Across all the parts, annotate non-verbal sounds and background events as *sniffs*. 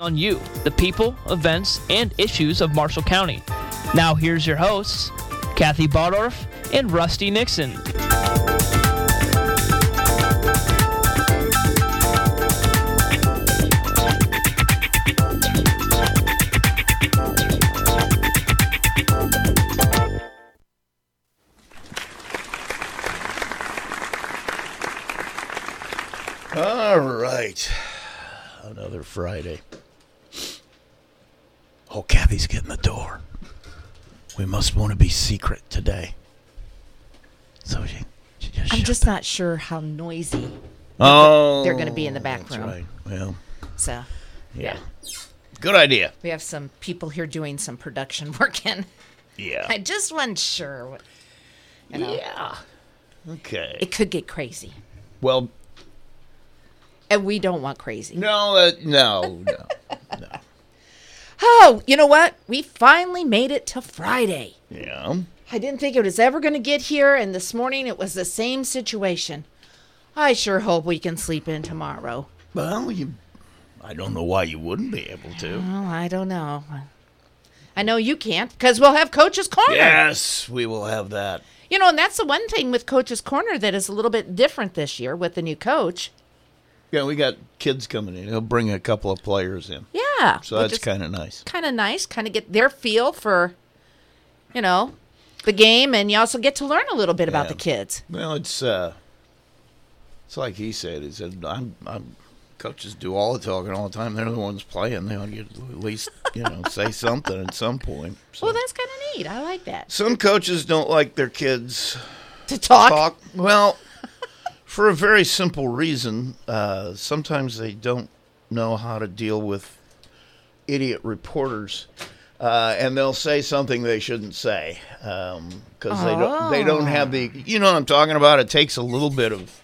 on you, the people, events, and issues of Marshall County. Now, here's your hosts, Kathy Baldorf and Rusty Nixon. All right. Another Friday. Oh, Kathy's getting the door. We must want to be secret today. So she, she just I'm shut just not sure how noisy. Oh, they're gonna be in the back that's room. right. Well, So yeah. Good idea. we have some people here doing some production *laughs* work, and Yeah. I just wasn't sure. What, you know, Yeah. Okay. it could get crazy, Well, and we don't want crazy. no, uh, no, no. *laughs* Oh, you know what? We finally made it to Friday. Yeah. I didn't think it was ever going to get here, and this morning it was the same situation. I sure hope we can sleep in tomorrow. Well, you. I don't know why you wouldn't be able to. Well, I don't know. I know you can't because we'll have Coach's Corner. Yes, we will have that. You know, and that's the one thing with Coach's Corner that is a little bit different this year with the new coach. Yeah, we got kids coming in. He'll bring a couple of players in. Yeah. So that's kind of nice. kind of nice. Kind of get their feel for, you know, the game, and you also get to learn a little bit about the kids. Well, it's uh, it's like he said. He said, "I'm, I'm coaches do all the talking all the time. They're the ones playing. They ought to at least you know say something at some point." So. Well, that's kind of neat. I like that. some coaches don't like their kids To talk. talk. Well, for a very simple reason. Uh, sometimes they don't know how to deal with idiot reporters. Uh, and they'll say something they shouldn't say because they don't they don't have the you know what I'm talking about. It takes a little bit of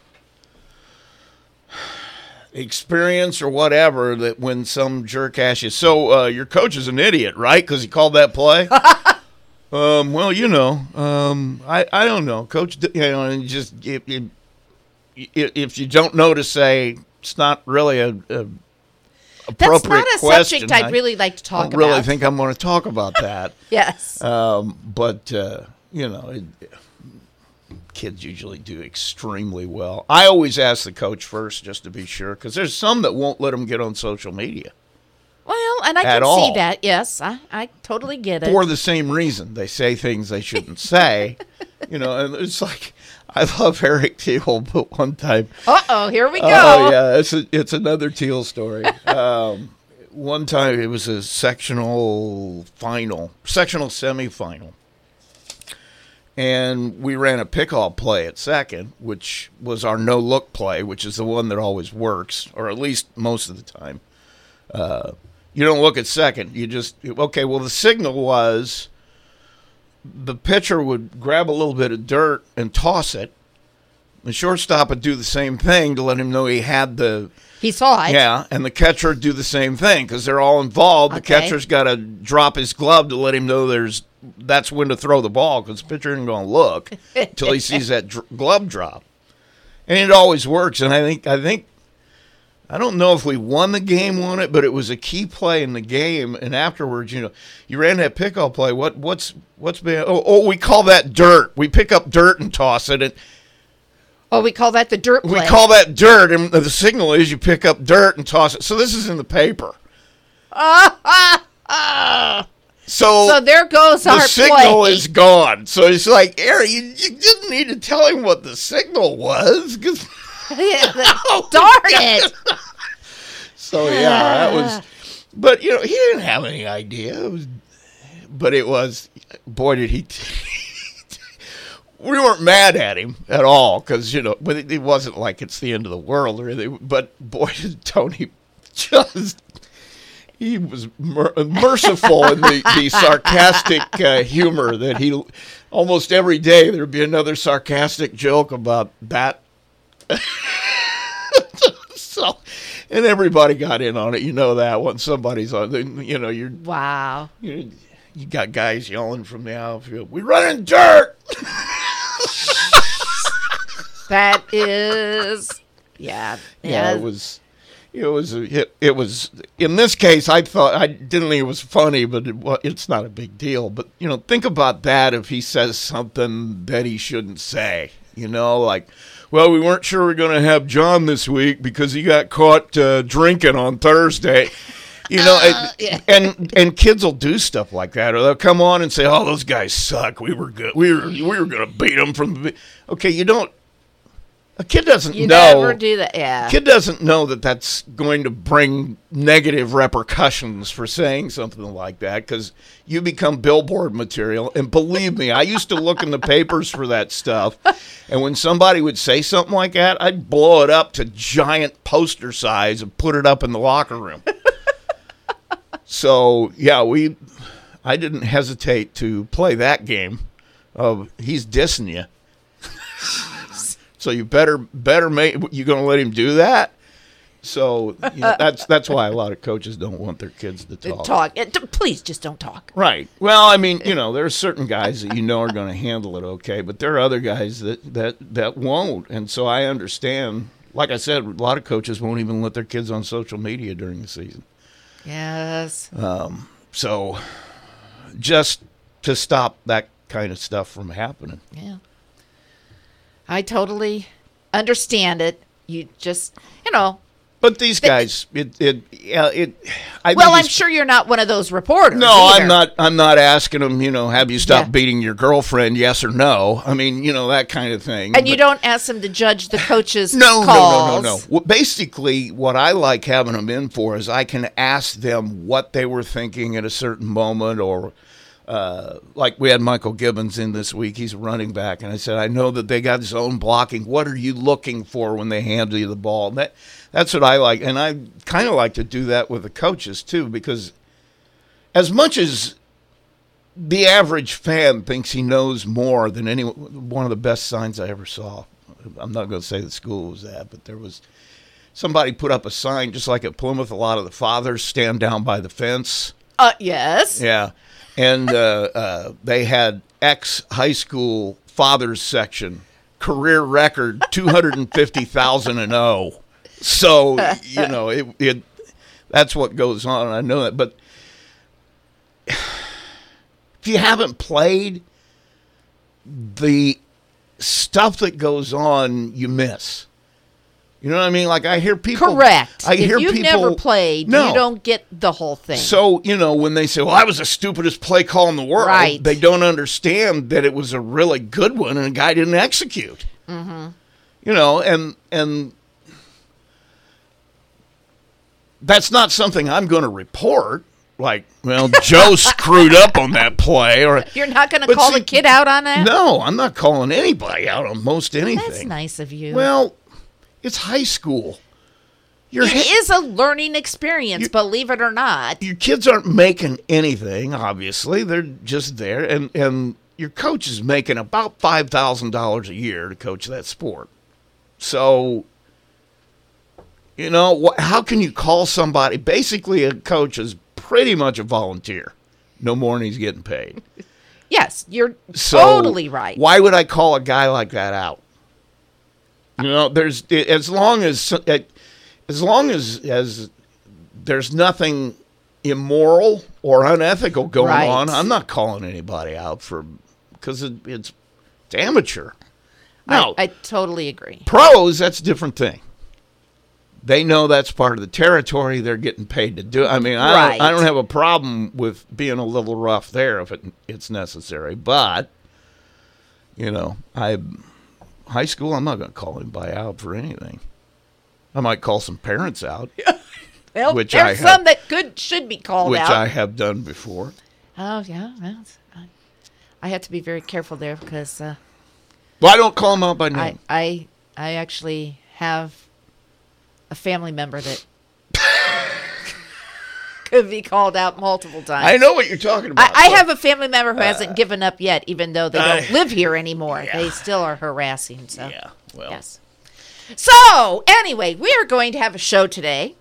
experience or whatever that when some jerk asks you, so uh, your coach is an idiot, right? Because he called that play. *laughs* um, well, you know, um, I I don't know, coach. You know, and just if, if if you don't know to say, it's not really a, a That's not a question. subject I'd really like to I talk don't really think I'm going to talk about that. *laughs* yes. Um, but uh, you know, it, kids usually do extremely well. I always ask the coach first just to be sure because there's some that won't let them get on social media well, and I can all. see that. Yes, I, I totally get it. for the same reason. They say things they shouldn't say. *laughs* you know, and it's like I love Eric Teal, but one time Uh oh, here we go. Oh yeah, it's a, it's another Teal story. *laughs* Um, one time it was a sectional final, sectional semifinal, and we ran a pick-all play at second, which was our no-look play, which is the one that always works, or at least most of the time. Uh, you don't look at second; you just okay. Well, the signal was the pitcher would grab a little bit of dirt and toss it. The shortstop would do the same thing to let him know he had the he saw it. yeah, and the catcher would do the same thing because they're all involved. The Okay. catcher's got to drop his glove to let him know there's that's when to throw the ball because the pitcher isn't going to look *laughs* until he sees that dr- glove drop, and it always works. And I think I think I don't know if we won the game on it, but it was a key play in the game. And afterwards, you know, you ran that pickup play. What what's what's been? Oh, oh, we call that dirt. We pick up dirt and toss it. And Oh, we call that the dirt play. we call that dirt, and the signal is you pick up dirt and toss it. So this is in the paper. *laughs* so, so there goes the our signal play. is gone. So it's like, Aaron, you, you didn't need to tell him what the signal was. 'cause- Yeah, Oh, *laughs* Darn it! so yeah, that was. But you know, he didn't have any idea. It was, but it was, boy, did he. we weren't mad at him at all because you know, but it, it wasn't like it's the end of the world or anything. But boy, did *laughs* Tony just. He was mer- merciful in the, the sarcastic uh, humor that he almost every day there'd be another sarcastic joke about that *laughs* so, and everybody got in on it. You know that when somebody's on, you know, you're, Wow. you're you got guys yelling from the outfield, "We running dirt!" *laughs* That is, yeah, Yeah, it was, it was it, it was in this case I thought I didn't think it was funny but it, wa- it's not a big deal but you know think about that if he says something that he shouldn't say you know like well we weren't sure we are going to have John this week because he got caught uh, drinking on Thursday. You know and, yeah. and and kids will do stuff like that or they'll come on and say oh those guys suck. We were good. We were we were going to beat them from the be-" okay you don't a kid doesn't You know never do that. Yeah. kid doesn't know that that's going to bring negative repercussions for saying something like that because you become billboard material. And believe me, I used to look in the papers for that stuff. And when somebody would say something like that, I'd blow it up to giant poster size and put it up in the locker room. so, yeah, we, I didn't hesitate to play that game of he's dissing you. *laughs* So you better better make you going to let him do that. So you know, that's that's why a lot of coaches don't want their kids to talk. Talk. Uh, Please just don't talk. Right. Well, I mean, you know, there are certain guys that you know are going to handle it okay, but there are other guys that that that won't. And so I understand. Like I said, a lot of coaches won't even let their kids on social media during the season. Yes. Um, So just to stop that kind of stuff from happening. Yeah. I totally understand it. You just, you know. But these guys, it it yeah, it. I Well, I'm sure you're not one of those reporters. No, either. I'm not. I'm not asking them. You know, have you stopped Yeah. beating your girlfriend? Yes or no. I mean, you know that kind of thing. And you don't ask them to judge the coaches. No, calls. no, no, no, no. Well, basically, what I like having them in for is I can ask them what they were thinking at a certain moment, or uh, like we had Michael Gibbons in this week. He's a running back, and I said, I know that they got zone blocking. What are you looking for when they hand you the ball? And that that's what I like, and I kind of like to do that with the coaches too, because as much as the average fan thinks he knows more than any one of the best signs I ever saw. I'm not going to say the school was that, but there was somebody put up a sign just like at Plymouth. A lot of the fathers stand down by the fence. Uh, yes. Yeah, and uh, uh, they had ex high school fathers section career record two hundred and fifty thousand and oh. So you know it, it that's what goes on. I know that, but *sighs* if you haven't played, the stuff that goes on you miss. You know what I mean? Like I hear people. Correct. I if hear you've people. never played, No. you don't get the whole thing. So, you know, when they say, well, I was the stupidest play call in the world, Right. they don't understand that it was a really good one and a guy didn't execute. Mm-hmm. You know, and, and that's not something I'm going to report. Like, well, *laughs* Joe screwed up on that play, or *laughs* You're not going to call see, the kid out on that? no, I'm not calling anybody out on most anything. That's nice of you. Well, it's high school. Your it he- is a learning experience, You- believe it or not. your kids aren't making anything. Obviously, they're just there, and and your coach is making about five thousand dollars a year to coach that sport. So, you know, what, how can you call somebody? Basically, a coach is pretty much a volunteer. No more than he's getting paid. *laughs* Yes, you're So totally right. Why would I call a guy like that out? You know, there's as long as as long as as there's nothing immoral or unethical going Right. on, I'm not calling anybody out for because it, it's it's amateur. Now, I, I totally agree. pros, that's a different thing. They know that's part of the territory. They're getting paid to do. it. I mean, I Right. don't, I don't have a problem with being a little rough there if it, it's necessary. But you know, I high school. I'm not going to call anybody out for anything. I might call some parents out, *laughs* Well, Which there's I have- some that could should be called which out. I have done before. oh yeah, well, I, I have to be very careful there because uh, Well, I don't call them out by name. I, I I actually have a family member that *laughs* could be called out multiple times. I know what you're talking about. I but- have a family member who hasn't given up yet, even though they don't I- live here anymore. Yeah. They still are harassing. So Yeah. Well. yes. So anyway, we are going to have a show today.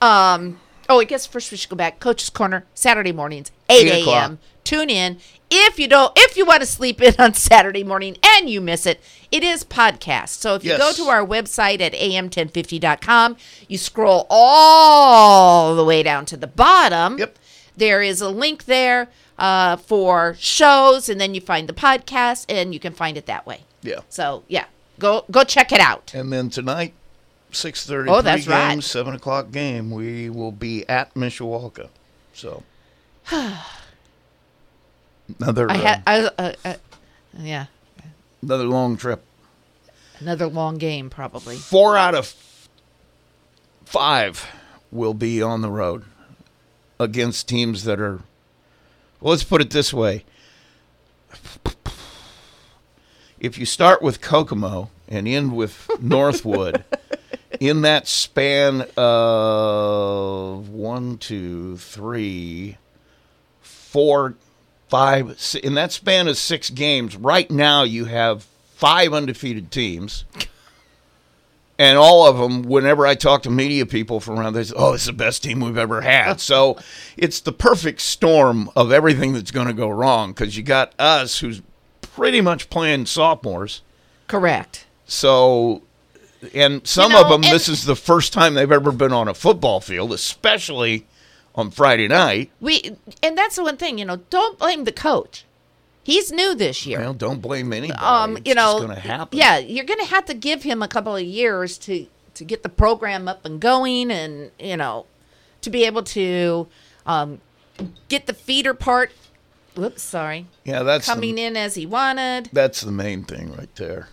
Um, oh, I guess first we should go back. Coach's Corner Saturday mornings, Eight a.m. tune in. If you don't, if you want to sleep in on Saturday morning and you miss it, it is podcast. So if you go to our website at am1050.com, you scroll all the way down to the bottom. Yep. There is a link there uh, for shows, and then you find the podcast, and you can find it that way. Yeah. So yeah, go go check it out. And then tonight, six thirty. Oh, that's right. Seven o'clock game. We will be at Mishawaka. So *sighs* another I uh, had, I, uh, uh, yeah, another long trip. another long game probably. Four out of five will be on the road against teams that are. Well, let's put it this way. If you start with Kokomo and end with *laughs* Northwood, in that span of one, two, three, four, five, in that span of six games, right now you have five undefeated teams. And all of them, whenever I talk to media people from around, they say, "Oh, it's the best team we've ever had." *laughs* So it's the perfect storm of everything that's going to go wrong because you got us, who's pretty much playing sophomores. Correct. So, and some know, of them, and- this is the first time they've ever been on a football field, especially on Friday night. We and that's the one thing, you know, don't blame the coach. He's new this year. Well, don't blame anybody. um, it's you know, going to happen. yeah, you're going to have to give him a couple of years to to get the program up and going, and you know, to be able to um, get the feeder part. Whoops, sorry, yeah, that's coming the, in as he wanted. That's the main thing right there.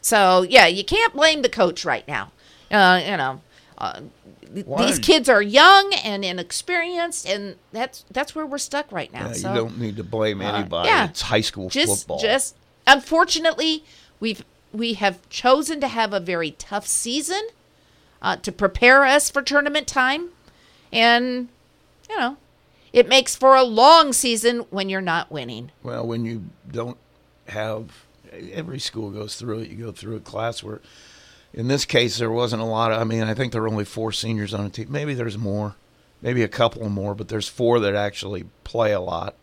So yeah, you can't blame the coach right now. Uh, you know, uh, Why? these kids are young and inexperienced, and that's that's where we're stuck right now. Yeah, so you don't need to blame anybody. yeah. It's high school just football. just unfortunately, we've we have chosen to have a very tough season uh, to prepare us for tournament time, and you know, it makes for a long season when you're not winning. Well, when you don't have every school goes through it, you go through a class where, in this case, there wasn't a lot of. I mean, I think there were only four seniors on a team. Maybe there's more, maybe a couple more, but there's four that actually play a lot,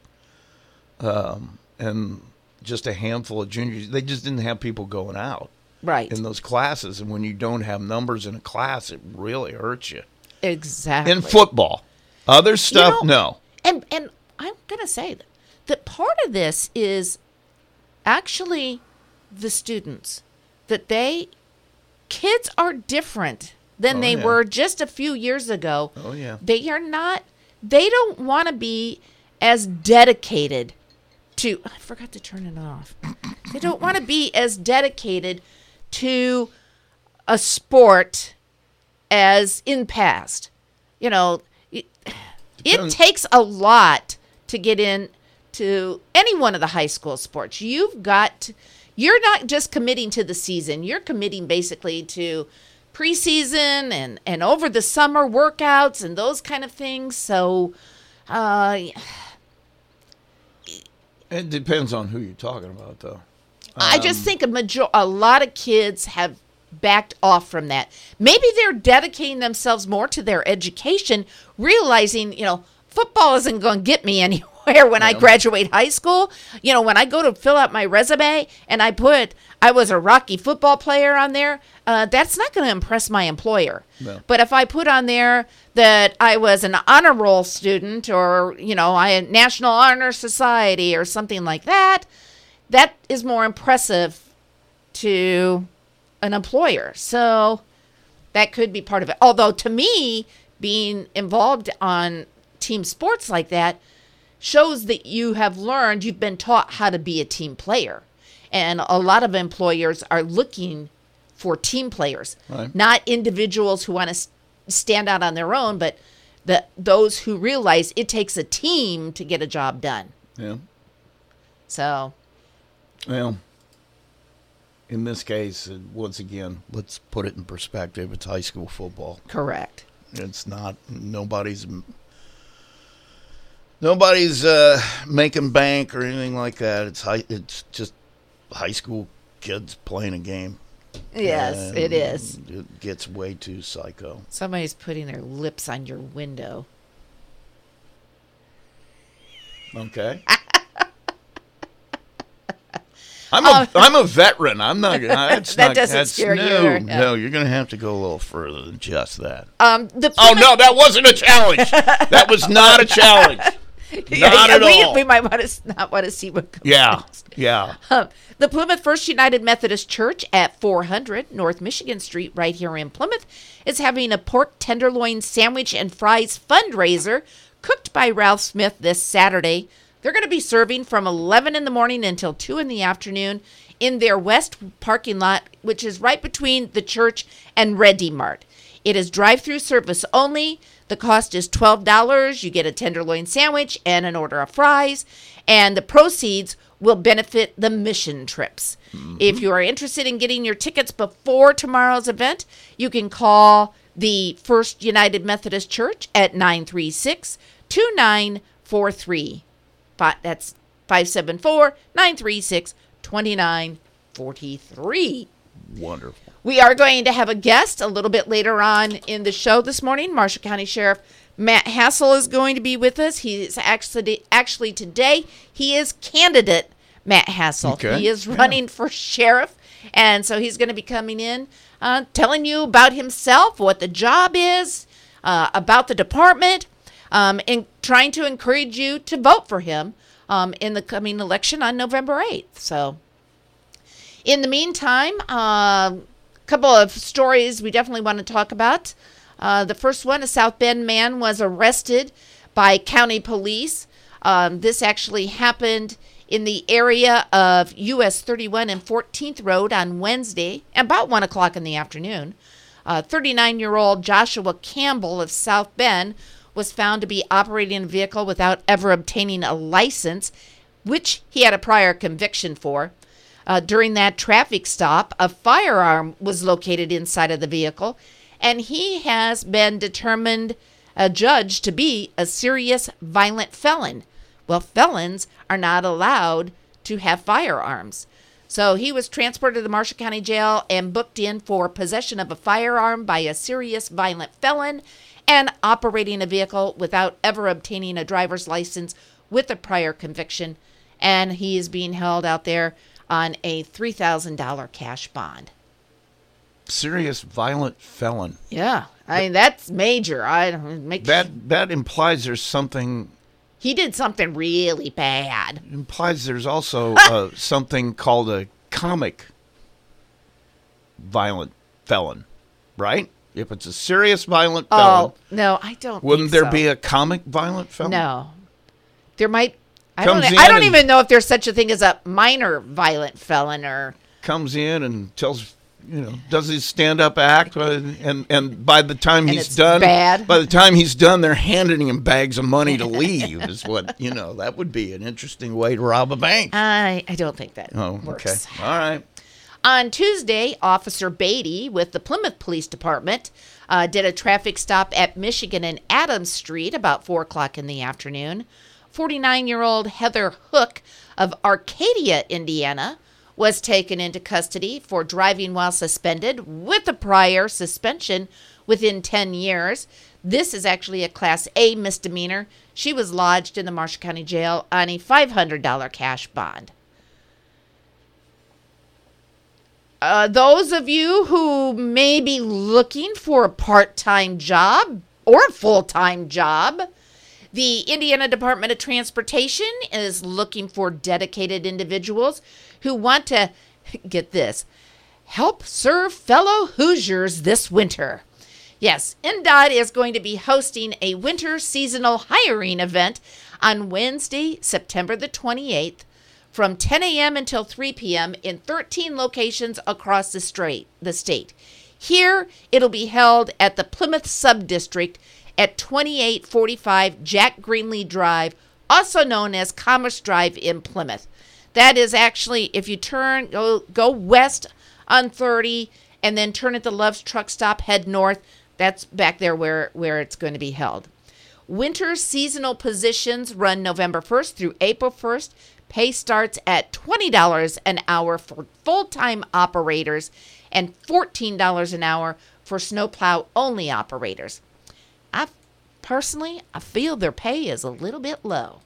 um, and just a handful of juniors. They just didn't have people going out Right. in those classes, and when you don't have numbers in a class, it really hurts you. exactly. In football, other stuff, know- no. and and I'm gonna say that that part of this is actually the students that they kids are different than Oh, they yeah. were just a few years ago. Oh, yeah. They are not they don't want to be as dedicated to I forgot to turn it off. they don't want to be as dedicated to a sport as in past. You know, it, it takes a lot to get in to any one of the high school sports. You've got to- you're not just committing to the season. You're committing basically to preseason and and over the summer workouts and those kind of things. So uh It depends on who you're talking about, though. I just think a major a lot of kids have backed off from that. Maybe they're dedicating themselves more to their education, realizing, you know, football isn't going to get me anywhere when I graduate high school. You know, when I go to fill out my resume and I put I was a Rocky football player on there, uh, that's not going to impress my employer. No. But if I put on there that I was an honor roll student or, you know, I had National Honor Society or something like that, that is more impressive to an employer. So that could be part of it. Although to me, being involved on team sports like that shows that you have learned, you've been taught how to be a team player. And a lot of employers are looking for team players, Right. not individuals who want to stand out on their own, but the those who realize it takes a team to get a job done. Yeah. So, Well, in this case, uh, once again, let's put it in perspective. It's high school football. correct. It's not nobody's nobody's uh, making bank or anything like that. It's high. It's just high school kids playing a game. Yes, it is. It gets way too psycho. Somebody's putting their lips on your window. Okay. *laughs* I'm a am a veteran. I'm not. *laughs* That's That not, doesn't that's, scare you, no, No, you're going to have to go a little further than just that. Um, the Oh no, that wasn't a challenge. *laughs* that was not a challenge. *laughs* Not at we, all. We might want to not want to see what comes Yeah, next. yeah. *laughs* Um, the Plymouth First United Methodist Church at 400 North Michigan Street, right here in Plymouth, is having a pork tenderloin sandwich and fries fundraiser cooked by Ralph Smith this Saturday. They're going to be serving from 11 in the morning until 2 in the afternoon in their west parking lot, which is right between the church and Ready Mart. It is drive through service only. The cost is $12. You get a tenderloin sandwich and an order of fries, and the proceeds will benefit the mission trips. Mm-hmm. If you are interested in getting your tickets before tomorrow's event, you can call the First United Methodist Church at 936 2943. That's 574 936 2943. Wonderful. We are going to have a guest a little bit later on in the show this morning. Marshall County Sheriff Matt Hassel is going to be with us. He is actually actually today he is candidate Matt Hassel. Okay. He is running for sheriff, and so he's going to be coming in, uh, telling you about himself, what the job is, uh, about the department, um, and trying to encourage you to vote for him um, in the coming election on November eighth. So. In the meantime, a couple of stories we definitely want to talk about. Uh, the first one a South Bend man was arrested by county police. Um, this actually happened in the area of US 31 and 14th Road on Wednesday, about 1 o'clock in the afternoon. 39 year old Joshua Campbell of South Bend was found to be operating a vehicle without ever obtaining a license, which he had a prior conviction for. Uh, during that traffic stop, a firearm was located inside of the vehicle, and he has been determined, a judge, to be a serious violent felon. Well, felons are not allowed to have firearms. So he was transported to the Marshall County Jail and booked in for possession of a firearm by a serious violent felon and operating a vehicle without ever obtaining a driver's license with a prior conviction. And he is being held out there on a $3,000 cash bond. Serious violent felon. Yeah, I mean that's major. I don't make That that implies there's something he did something really bad. implies there's also *laughs* uh, something called a comic violent felon, right? If it's a serious violent felon, Oh no, I don't. wouldn't think there so. be a comic violent felon? no? There might. I don't. I don't even know if there's such a thing as a minor violent felon or. Comes in and tells you know does his stand up act uh, and and by the time he's done bad. by the time he's done they're handing him bags of money to leave is what you know that would be an interesting way to rob a bank. I I don't think that oh, works. okay. All right. On Tuesday, Officer Beatty with the Plymouth Police Department uh, did a traffic stop at Michigan and Adams Street about 4 o'clock in the afternoon. 49 year old Heather Hook of Arcadia, Indiana, was taken into custody for driving while suspended with a prior suspension within 10 years. This is actually a Class A misdemeanor. She was lodged in the Marshall County Jail on a $500 cash bond. Uh, those of you who may be looking for a part time job or a full time job, the Indiana Department of Transportation is looking for dedicated individuals who want to *laughs* get this help serve fellow Hoosiers this winter. Yes, INDOT is going to be hosting a winter seasonal hiring event on Wednesday, September the 28th from 10 a.m. until 3 p.m. in 13 locations across the, straight, the state. Here, it'll be held at the Plymouth Subdistrict at 2845 Jack Greenlee Drive, also known as Commerce Drive in Plymouth. That is actually, if you turn, go, go west on 30 and then turn at the Love's Truck Stop, head north, that's back there where, where it's going to be held. Winter seasonal positions run November 1st through April 1st. Pay starts at $20 an hour for full time operators and $14 an hour for snowplow only operators. Personally, I feel their pay is a little bit low.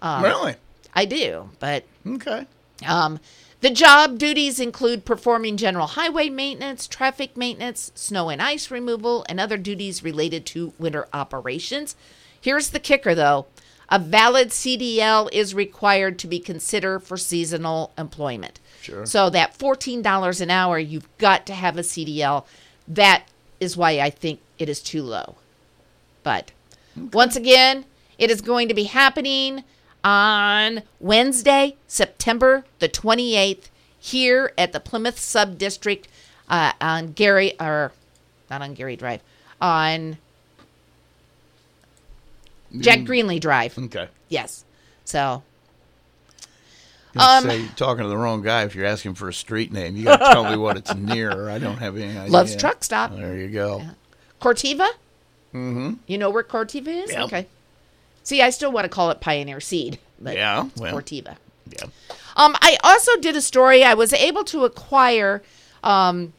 really? I do, but Okay. um, the job duties include performing general highway maintenance, traffic maintenance, snow and ice removal, and other duties related to winter operations. Here's the kicker though a valid CDL is required to be considered for seasonal employment. Sure. So that $14 an hour, you've got to have a CDL. That is why I think it is too low. But once again, it is going to be happening on Wednesday, September the 28th, here at the Plymouth Sub District uh, on Gary, or not on Gary Drive, on Jack Greenlee Drive. Okay. Yes. So, Um, say you're talking to the wrong guy if you're asking for a street name. You got to tell me what it's *laughs* near. I don't have any idea. Love's Truck Stop. There you go. Corteva? Mm-hmm. You know where Corteva is? Yep. Okay. See, I still want to call it Pioneer Seed, but Yeah, well. Corteva. Yeah. Um, I also did a story. I was able to acquire um,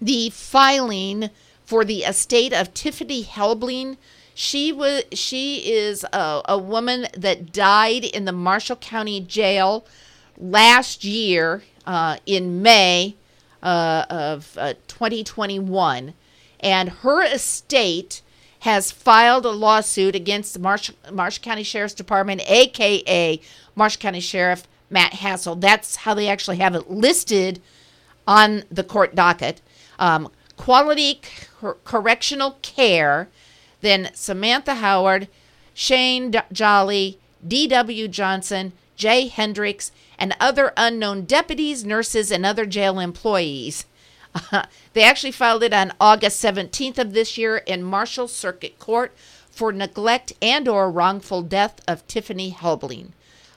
the filing for the estate of Tiffany Helbling. She was she is a, a woman that died in the Marshall County Jail last year uh, in May uh, of uh, 2021, and her estate has filed a lawsuit against the Marsh, Marsh County Sheriff's Department, aka Marsh County Sheriff Matt Hassel. That's how they actually have it listed on the court docket. Um, quality cor- correctional care. Then Samantha Howard, Shane D- Jolly, D.W. Johnson, Jay Hendricks, and other unknown deputies, nurses, and other jail employees. *laughs* they actually filed it on August 17th of this year in Marshall Circuit Court for neglect and or wrongful death of Tiffany Helbling.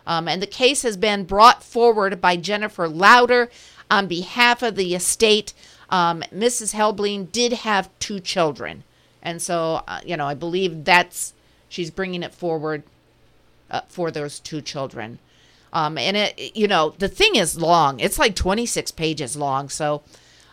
Um, and the case has been brought forward by Jennifer Louder on behalf of the estate. Um, Mrs. Helbling did have two children. And so, uh, you know, I believe that's, she's bringing it forward uh, for those two children. Um, and it, you know, the thing is long. It's like 26 pages long. So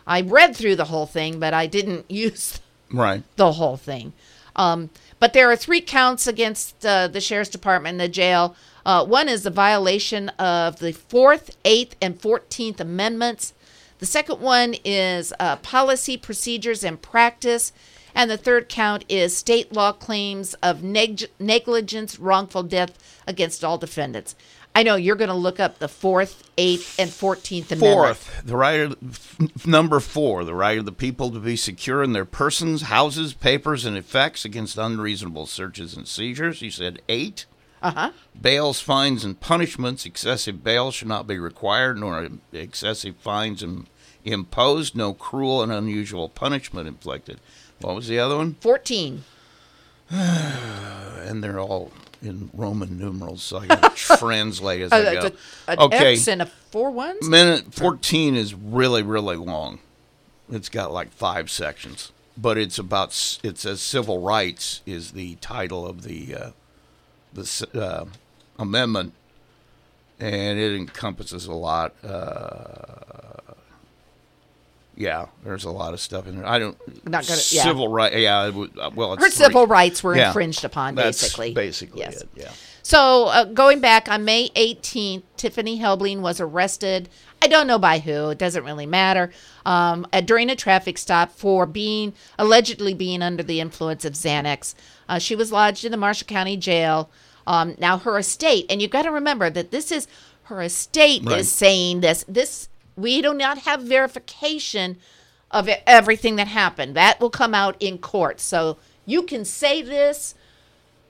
I read through the whole thing, but I didn't *laughs* use Right. the whole thing. Um, but there are three counts against uh, the sheriff's department and the jail. Uh, one is the violation of the Fourth, Eighth, and Fourteenth Amendments. The second one is uh, policy, procedures, and practice. And the third count is state law claims of neg- negligence, wrongful death against all defendants. I know you're going to look up the Fourth, Eighth, and Fourteenth Amendment. Fourth, the right f- number four, the right of the people to be secure in their persons, houses, papers, and effects against unreasonable searches and seizures. You said eight. Uh huh. Bails, fines, and punishments. Excessive bail should not be required, nor excessive fines im- imposed. No cruel and unusual punishment inflicted. What was the other one? 14. *sighs* And they're all in Roman numerals, so I *laughs* got to translate as I Uh, go. the- an okay, X and a four ones? minute 14 is really really long it's got like five sections but it's about it says civil rights is the title of the uh, the uh, amendment and it encompasses a lot uh, yeah there's a lot of stuff in there i don't Not gonna- yeah. civil right yeah it uh, well it's Her three. civil rights were Yeah. infringed upon, That's basically. basically Yes. it yeah So, uh, going back on May 18th, Tiffany Helbling was arrested. I don't know by who. It doesn't really matter. Um, uh, during a traffic stop for being allegedly being under the influence of Xanax. Uh, she was lodged in the Marshall County Jail. Um, now, her estate, and you've got to remember that this is her estate Right. is saying this. This we do not have verification of everything that happened. That will come out in court. So you can say this,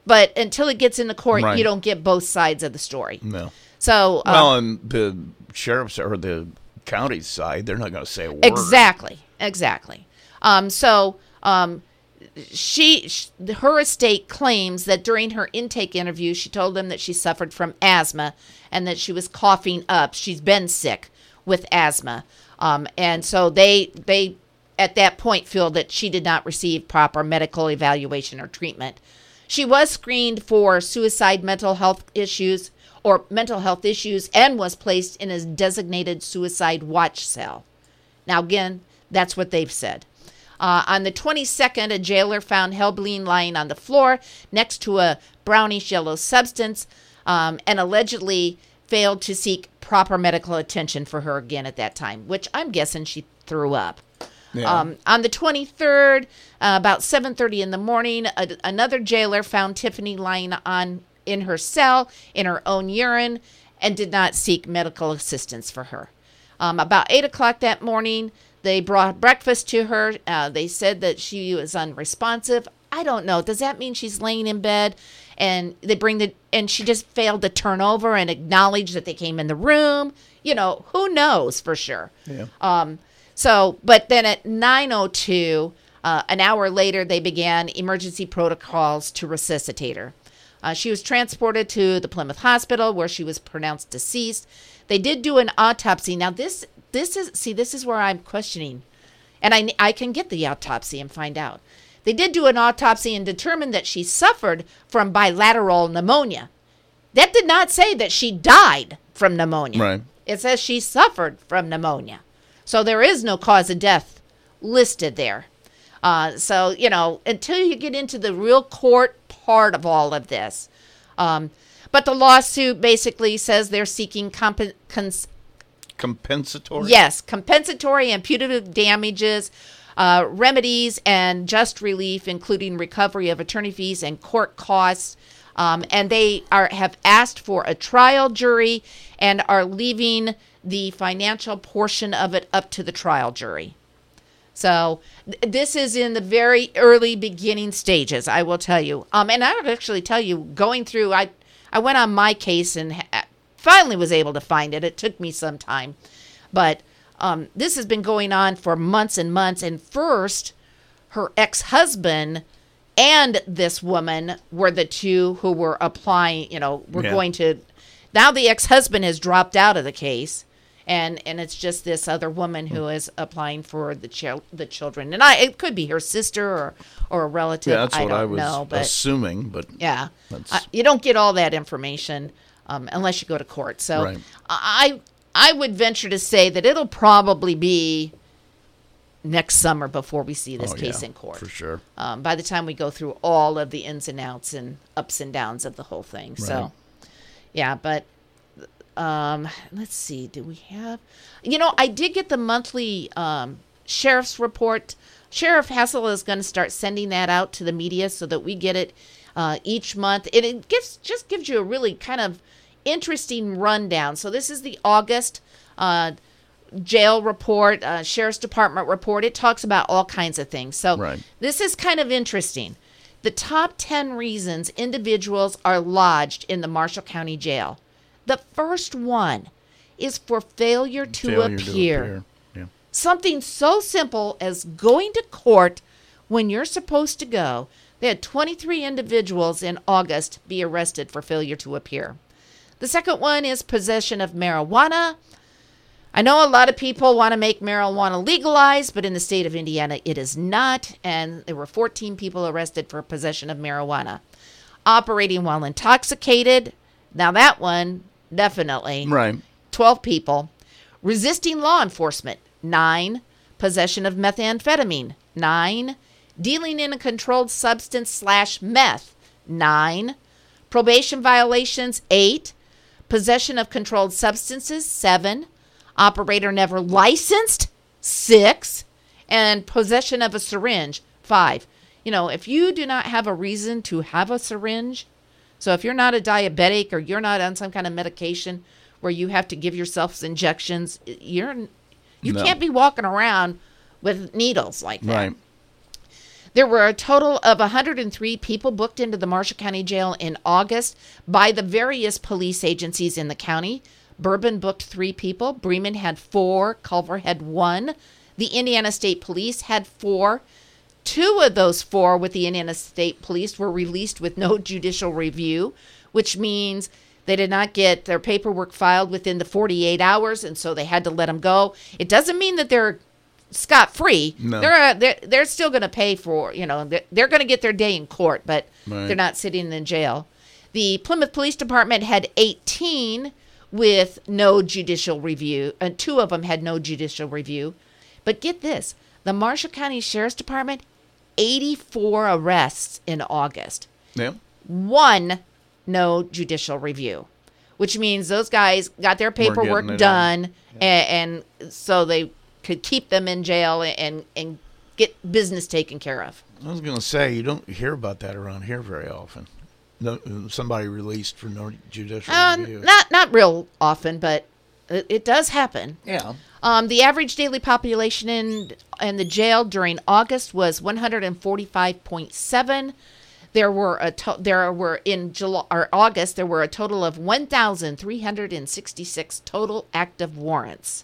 but until it gets in the court, Right. you don't get both sides of the story. no So uh, well and the sheriff's or the county side they're not going to say a word exactly, exactly. Um, so um, she, sh her estate claims that during her intake interview, she told them that she suffered from asthma and that she was coughing up. She's been sick with asthma, um, and so they they at that point feel that she did not receive proper medical evaluation or treatment. She was screened for suicide, mental health issues, or mental health issues, and was placed in a designated suicide watch cell. Now, again, that's what they've said. Uh, on the 22nd, a jailer found Helbling lying on the floor next to a brownish yellow substance. um, and allegedly failed to seek proper medical attention for her again at that time, which I'm guessing she threw up. Yeah. Um, on the 23rd, uh, about 7:30 in the morning, a, another jailer found Tiffany lying on in her cell in her own urine and did not seek medical assistance for her. Um, about eight o'clock that morning, they brought breakfast to her. Uh, they said that she was unresponsive. I don't know. Does that mean she's laying in bed and they bring the and she just failed to turn over and acknowledge that they came in the room? You know, who knows for sure. Yeah. Um, so, but then at 9:02, uh, an hour later, they began emergency protocols to resuscitate her. Uh, she was transported to the Plymouth Hospital, where she was pronounced deceased. They did do an autopsy. Now, this this is see, this is where I'm questioning, and I I can get the autopsy and find out. They did do an autopsy and determined that she suffered from bilateral pneumonia. That did not say that she died from pneumonia. Right. It says she suffered from pneumonia. So there is no cause of death listed there. Uh, so, you know, until you get into the real court part of all of this. Um, but the lawsuit basically says they're seeking comp- cons- Compensatory. Yes, compensatory and punitive damages, uh, remedies, and just relief, including recovery of attorney fees and court costs. Um, and they are have asked for a trial jury and are leaving the financial portion of it up to the trial jury. So th- this is in the very early beginning stages, I will tell you. Um, and I would actually tell you, going through, I I went on my case and ha- finally was able to find it. It took me some time, but um, this has been going on for months and months. And first, her ex-husband and this woman were the two who were applying. You know, were Yeah. going to. Now the ex-husband has dropped out of the case and and it's just this other woman who is applying for the chil- the children and i it could be her sister or or a relative Yeah, that's i what don't I was know but assuming, but yeah I, you don't get all that information um, unless you go to court so Right. i i would venture to say that it'll probably be next summer before we see this oh, case yeah, in court for sure. um, by the time we go through all of the ins and outs and ups and downs of the whole thing. Right. So, yeah, but um, let's see. Do we have? You know, I did get the monthly um, sheriff's report. Sheriff Hassel is going to start sending that out to the media so that we get it uh, each month. And it gives just gives you a really kind of interesting rundown. So this is the August. Uh, jail report, uh, sheriff's department report. It talks about all kinds of things. So Right. this is kind of interesting. The top 10 reasons individuals are lodged in the Marshall County Jail. The first one is for failure to, Failure appear. Yeah. Something so simple as going to court when you're supposed to go. They had 23 individuals in August be arrested for failure to appear. The second one is possession of marijuana. I know a lot of people want to make marijuana legalized, but in the state of Indiana, it is not. And there were 14 people arrested for possession of marijuana. Operating while intoxicated. Now, that one, definitely. Right. 12 people. Resisting law enforcement, 9. Possession of methamphetamine, 9. Dealing in a controlled substance slash meth, 9. Probation violations, 8. Possession of controlled substances, 7. Operator never licensed, 6. And possession of a syringe, 5. You know, if you do not have a reason to have a syringe, so if you're not a diabetic or you're not on some kind of medication where you have to give yourself injections, you're you No. can't be walking around with needles like that. Right. There were a total of 103 people booked into the Marshall County Jail in August by the various police agencies in the county. Bourbon booked three people. Bremen had four. Culver had one. The Indiana State Police had four. Two of those four with the Indiana State Police were released with no *laughs* judicial review, which means they did not get their paperwork filed within the 48 hours, and so they had to let them go. It doesn't mean that they're scot free. No. They're, uh, they're they're still going to pay for you know they're, they're going to get their day in court, but Right. they're not sitting in jail. The Plymouth Police Department had 18 with no judicial review, and two of them had no judicial review. But get this: the Marshall County Sheriff's Department, 84 arrests in August, Yeah. one no judicial review, which means those guys got their paperwork done, and, and so they could keep them in jail and and get business taken care of. I was going to say you don't hear about that around here very often. No, somebody released for no judicial Uh, review. not not real often, but it, it does happen. yeah. Um, the average daily population in in the jail during August was 145.7. There were a to- there were in July or August there were a total of 1,366 total active warrants.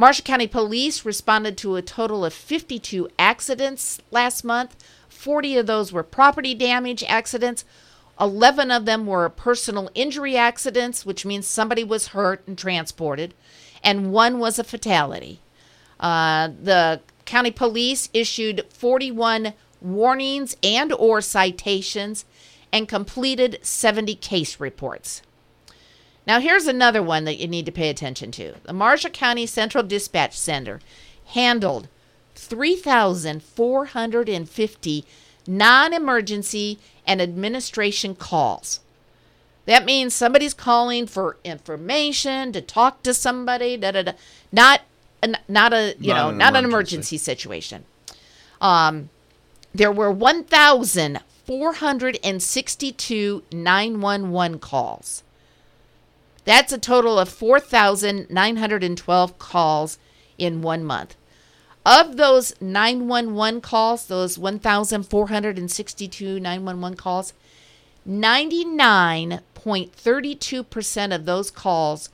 Marshall County Police responded to a total of 52 accidents last month. 40 of those were property damage accidents. 11 of them were personal injury accidents, which means somebody was hurt and transported, and one was a fatality. Uh, the county police issued 41 warnings and or citations and completed 70 case reports. Now, here's another one that you need to pay attention to. The Marshall County Central Dispatch Center handled 3,450 non emergency and administration calls. That means somebody's calling for information, to talk to somebody, da da da. Not, not a, you Not know, an not an emergency. emergency situation. Um, there were 1,462 911 calls. That's a total of 4,912 calls in one month. Of those 911 calls, those 1,462 911 calls, 99.32% of those calls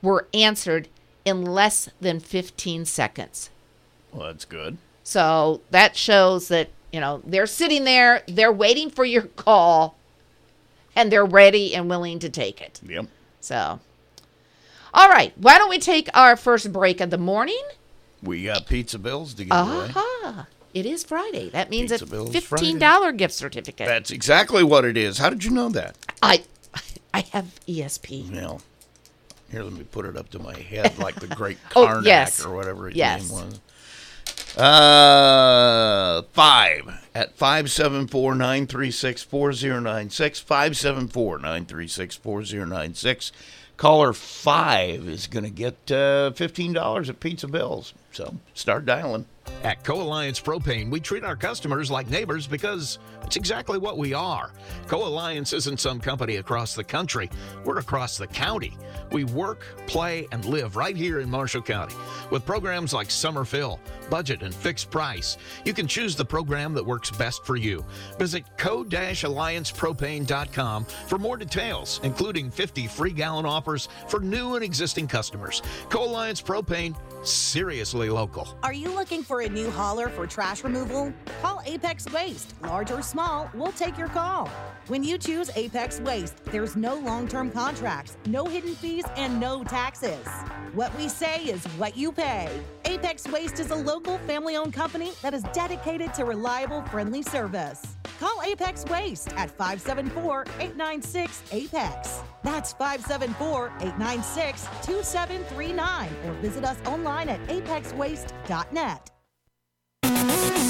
were answered in less than 15 seconds. Well, that's good. So that shows that, you know, they're sitting there, they're waiting for your *laughs* call, and they're ready and willing to take it. Yep. So, all right, why don't we take our first break of the morning? We got pizza bills to give away. Aha, it is Friday. That means Pizza a fifteen dollar gift certificate. That's exactly what it is. How did you know that? I, *laughs* I have ESP. Well, here, let me put it up to my head like the great *laughs* Oh, yes. or whatever his Yes. name was. Uh, five at 574 936 4096. 574 936 4096. Caller five is going to get uh, $15 at Pizza Bills. So start dialing. At Co Alliance Propane, we treat our customers like neighbors because it's exactly what we are. Co Alliance isn't some company across the country, we're across the county. We work, play, and live right here in Marshall County. With programs like Summer Fill, Budget, and Fixed Price, you can choose the program that works best for you. Visit co alliancepropane.com for more details, including 50 free gallon offers for new and existing customers. Co Alliance Propane, seriously local. Are you looking for a new hauler for trash removal? Call Apex Waste. Large or small, we'll take your call. When you choose Apex Waste, there's no long term contracts, no hidden fees, and no taxes. What we say is what you pay. Apex Waste is a local family owned company that is dedicated to reliable, friendly service. Call Apex Waste at 574 896 Apex. That's 574 896 2739 or visit us online at apexwaste.net. Yeah.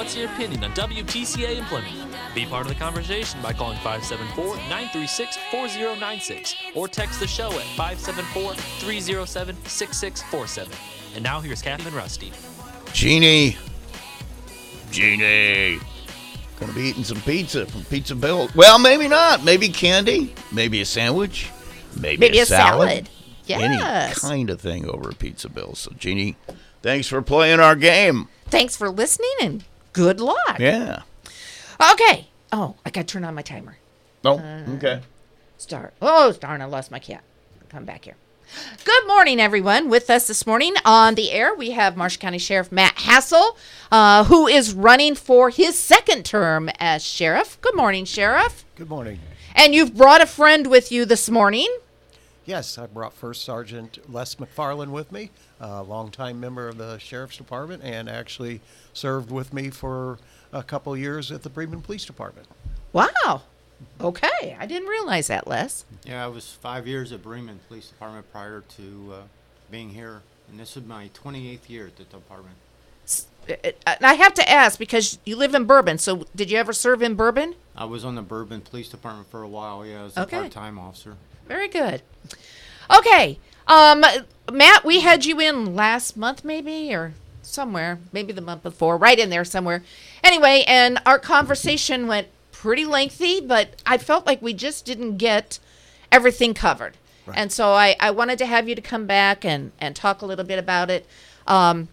What's Your Opinion on WTCA in Plymouth. Be part of the conversation by calling 574 936 4096 or text the show at 574 307 6647. And now here's Captain and Rusty. Jeannie. Jeannie. Gonna be eating some pizza from Pizza Bill. Well, maybe not. Maybe candy. Maybe a sandwich. Maybe, Maybe a, a salad. salad. Yes. Any kind of thing over at Pizza Bill. So, Jeannie, thanks for playing our game. Thanks for listening and good luck. Yeah. Okay. Oh, I got to turn on my timer. Oh, Uh, okay. Start. Oh, darn, I lost my cat. Come back here. Good morning, everyone. With us this morning on the air, we have Marshall County Sheriff Matt Hassel, uh, who is running for his second term as sheriff. Good morning, Sheriff. Good morning. And you've brought a friend with you this morning. Yes, I brought First Sergeant Les McFarland with me, a longtime member of the Sheriff's Department, and actually served with me for a couple years at the Bremen Police Department. Wow. Okay. I didn't realize that, Les. Yeah, I was five years at Bremen Police Department prior to uh, being here, and this is my 28th year at the department. Uh, And I have to ask because you live in Bourbon. So, did you ever serve in Bourbon? I was on the Bourbon Police Department for a while, yeah, as a Okay. part-time officer. Very good. Okay. Um, Matt, we had you in last month, maybe, or somewhere, maybe the month before, right in there somewhere. Anyway, and our conversation went pretty lengthy, but I felt like we just didn't get everything covered. And so I, I wanted to have you to come back and, and talk a little bit about it. Um,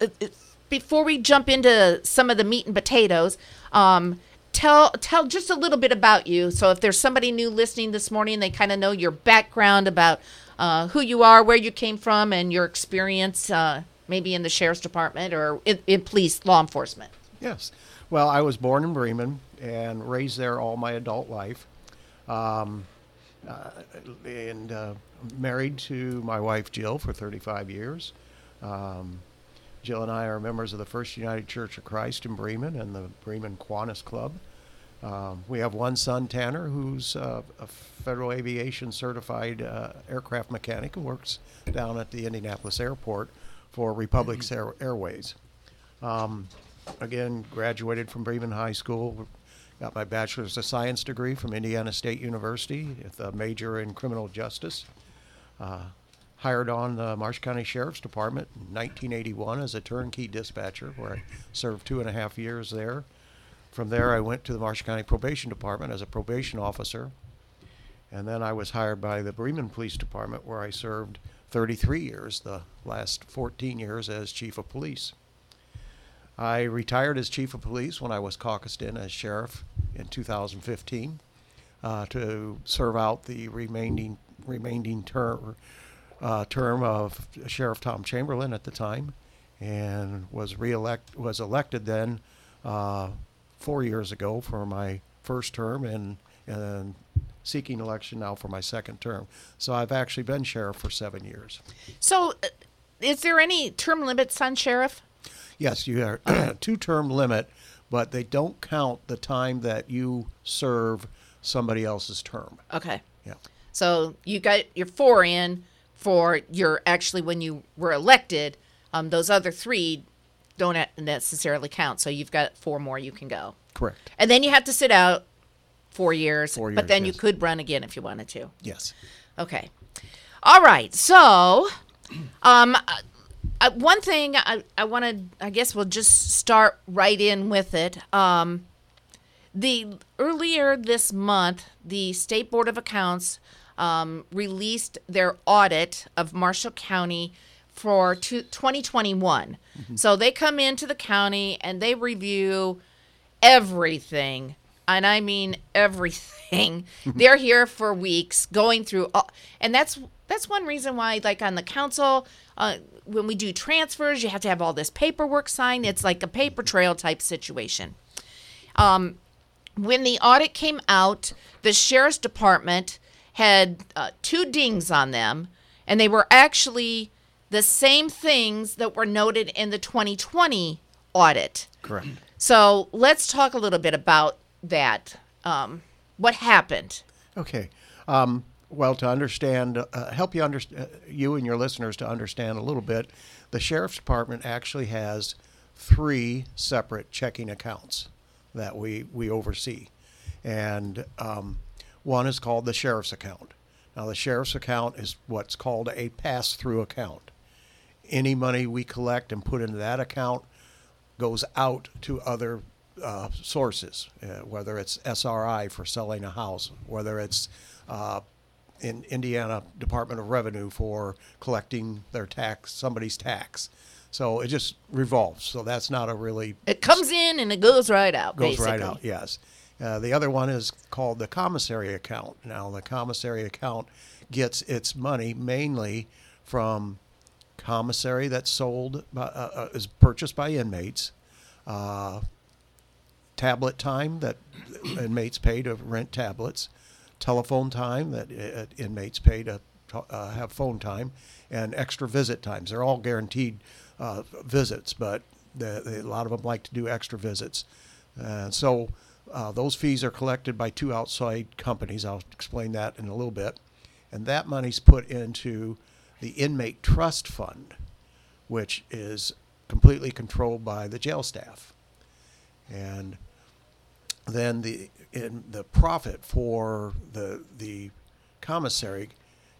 it- it- before we jump into some of the meat and potatoes, um, tell tell just a little bit about you. So if there's somebody new listening this morning, they kind of know your background about uh, who you are, where you came from, and your experience, uh, maybe in the sheriff's department or in, in police law enforcement. Yes. Well, I was born in Bremen and raised there all my adult life. Um, uh, and uh, married to my wife Jill for 35 years. Um, Jill and I are members of the First United Church of Christ in Bremen and the Bremen Kiwanis Club. Um, we have one son, Tanner, who's uh, a federal aviation certified uh, aircraft mechanic and works down at the Indianapolis airport for Republic Air- Airways. Um, again, graduated from Bremen High School, got my bachelor's of science degree from Indiana State University with a major in criminal justice. Uh, hired on the Marsh County Sheriff's Department in 1981 as a turnkey dispatcher, where I served two and a half years there. From there, I went to the Marsh County Probation Department as a probation officer. And then I was hired by the Bremen Police Department, where I served 33 years, the last 14 years as chief of police. I retired as chief of police when I was caucused in as sheriff in 2015 uh, to serve out the remaining remaining term uh, term of Sheriff Tom Chamberlain at the time, and was reelect was elected then uh, four years ago for my first term and and seeking election now for my second term. So I've actually been sheriff for seven years. So, uh, is there any term limits on sheriff? Yes, you are *clears throat* two term limit, but they don't count the time that you serve somebody else's term. Okay. Yeah. So you got your four in for your actually when you were elected. Um, those other three don't necessarily count. So you've got four more you can go. Correct. And then you have to sit out four years. Four years but then you could run again if you wanted to. Yes. Okay. All right. So, um, uh, uh, one thing I, I want to, I guess we'll just start right in with it. Um, the earlier this month, the State Board of Accounts um, released their audit of Marshall County for two, 2021. So they come into the county and they review everything, and I mean everything. *laughs* They're here for weeks, going through, all, and that's that's one reason why, like on the council, uh, when we do transfers, you have to have all this paperwork signed. It's like a paper trail type situation. Um, when the audit came out, the sheriff's department had uh, two dings on them, and they were actually the same things that were noted in the 2020 audit. Correct. So let's talk a little bit about that. Um, what happened? Okay. Um, well, to understand, uh, help you understand, uh, you and your listeners to understand a little bit, the sheriff's department actually has three separate checking accounts that we, we oversee. And um, one is called the sheriff's account. Now, the sheriff's account is what's called a pass through account. Any money we collect and put into that account goes out to other uh, sources, uh, whether it's SRI for selling a house, whether it's uh, in Indiana Department of Revenue for collecting their tax, somebody's tax. So it just revolves. So that's not a really It comes in and it goes right out. goes basically. right out. Yes. Uh, the other one is called the commissary account. Now, the commissary account gets its money mainly from commissary that's sold, by, uh, uh, is purchased by inmates, uh, tablet time that *coughs* inmates pay to rent tablets, telephone time that uh, inmates pay to uh, have phone time, and extra visit times. They're all guaranteed uh, visits, but a lot of them like to do extra visits. Uh, so uh, those fees are collected by two outside companies. I'll explain that in a little bit. And that money's put into the inmate trust fund, which is completely controlled by the jail staff. And then the the profit for the the commissary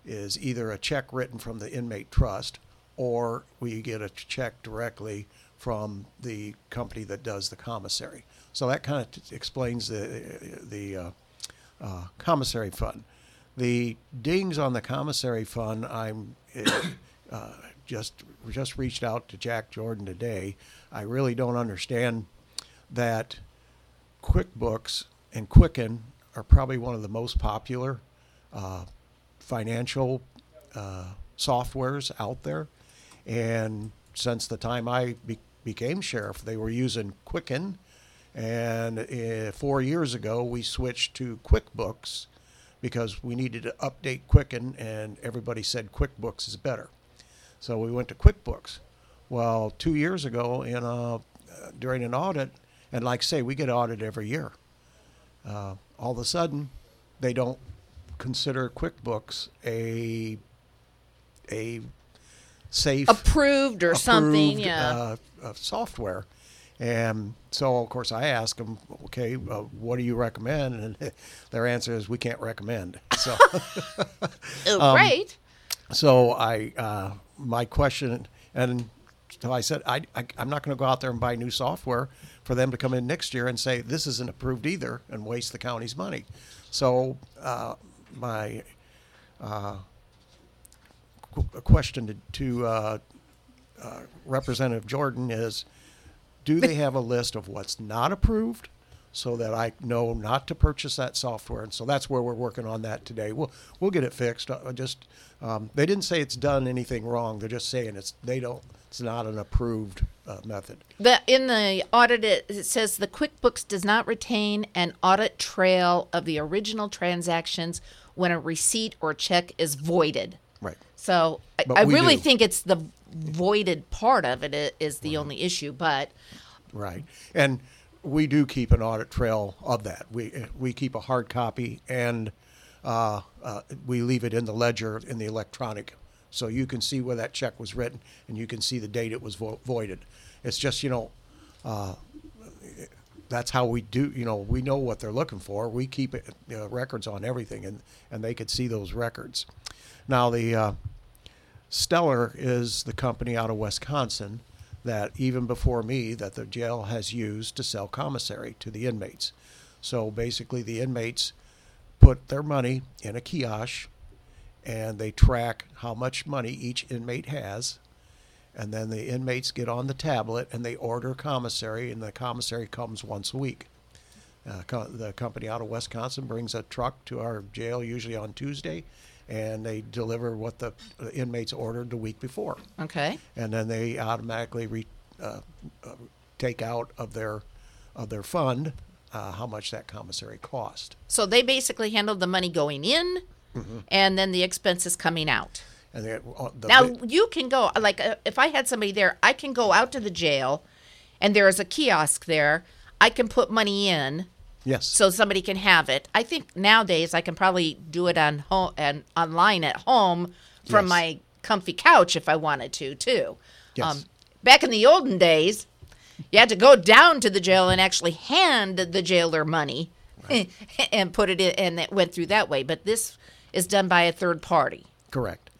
is either a check written from the inmate trust or we get a check directly from the company that does the commissary. So that kind of t- explains the the uh, uh, commissary fund. The dings on the commissary fund, I'm *coughs* uh, just just reached out to Jack Jordan today. I really don't understand that QuickBooks and Quicken are probably one of the most popular uh, financial uh, softwares out there. And since the time I be- became sheriff, they were using Quicken. And uh, four years ago, we switched to QuickBooks because we needed to update Quicken, and everybody said QuickBooks is better. So we went to QuickBooks. Well, two years ago, in a, uh, during an audit, and like I say, we get audited every year. Uh, all of a sudden, they don't consider QuickBooks a a safe Approved or something, yeah. uh, uh, software. And so, of course, I ask them, okay, uh, what do you recommend? And *laughs* their answer is, we can't recommend. So, *laughs* Oh, um, great. so I, uh, my question, and so I said, I, I, I'm not going to go out there and buy new software for them to come in next year and say, this isn't approved either and waste the county's money. So, uh, my, uh, qu- question to, to uh, uh, Representative Jordan is, do they have a list of what's not approved so that I know not to purchase that software? And so that's where we're working on that today. We'll we'll get it fixed. Uh, just um, they didn't say it's done anything wrong. They're just saying it's they don't. It's not an approved uh, method. The in the audit it, it says the QuickBooks does not retain an audit trail of the original transactions when a receipt or check is voided. Right. So I, I really do. think it's the voided part of it is the only issue. But Right. And we do keep an audit trail of that. We we keep a hard copy and uh, uh, we leave it in the ledger in the electronic, so you can see where that check was written and you can see the date it was vo- voided. It's just you know, uh, that's how we do. You know, we know what they're looking for. We keep it, records on everything, and and they could see those records. Now the uh, Stellar is the company out of Wisconsin that even before me that the jail has used to sell commissary to the inmates. So basically the inmates put their money in a kiosk and they track how much money each inmate has and then the inmates get on the tablet and they order commissary and the commissary comes once a week. Uh, co- the company out of Wisconsin brings a truck to our jail usually on Tuesday and they deliver what the inmates ordered the week before okay, and then they automatically re, uh, uh, take out of their of their fund uh, how much that commissary cost. so they basically handled the money going in, Mm-hmm. and then the expenses coming out. And they, uh, the, Now ba- you can go like uh, if I had somebody there, I can go out to the jail, and there is a kiosk there. I can put money in, yes, so somebody can have it. I think nowadays I can probably do it on home and online at home from Yes. my comfy couch if I wanted to too. Um, Yes. back in the olden days, you had to go down to the jail and actually hand the jailer money *laughs* and put it in, and it went through that way. But this is done by a third party. Correct.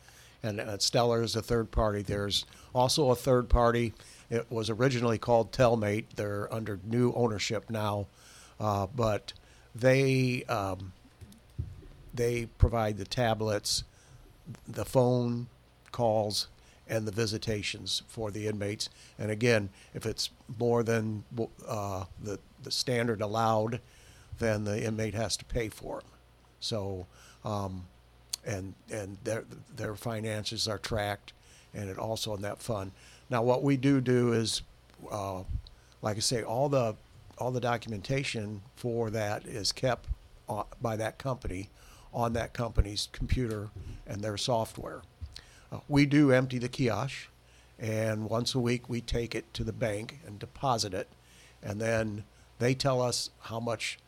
And uh, Stellar is a third party. There's also a third party. It was originally called Telmate. They're under new ownership now, uh, but they um, they provide the tablets, the phone calls, and the visitations for the inmates. And again, if it's more than uh, the the standard allowed, then the inmate has to pay for them. So, um, and and their their finances are tracked, and it also in that fund. Now, what we do do is, uh, like I say, all the all the documentation for that is kept uh, by that company on that company's computer and their software. Uh, we do empty the kiosk, and once a week we take it to the bank and deposit it, and then they tell us how much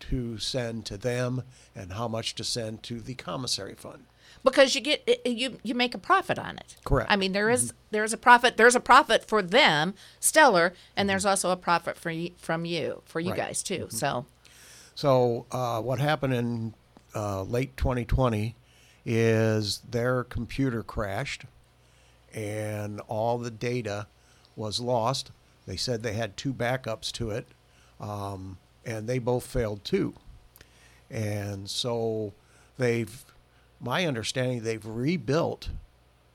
to send to them and how much to send to the commissary fund. Because you get you you make a profit on it. Correct. I mean there is- there's a profit there's a profit for them, Stellar, and there's also a profit for you, from you for you Right. guys too. So So uh, what happened in uh, late 2020 is their computer crashed, and all the data was lost. They said they had two backups to it, um, and they both failed too. And so they've, my understanding, they've rebuilt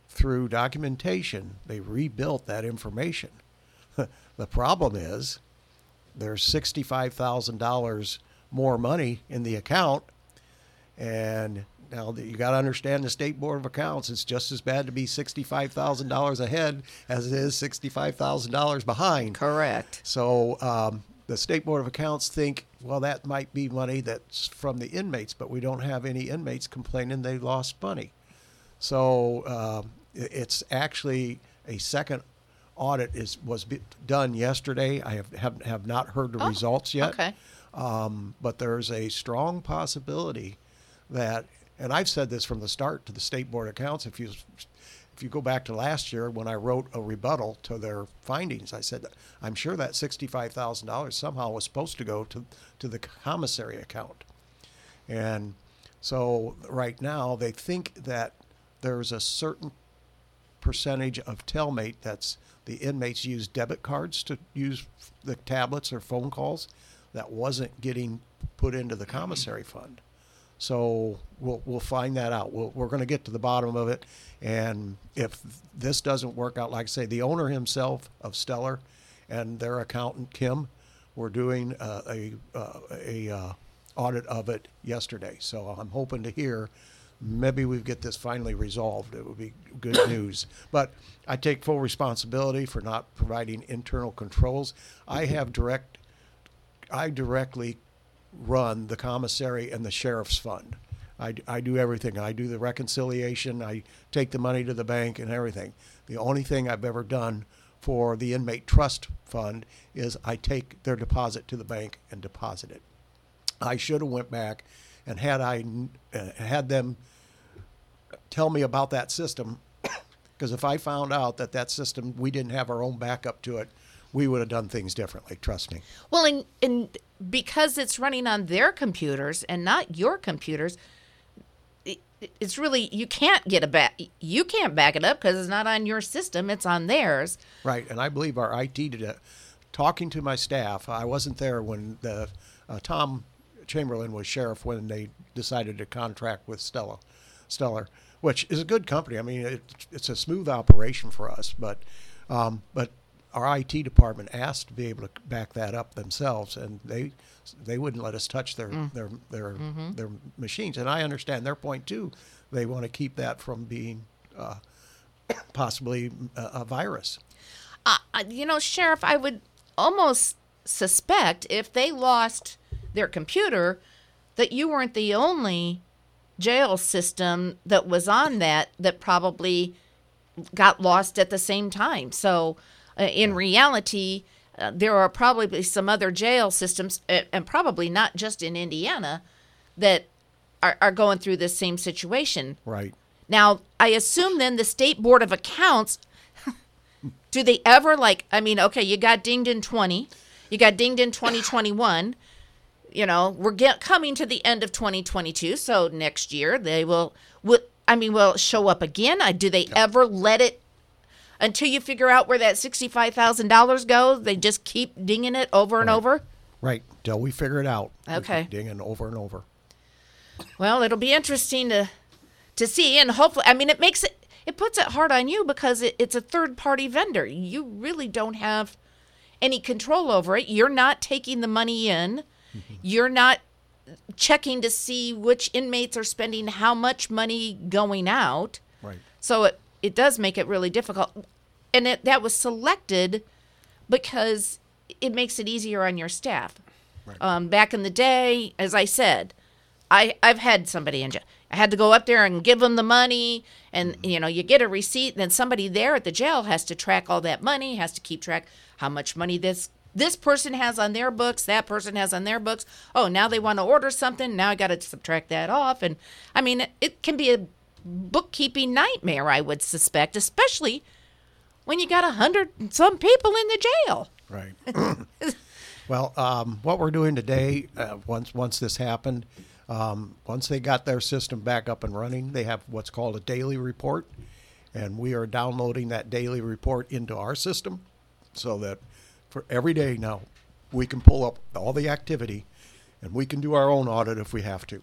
through documentation. They rebuilt that information. *laughs* the problem is there's $65,000 more money in the account. And now that you got to understand the State Board of Accounts, it's just as bad to be $65,000 ahead as it is $65,000 behind. correct. So um, the State Board of Accounts think, well, that might be money that's from the inmates, but we don't have any inmates complaining they lost money. So um, it's actually a second audit is was done yesterday. I have have, have not heard the results yet. okay. Um, but there's a strong possibility that, and I've said this from the start to the State Board of Accounts. If you if you go back to last year when I wrote a rebuttal to their findings, I said I'm sure that sixty-five thousand dollars somehow was supposed to go to to the commissary account, and so right now they think that there's a certain percentage of Telmate that's the inmates use debit cards to use the tablets or phone calls that wasn't getting put into the commissary fund. So we'll we'll find that out. We'll, we're going to get to the bottom of it, and if this doesn't work out, like I say, the owner himself of Stellar and their accountant Kim were doing uh, a uh, a uh, audit of it yesterday. So I'm hoping to hear maybe we get this finally resolved. It would be good *coughs* news. But I take full responsibility for not providing internal controls. I have direct, I directly run the commissary and the sheriff's fund. I, I do everything. I do the reconciliation. I take the money to the bank and everything. The only thing I've ever done for the inmate trust fund is I take their deposit to the bank and deposit it. I should have went back and had I uh, had them tell me about that system *coughs* because if I found out that that system we didn't have our own backup to it, we would have done things differently. Trust me. Well, and, and because it's running on their computers and not your computers, it, it's really you can't get a back. You can't back it up because it's not on your system; it's on theirs. Right, and I believe our IT did it. Talking to my staff, I wasn't there when the uh, Tom Chamberlain was sheriff when they decided to contract with Stella, Stellar, which is a good company. I mean, it, it's a smooth operation for us, but um, but our IT department asked to be able to back that up themselves, and they they wouldn't let us touch their their their their machines. And I understand their point too. They want to keep that from being uh, *coughs* possibly a, a virus. Uh, uh, you know, Sheriff, I would almost suspect if they lost their computer that you weren't the only jail system that was on that that probably got lost at the same time. So, uh, in reality, uh, there are probably some other jail systems, uh, and probably not just in Indiana, that are, are going through this same situation. Right. Now, I assume then the State Board of Accounts *laughs* do they ever like? I mean, okay, you got dinged in twenty, you got dinged in twenty *coughs* twenty one. You know, we're get, coming to the end of 2022, so next year they will. Will I mean, will show up again? Uh, Do they ever let it until you figure out where that sixty-five thousand dollars goes? They just keep dinging it over and over. Right. Till we figure it out. Okay. Dinging over and over. Well, it'll be interesting to to see, and hopefully, I mean, it makes it it puts it hard on you because it, it's a third party vendor. You really don't have any control over it. You're not taking the money in. Mm-hmm. You're not checking to see which inmates are spending how much money going out. Right. So it it does make it really difficult, and it, that was selected because it makes it easier on your staff. Um, back in the day, as I said, I I've had somebody in jail. I had to go up there and give them the money, and you know you get a receipt. And then somebody there at the jail has to track all that money, has to keep track how much money this this person has on their books, that person has on their books. Oh, now they want to order something. Now I got to subtract that off, and I mean it, it can be a bookkeeping nightmare. I would suspect, especially when you got a hundred some people in the jail. Right. *clears throat* well, um, what we're doing today, uh, once once this happened, um, once they got their system back up and running, they have what's called a daily report, and we are downloading that daily report into our system, so that for every day now, we can pull up all the activity, and we can do our own audit if we have to.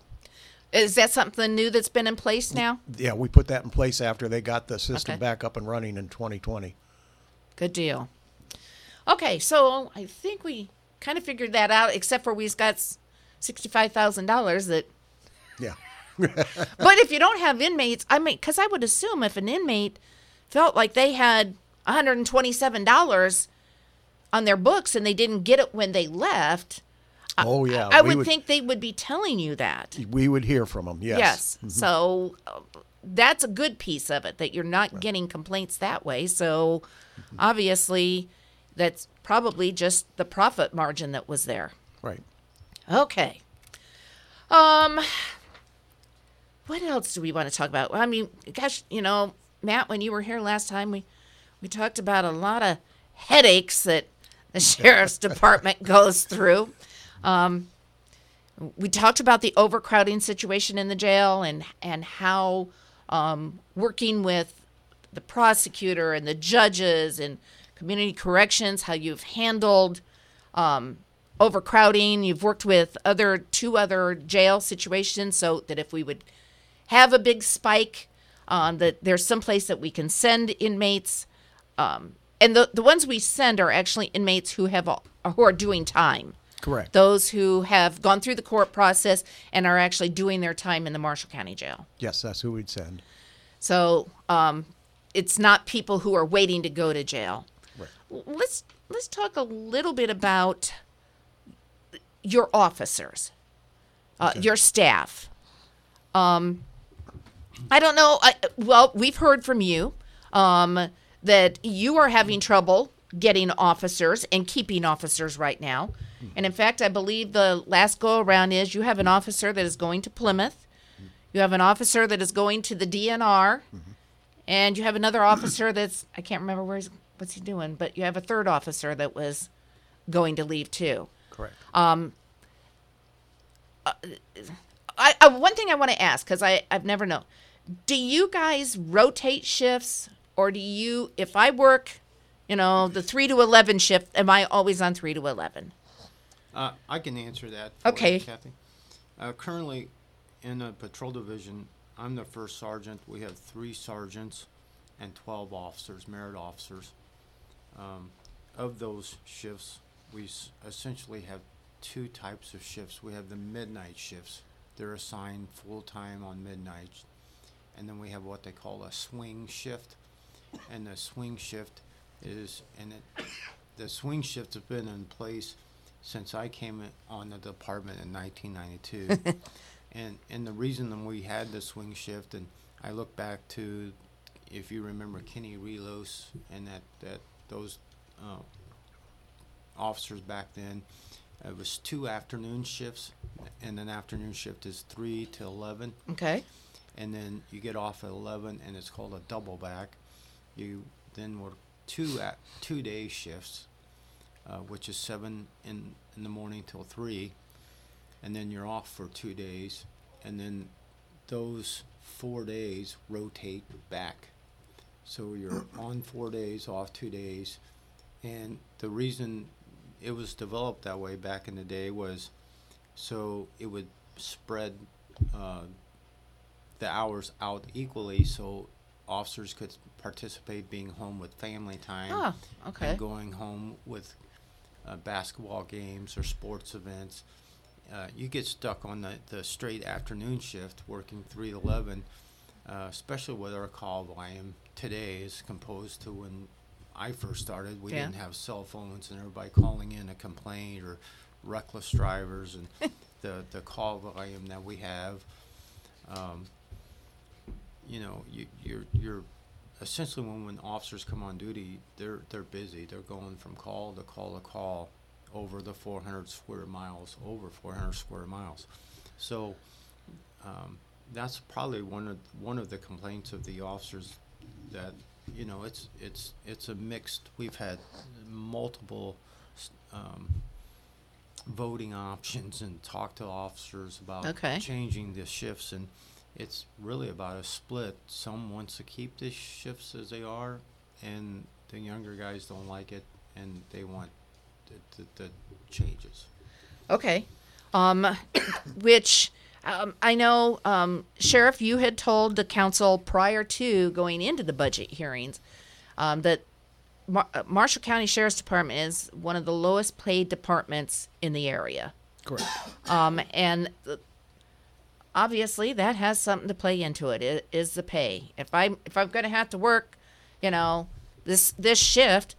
Is that something new that's been in place now? Yeah, we put that in place after they got the system Okay. back up and running in 2020. Good deal. Okay, so I think we kind of figured that out, except for we've got sixty-five thousand dollars. That, Yeah. *laughs* but if you don't have inmates, I mean, because I would assume if an inmate felt like they had one hundred and twenty-seven dollars on their books and they didn't get it when they left, *laughs* Oh yeah. I we would, think they would be telling you that. we would hear from them. Yes. Yes. So uh, that's a good piece of it that you're not getting complaints that way. So obviously, that's probably just the profit margin that was there. Right. Okay. Um, what else do we want to talk about? I mean, gosh, you know, Matt, when you were here last time, we we talked about a lot of headaches that the *laughs* sheriff's department goes through. Um, we talked about the overcrowding situation in the jail and and how um, working with the prosecutor and the judges and community corrections, how you've handled um, overcrowding. You've worked with other two other jail situations, so that if we would have a big spike, um, that there's some place that we can send inmates. Um, and the the ones we send are actually inmates who have who are doing time. Correct. Those who have gone through the court process and are actually doing their time in the Marshall County Jail. Yes, that's who we'd send. So um, it's not people who are waiting to go to jail. L- Let's let's talk a little bit about your officers, uh, your staff. Um, I don't know. I, well, we've heard from you um, that you are having trouble getting officers and keeping officers right now. And in fact, I believe the last go around is you have an officer that is going to Plymouth. You have an officer that is going to the DNR, and you have another *clears throat* officer that's I can't remember where he's what's he doing, but you have a third officer that was going to leave too. Correct. Um, uh, I, I one thing I want to ask because I I've never known. Do you guys rotate shifts, or do you? If I work, you know, the three to eleven shift, am I always on three to eleven? Uh, I can answer that. for you, Okay. Kathy. Uh, currently, in the patrol division, I'm the first sergeant. We have three sergeants and 12 officers, merit officers. Um, of those shifts, we s- essentially have two types of shifts. We have the midnight shifts. They're assigned full time on midnight. And then we have what they call a swing shift. And the swing shift is, and it, the swing shift has been in place since I came on the department in 1992. *laughs* and and the reason that we had the swing shift, and I look back to, if you remember Kenny Relos and that that those uh, officers back then, it was two afternoon shifts, and an afternoon shift is three to 11 Okay. and then you get off at 11 and it's called a double back you then work two at two day shifts, uh, which is seven in in the morning till three, and then you're off for two days, and then those four days rotate back. So you're *clears throat* on four days, off two days, and the reason it was developed that way back in the day was so it would spread uh, the hours out equally so officers could participate being home with family time Oh, okay. and going home with uh, basketball games or sports events. Uh, you get stuck on the, the straight afternoon shift working 3 to 11, uh, especially with our call volume today is composed to when I first started. We Yeah. didn't have cell phones and everybody calling in a complaint or reckless drivers and *laughs* the, the call volume that we have. Um, you know, you, you're you're essentially when when officers come on duty, they're they're busy. They're going from call to call to call over the 400 square miles, over 400 square miles. So um, that's probably one of one of the complaints of the officers that you know it's it's it's a mixed. We've had multiple. Um, voting options and talk to officers about Okay. changing the shifts and it's really about a split. Some wants to keep the shifts as they are, and the younger guys don't like it, and they want the, the, the changes. Okay. Um, *coughs* which um, I know, um, Sheriff, you had told the council prior to going into the budget hearings um, that Mar- uh, Marshall County Sheriff's Department is one of the lowest paid departments in the area. Correct. Um, and th- obviously that has something to play into it. It is the pay. If I if I'm going to have to work, you know, this this shift,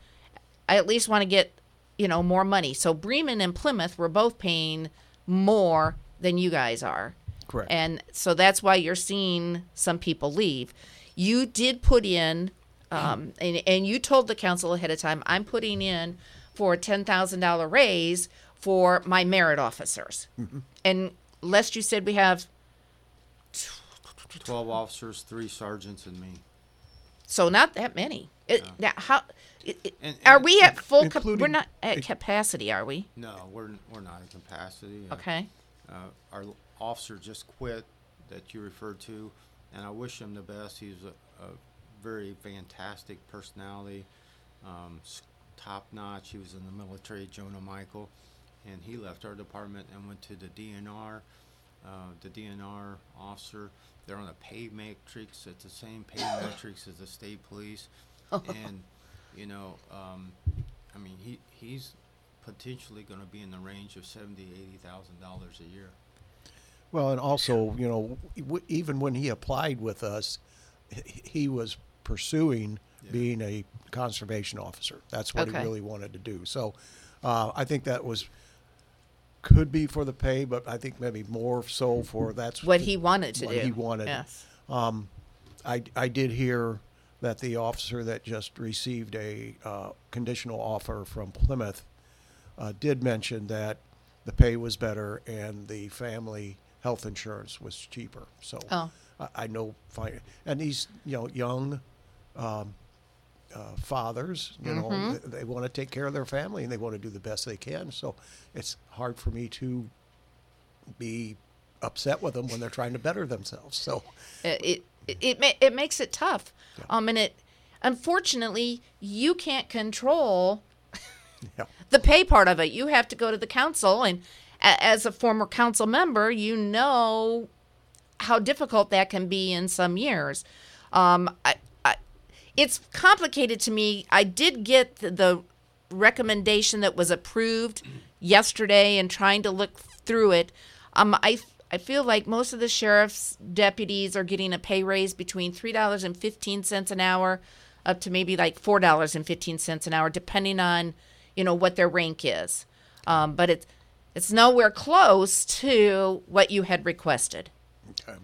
I at least want to get, you know, more money. So Bremen and Plymouth were both paying more than you guys are. Correct. And so that's why you're seeing some people leave. You did put in, um, and, and you told the council ahead of time, I'm putting in for a $10,000 raise for my merit officers. And lest you said we have, 12 officers, three sergeants, and me. so not that many. It, now, how, it, it- And- are we at full, cap- we're not at capacity, are we? No, we're, we're not at capacity. Uh, Okay. Uh, our officer just quit that you referred to, and I wish him the best. He's a, a very fantastic personality, um, top notch. He was in the military, Jonah Michael, and he left our department and went to the DNR. Uh, the DNR officer, they're on a pay matrix. It's the same pay *coughs* matrix as the state police, and you know, um, I mean, he he's potentially going to be in the range of seventy, eighty thousand dollars a year. Well, and also, you know, w- even when he applied with us, he was pursuing being a conservation officer. That's what Okay. he really wanted to do. So, uh, I think that was could be for the pay, but I think maybe more so for that's What he wanted to what do. he wanted. Yes. Um, I, I did hear that the officer that just received a uh, conditional offer from Plymouth uh, did mention that the pay was better and the family health insurance was cheaper. So Oh. I, I know, fi- and he's you know young um, uh, fathers, you know, Mm-hmm. they, they want to take care of their family and they want to do the best they can. So it's hard for me to be upset with them when they're trying to better themselves. So. it it it, it makes it tough. Um, and it unfortunately you can't control *laughs* Yeah. the pay part of it. You have to go to the council, and a- as a former council member, you know how difficult that can be in some years. Um, I, it's complicated to me. I did get the, the recommendation that was approved yesterday, and trying to look through it. Um, I I feel like most of the sheriff's deputies are getting a pay raise between three dollars and fifteen cents an hour, up to maybe like four dollars and fifteen cents an hour, depending on you know what their rank is. Um, but it's it's nowhere close to what you had requested. Okay.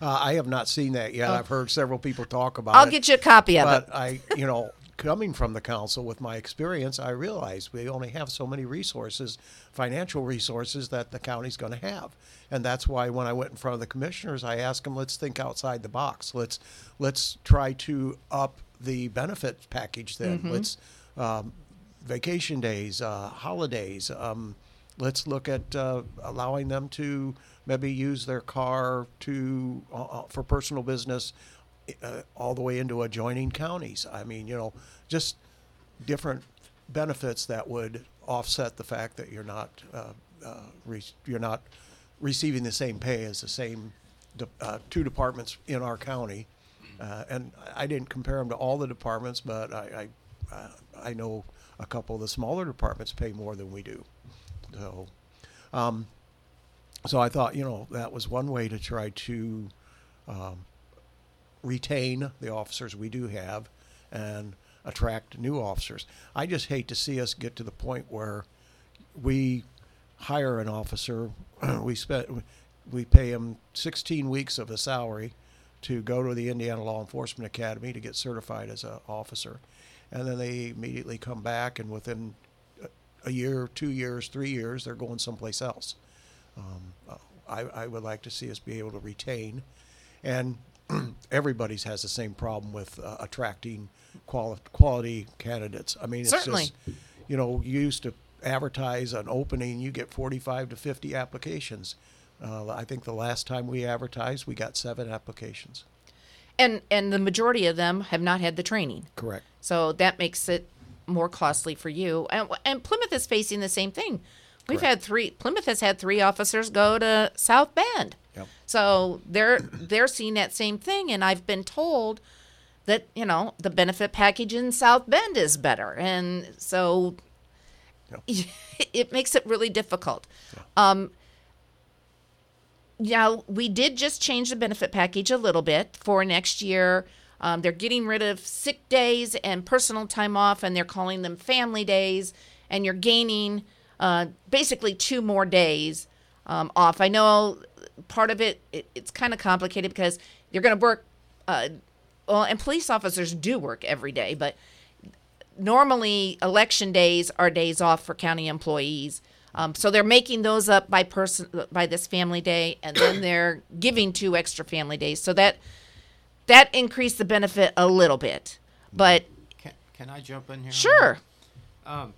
Uh, I have not seen that yet. I've heard several people talk about Oh. I'll it. get you a copy of but it. I, you know, coming from the council with my experience, I realize we only have so many resources, financial resources that the county's going to have, and that's why when I went in front of the commissioners, I asked them, let's think outside the box. Let's let's try to up the benefit package. Then let's um, vacation days, uh, holidays. Um, let's look at uh, allowing them to maybe use their car to uh, uh, for personal business, uh, all the way into adjoining counties. I mean, you know, just different benefits that would offset the fact that you're not uh, uh, re- you're not receiving the same pay as the same de- uh, two departments in our county. And I didn't compare them to all the departments, but I I, I know a couple of the smaller departments pay more than we do. So, um, so I thought you know that was one way to try to um, retain the officers we do have and attract new officers. I just hate to see us get to the point where we hire an officer, *clears throat* we spend we pay him 16 weeks of a salary to go to the Indiana Law Enforcement Academy to get certified as an officer, and then they immediately come back and within a- a year, two years, three years, they're going someplace else. Um, I, I would like to see us be able to retain, and *clears throat* everybody's has the same problem with uh, attracting quali- quality candidates. I mean, it's Certainly. just, you know, you used to advertise an opening, you get 45 to 50 applications. Uh, I think the last time we advertised, we got seven applications. And and the majority of them have not had the training. Correct. So that makes it more costly for you. And, and Plymouth is facing the same thing. We've Correct. had three. Plymouth has had three officers go to South Bend. Yep. So they're they're seeing that same thing. And I've been told that you know the benefit package in South Bend is better, and so *laughs* it makes it really difficult. Um, now we did just change the benefit package a little bit for next year. Um, they're getting rid of sick days and personal time off, and they're calling them family days. And you're gaining uh, basically two more days um, off. I know part of it, it it's kind of complicated because you're going to work. Uh, well, and police officers do work every day, but normally election days are days off for county employees. Um, so they're making those up by person by this family day, and then *coughs* they're giving two extra family days. So that that increased the benefit a little bit, but Can, can I jump in here? sure. Um,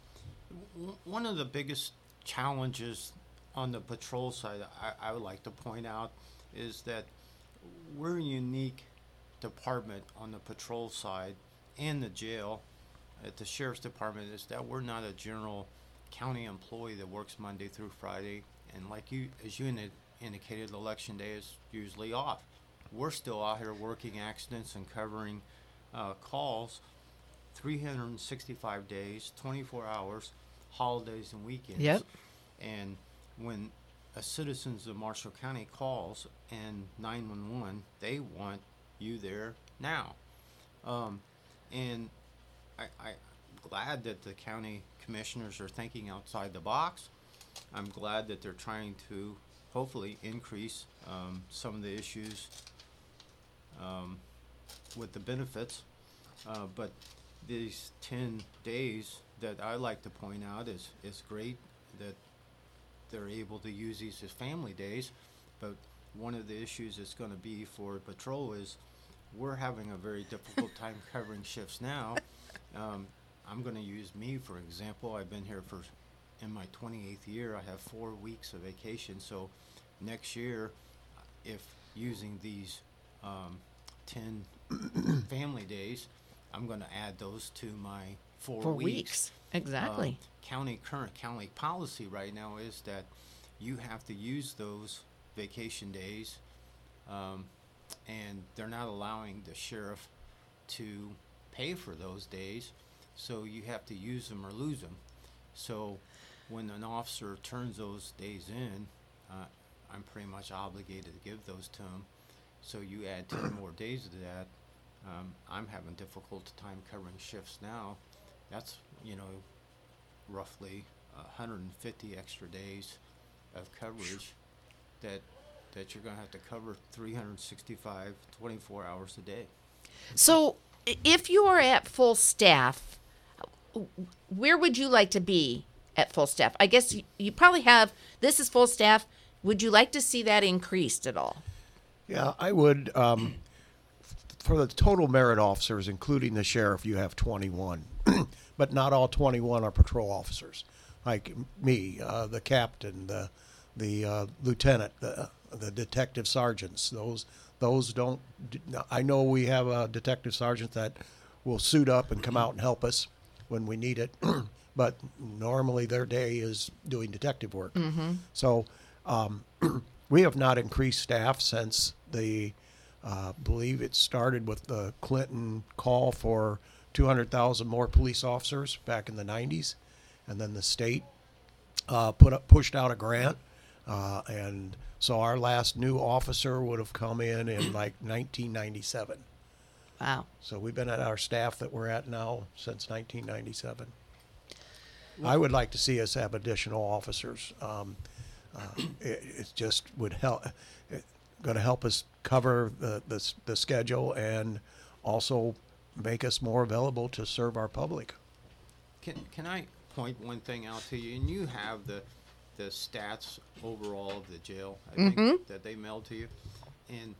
one of the biggest challenges on the patrol side, I, I would like to point out, is that we're a unique department on the patrol side and the jail at the sheriff's department is that we're not a general county employee that works Monday through Friday. And like you, as you indi- indicated, election day is usually off. We're still out here working accidents and covering uh, calls 365 days, 24 hours, holidays and weekends. Yep. And when a citizens of Marshall County calls and 911, they want you there now. Um, and I, I, I'm glad that the county commissioners are thinking outside the box. I'm glad that they're trying to hopefully increase um, some of the issues um, with the benefits. Uh, but these 10 days that I like to point out is, is great that they're able to use these as family days. But one of the issues that's going to be for patrol is we're having a very difficult *laughs* time covering shifts now. Um, I'm going to use me for example. I've been here for in my 28th year. I have four weeks of vacation. So next year, if using these um, 10 *coughs* family days, I'm going to add those to my four, Four weeks. weeks. Exactly. Um, county current county policy right now is that you have to use those vacation days, um, and they're not allowing the sheriff to pay for those days, so you have to use them or lose them. So when an officer turns those days in, uh, I'm pretty much obligated to give those to him. So you add 10 more days to that. Um, I'm having difficult time covering shifts now. That's, you know, roughly 150 extra days of coverage that that you're going to have to cover 365 24 hours a day. So, if you are at full staff, where would you like to be at full staff? I guess you, you probably have this is full staff. Would you like to see that increased at all? Yeah, I would. Um, for the total merit officers, including the sheriff, you have 21, *clears throat* but not all 21 are patrol officers. Like me, uh, the captain, the the uh, lieutenant, the the detective sergeants. Those those don't. I know we have a detective sergeant that will suit up and come out and help us when we need it, *clears throat* but normally their day is doing detective work. So um, *clears throat* we have not increased staff since the uh, believe it started with the Clinton call for 200,000 more police officers back in the 90s, and then the state uh, put up, pushed out a grant, uh, and so our last new officer would have come in in *clears throat* like 1997. Wow. So we've been at our staff that we're at now since 1997. I would like to see us have additional officers. Um, uh, it, it just would help. Going to help us cover the, the the schedule and also make us more available to serve our public. Can, can I point one thing out to you? And you have the, the stats overall of the jail, I think, that they mailed to you. And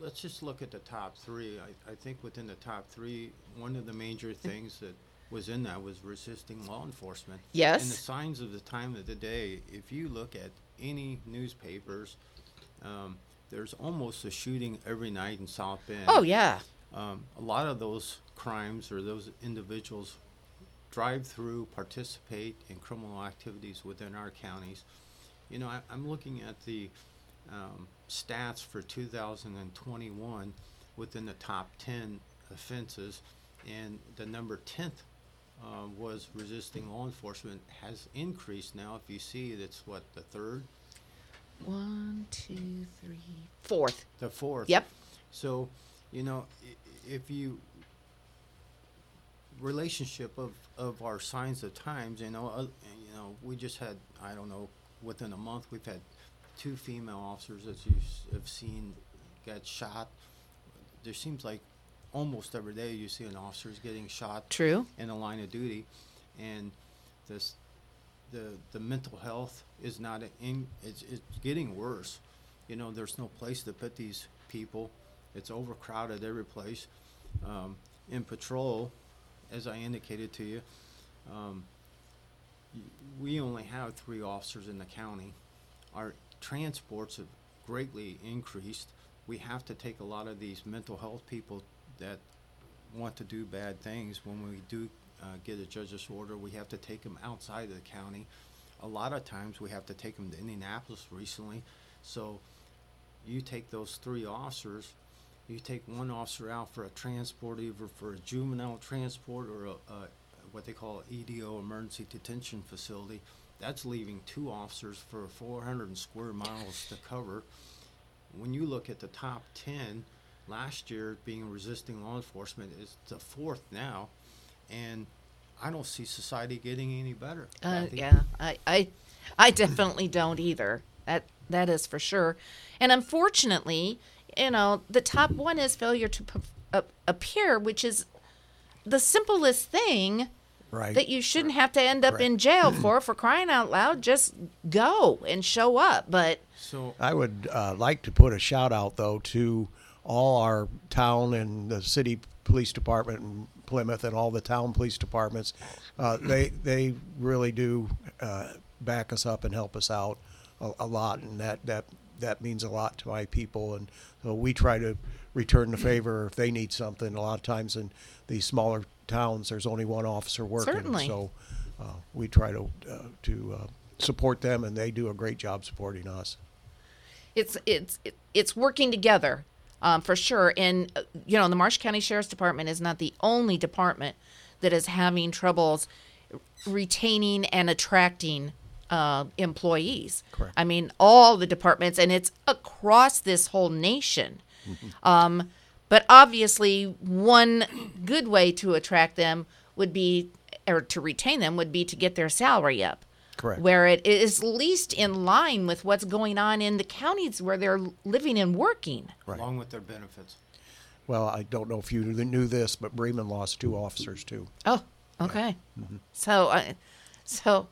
let's just look at the top three. I, I think within the top three, one of the major things that was in that was resisting law enforcement. Yes. And the signs of the time of the day, if you look at any newspapers, um, there's almost a shooting every night in South Bend Oh yeah. Um, a lot of those crimes or those individuals drive through, participate in criminal activities within our counties. You know, I, I'm looking at the um, stats for 2021 within the top 10 offenses, and the number 10th uh, was resisting law enforcement has increased now. If you see, that's what the third, One, two, three, fourth. the fourth. Yep. So, you know, if you relationship of of our signs of times, you know, uh, you know, we just had I don't know within a month we've had two female officers that you have seen get shot. There seems like almost every day you see an officer is getting shot True. in the line of duty, and this the the mental health is not in it's it's getting worse. You know, there's no place to put these people. It's overcrowded every place. Um, in patrol, as I indicated to you, um, we only have three officers in the county. Our transports have greatly increased. We have to take a lot of these mental health people that want to do bad things. When we do uh, get a judge's order, we have to take them outside of the county. A lot of times, we have to take them to Indianapolis recently. So, you take those three officers, you take one officer out for a transport, either for a juvenile transport or a, a what they call EDO, emergency detention facility. That's leaving two officers for 400 square miles to cover. When you look at the top 10, last year being resisting law enforcement it's the fourth now, and I don't see society getting any better. Uh, yeah, I, I, I definitely don't either. That that is for sure. And unfortunately, you know, the top one is failure to p- uh, appear, which is the simplest thing Right. that you shouldn't have to end up in jail *clears throat* for. For crying out loud, just go and show up. But So I would uh, like to put a shout out though to all our town and the city police department in Plymouth and all the town police departments. Uh, they they really do uh, back us up and help us out a, a lot, and that that that means a lot to my people. And so we try to return the favor if they need something. A lot of times in these smaller towns, there's only one officer working, Certainly. so uh, we try to uh, to uh, support them, and they do a great job supporting us. it's it's it's working together um, for sure. And uh, you know, the Marsh County Sheriff's Department is not the only department that is having troubles retaining and attracting uh, employees. Correct. I mean, all the departments, and it's across this whole nation. Um, but obviously, one good way to attract them would be, or to retain them, would be to get their salary up. Correct. Where it is least in line with what's going on in the counties where they're living and working. Right. along with their benefits. Well, I don't know if you knew this, but Bremen lost two officers too. Oh, okay. So, uh, so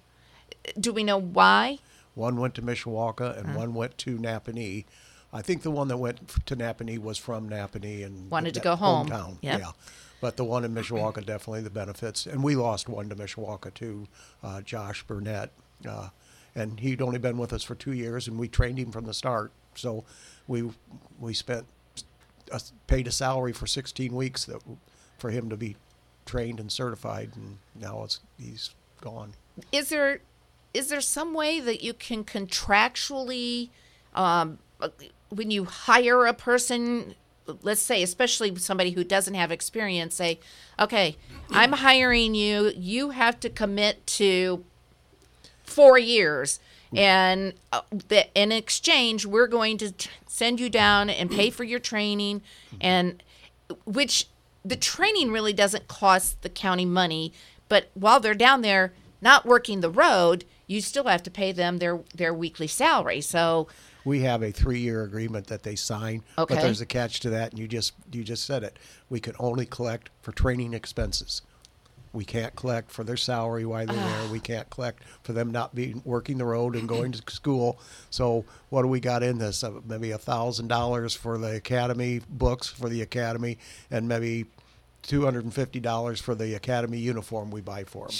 do we know why? One went to Mishawaka Uh-huh. and one went to Nappanee. I think the one that went to Nappanee was from Nappanee and Wanted to go home. Hometown, Yep. yeah. But the one in Mishawaka definitely the benefits, and we lost one to Mishawaka too, uh, Josh Burnett, uh, and he'd only been with us for two years, and we trained him from the start. So we we spent uh, paid a salary for 16 weeks that for him to be trained and certified, and now it's he's gone. is there is there some way that you can contractually um, when you hire a person let's say especially somebody who doesn't have experience say okay i'm hiring you. You have to commit to four years and uh, in exchange we're going to send you down and pay for your training and which the training really doesn't cost the county money but while they're down there not working the road you still have to pay them their their weekly salary so We have a three-year agreement that they sign, Okay. but there's a catch to that, and you just you just said it. We can only collect for training expenses. We can't collect for their salary while they're there. We can't collect for them not being working the road and going to *clears throat* school. So what do we got in this? Uh, maybe a thousand dollars for the academy books for the academy, and maybe two hundred and fifty dollars for the academy uniform we buy for them.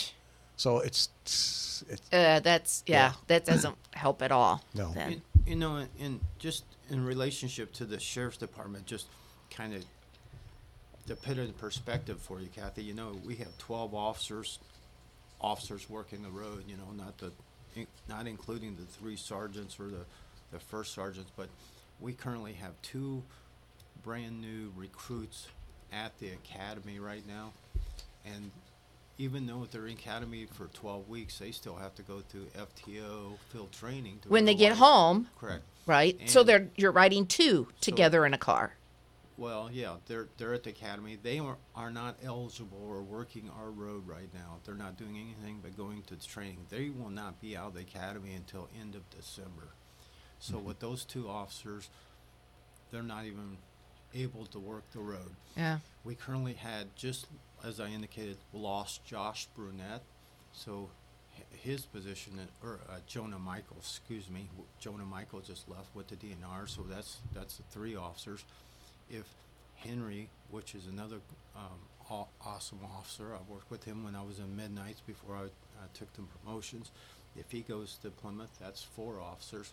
So it's it's uh, that's yeah, Yeah. that doesn't *clears throat* help at all No. then. In, you know, in, in just in relationship to the sheriff's department, just kind of to put it in perspective for you, Kathy. You know, we have twelve officers, officers working the road. You know, not the, not including the three sergeants or the, the first sergeants, but we currently have two brand new recruits at the academy right now, and even though they're in academy for 12 weeks, they still have to go through FTO field training. To when they get home Correct. right so they're you're riding two together in a car Well, yeah, they're they're at the academy. They are, are not eligible or working our road right now. They're not doing anything but going to the training. They will not be out of the academy until end of December. So mm-hmm. with those two officers, they're not even able to work the road. yeah We currently had, just as I indicated, lost Josh Brunette. So his position, or uh, Jonah Michael, excuse me, Jonah Michael just left with the DNR. So that's that's the three officers. If Henry, which is another um, awesome officer, I worked with him when I was in Midnights before I uh, took the promotions. If he goes to Plymouth, that's four officers.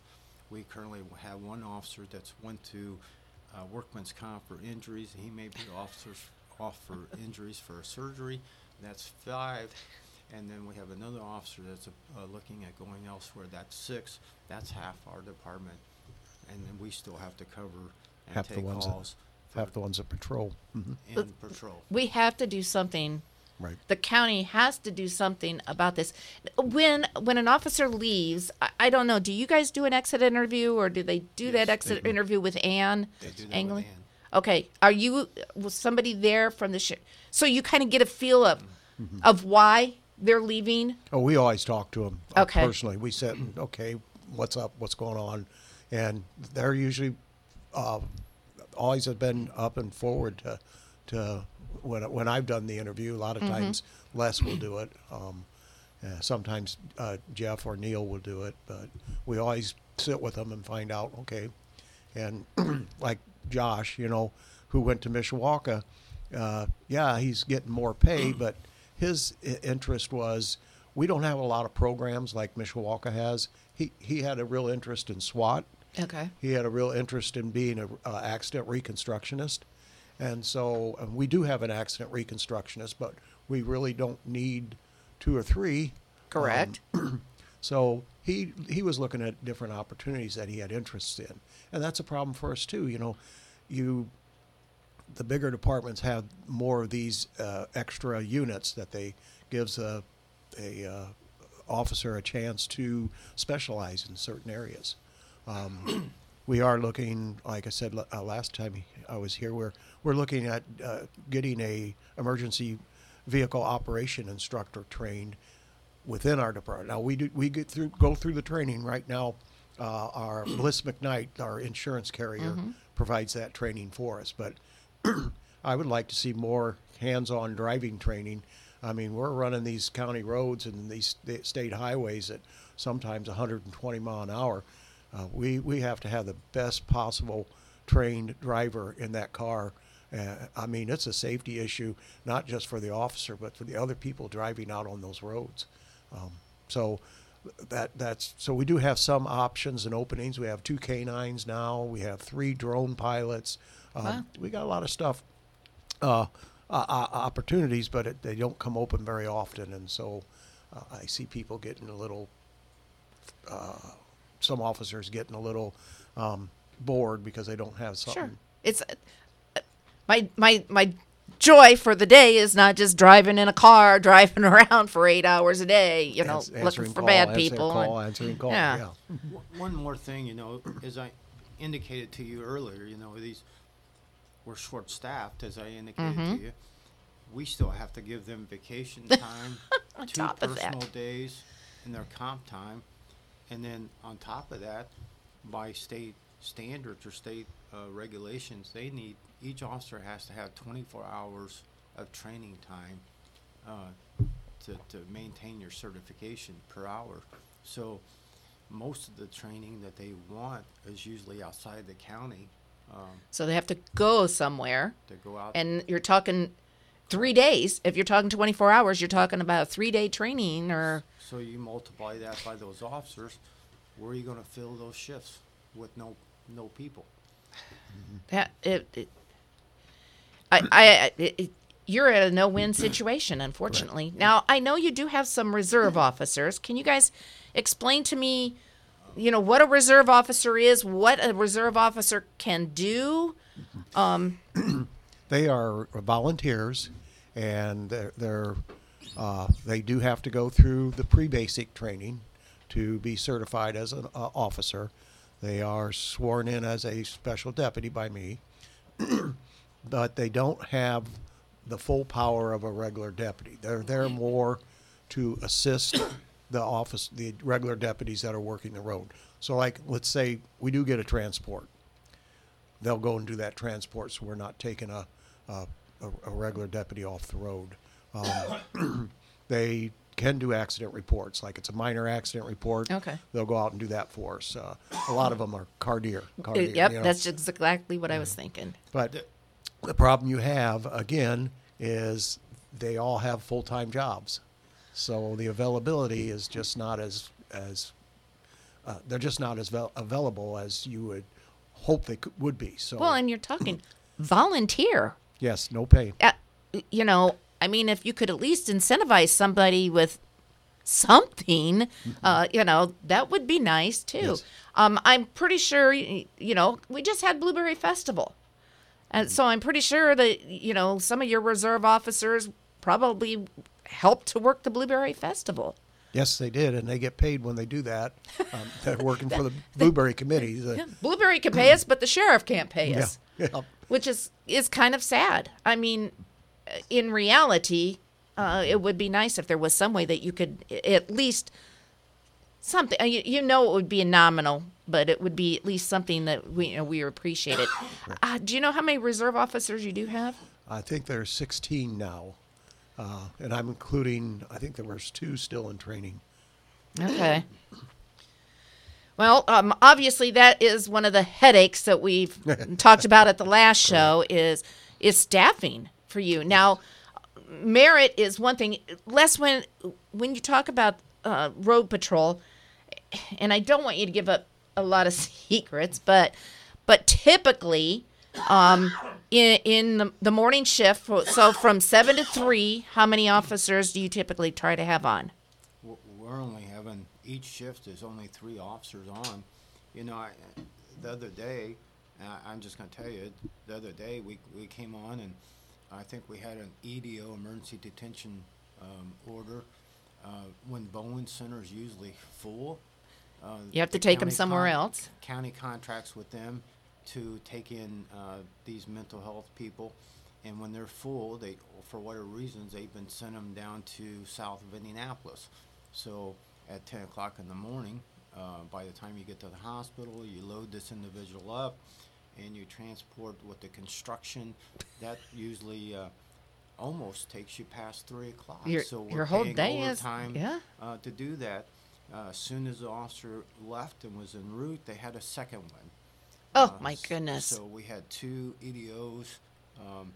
We currently have one officer that's went to uh, workman's comp for injuries. He may be officers off for injuries for surgery. That's five. And then we have another officer that's uh, looking at going elsewhere. That's six. That's half our department. And then we still have to cover and half the ones calls that half the ones that patrol. hmm in patrol. we have to do something Right. the county has to do something about this when when an officer leaves I, I don't know do you guys do an exit interview or do they do that Yes, exit interview with anne They do that with Angley? Ann. Okay are you was somebody there from the sh- so you kind of get a feel of Mm-hmm. of why they're leaving Oh, we always talk to them Okay. personally. We said, okay, what's up? What's going on? And they're usually uh, always have been up and forward to to when when I've done the interview. A lot of times, Les will do it. Um, uh, sometimes uh, Jeff or Neil will do it, but we always sit with them and find out. Okay, and *clears throat* like Josh, you know, who went to Mishawaka, uh, yeah, he's getting more pay, *clears throat* but his interest was we don't have a lot of programs like Mishawaka has. He he had a real interest in SWAT. okay He had a real interest in being an uh, accident reconstructionist. And so and we do have an accident reconstructionist, but we really don't need two or three. correct *clears throat* So he he was looking at different opportunities that he had interests in, and that's a problem for us too. You know, you the bigger departments have more of these uh, extra units that they gives a a uh, officer a chance to specialize in certain areas. Um, we are looking, like I said uh, last time I was here, we're we're looking at uh, getting a emergency vehicle operation instructor trained within our department. Now we do we get through go through the training right now. Uh, our Bliss McKnight, our insurance carrier, provides that training for us. But *clears throat* I would like to see more hands-on driving training. I mean, we're running these county roads and these state highways at sometimes 120 mile an hour. Uh, we we have to have the best possible trained driver in that car. Uh, I mean, it's a safety issue, not just for the officer, but for the other people driving out on those roads. Um, so that that's so we do have some options and openings. We have two canines now. We have three drone pilots. Um, Wow. We got a lot of stuff, uh, uh, opportunities, but it, they don't come open very often, and so uh, I see people getting a little. Uh, some officers getting a little um, bored because they don't have something. Sure. It's uh, my my my joy for the day is not just driving in a car, *laughs* driving around for eight hours a day. You know, Ans- looking for call, bad people. Call, and- answering call. yeah. Yeah. One more thing, you know, as I indicated to you earlier, you know, these we're short staffed, as I indicated Mm-hmm. to you. We still have to give them vacation *laughs* time, two top of that. personal days, and their comp time, and then on top of that, by state standards or state uh, regulations, they need each officer has to have 24 hours of training time uh, to, to maintain your certification per hour. So most of the training that they want is usually outside the county um, So they have to go somewhere, to go out. and you're talking three days. If you're talking 24 hours, you're talking about three day training or so you multiply that by those officers. Where are you going to fill those shifts with no no people? That. It, it, I, I, it, you're at a no win situation, unfortunately. Now I know you do have some reserve officers. Can you guys explain to me? You know what a reserve officer is, what a reserve officer can do. *clears throat* They are volunteers, and they're, they're uh, they do have to go through the pre-basic training to be certified as an uh, officer. They are sworn in as a special deputy by me, *clears throat* but they don't have the full power of a regular deputy. They're there more to assist *coughs* the office, the regular deputies that are working the road. So, like, let's say we do get a transport they'll go and do that transport, so we're not taking a, a, a- a regular deputy off the road. Um, *clears throat* they can do accident reports, like it's a minor accident report. Okay. They'll go out and do that for us. Uh, a lot of them are cardier. *laughs* cardier yep, you know. that's exactly what I was thinking. But the problem you have, again, is they all have full-time jobs. So the availability is just not as, as, uh, they're just not as vel- available as you would hope they could, would be. So, Well, and you're talking *clears throat* volunteer. yes, no pay. Uh, you know, I mean, if you could at least incentivize somebody with something, uh, you know, that would be nice too. Yes. Um, I'm pretty sure, you know, we just had Blueberry Festival. And so I'm pretty sure that, you know, some of your reserve officers probably helped to work the Blueberry Festival. Yes, they did, and they get paid when they do that. *laughs* Um, they're working for the Blueberry Committee. The- Blueberry can pay us, but the sheriff can't pay us. yeah. which is is kind of sad. I mean, in reality, uh, it would be nice if there was some way that you could at least something. uh, You, you know, it would be nominal, but it would be at least something that we you know, we appreciate it. *coughs* Uh, do you know how many reserve officers you do have? I think there are 16 now, uh, and I'm including. I think there was two still in training. Okay. Well, um, obviously that is one of the headaches that we've *laughs* talked about at the last show is is staffing for you. Now, merit is one thing. Less when when you talk about uh, road patrol, and I don't want you to give up a lot of *laughs* secrets, but but typically um, in in the, the morning shift, so from seven to three, how many officers do you typically try to have on? We're- only having, each shift is only three officers on. You know, I, the other day, I'm just gonna tell you, the other day, we, we came on and I think we had an EDO, emergency detention, um, order. Uh, when Bowen Center is usually full. uh, You have to the take 'em county somewhere else. County contracts with them to take in, uh, these mental health people. And when they're full, they, for whatever reasons, they've been sending them down to south of Indianapolis. So at ten o'clock in the morning, uh, by the time you get to the hospital, you load this individual up and you transport with the construction. That usually, uh, almost takes you past three o'clock. Your- So your we're whole day is- overtime, yeah. Uh, to do that. Uh, as soon as the officer left and was en route, they had a second one. Oh, Uh, my goodness. So we had two EDOs, um,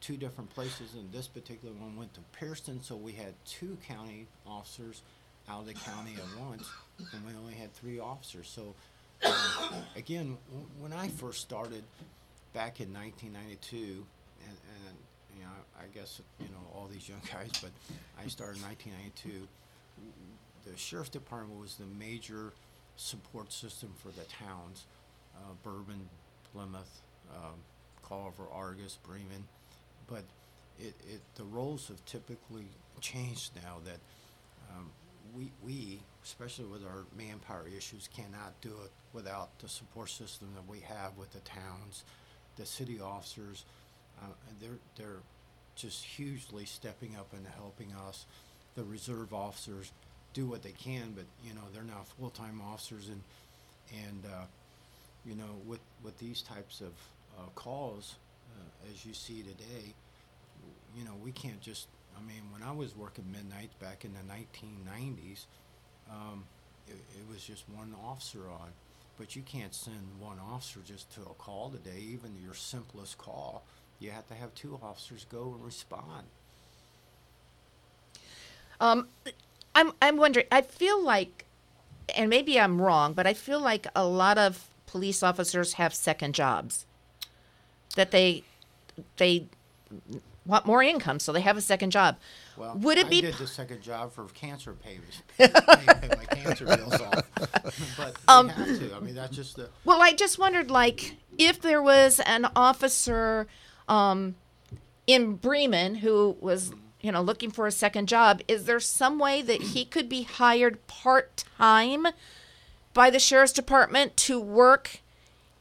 two different places, and this particular one went to Pearson, so we had two county officers out of the county at once, and we only had three officers. So, again, when I first started back in 1992, and, and you know, I guess you know all these young *laughs* guys, but I started in 1992. The sheriff's department was the major support system for the towns uh, Bourbon, Plymouth, um, Culver, Argos, Bremen. But it, it, the roles have typically changed now that um, we, we, especially with our manpower issues, cannot do it without the support system that we have with the towns, the city officers. Uh, they're, they're just hugely stepping up and helping us. The reserve officers do what they can, but you know they're now full-time officers, and and uh, you know, with, with these types of uh, calls, uh, as you see today, you know, we can't just, I mean, when I was working midnight back in the 1990s, um, it, it was just one officer on. But you can't send one officer just to a call today, even your simplest call. You have to have two officers go and respond. Um, I'm I'm wondering. I feel like, and maybe I'm wrong, but I feel like a lot of police officers have second jobs. That they they want more income, so they have a second job. Well, Would it I be did the second job for cancer payments, *laughs* pay, pay my cancer bills off. *laughs* but Um, have to. I mean, that's just the. Well, I just wondered, like, if there was an officer um, in Bremen who was, you know, looking for a second job, is there some way that he could be hired part time by the sheriff's department to work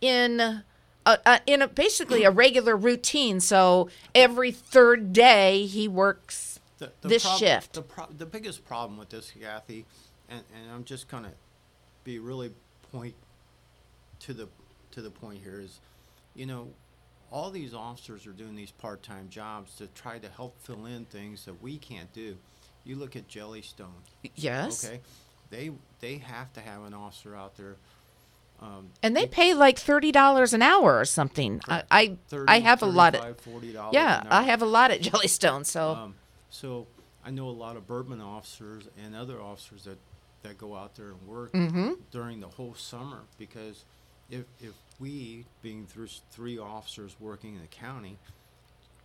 in? A, a, in a, basically a regular routine, so every third day he works the, the this prob- shift. The, pro- the biggest problem with this, Kathy, and, and I'm just gonna be really point to the to the point here is, you know, all these officers are doing these part-time jobs to try to help fill in things that we can't do. You look at Jellystone. Yes. Okay. They they have to have an officer out there. Um, And they pay like thirty dollars an hour or something. I I, 30, I have a lot of 35, $40 yeah. I have a lot at Jellystone. So Um, so I know a lot of Bourbon officers and other officers that, that go out there and work Mm-hmm. during the whole summer because if, if we, being thr- three officers working in the county,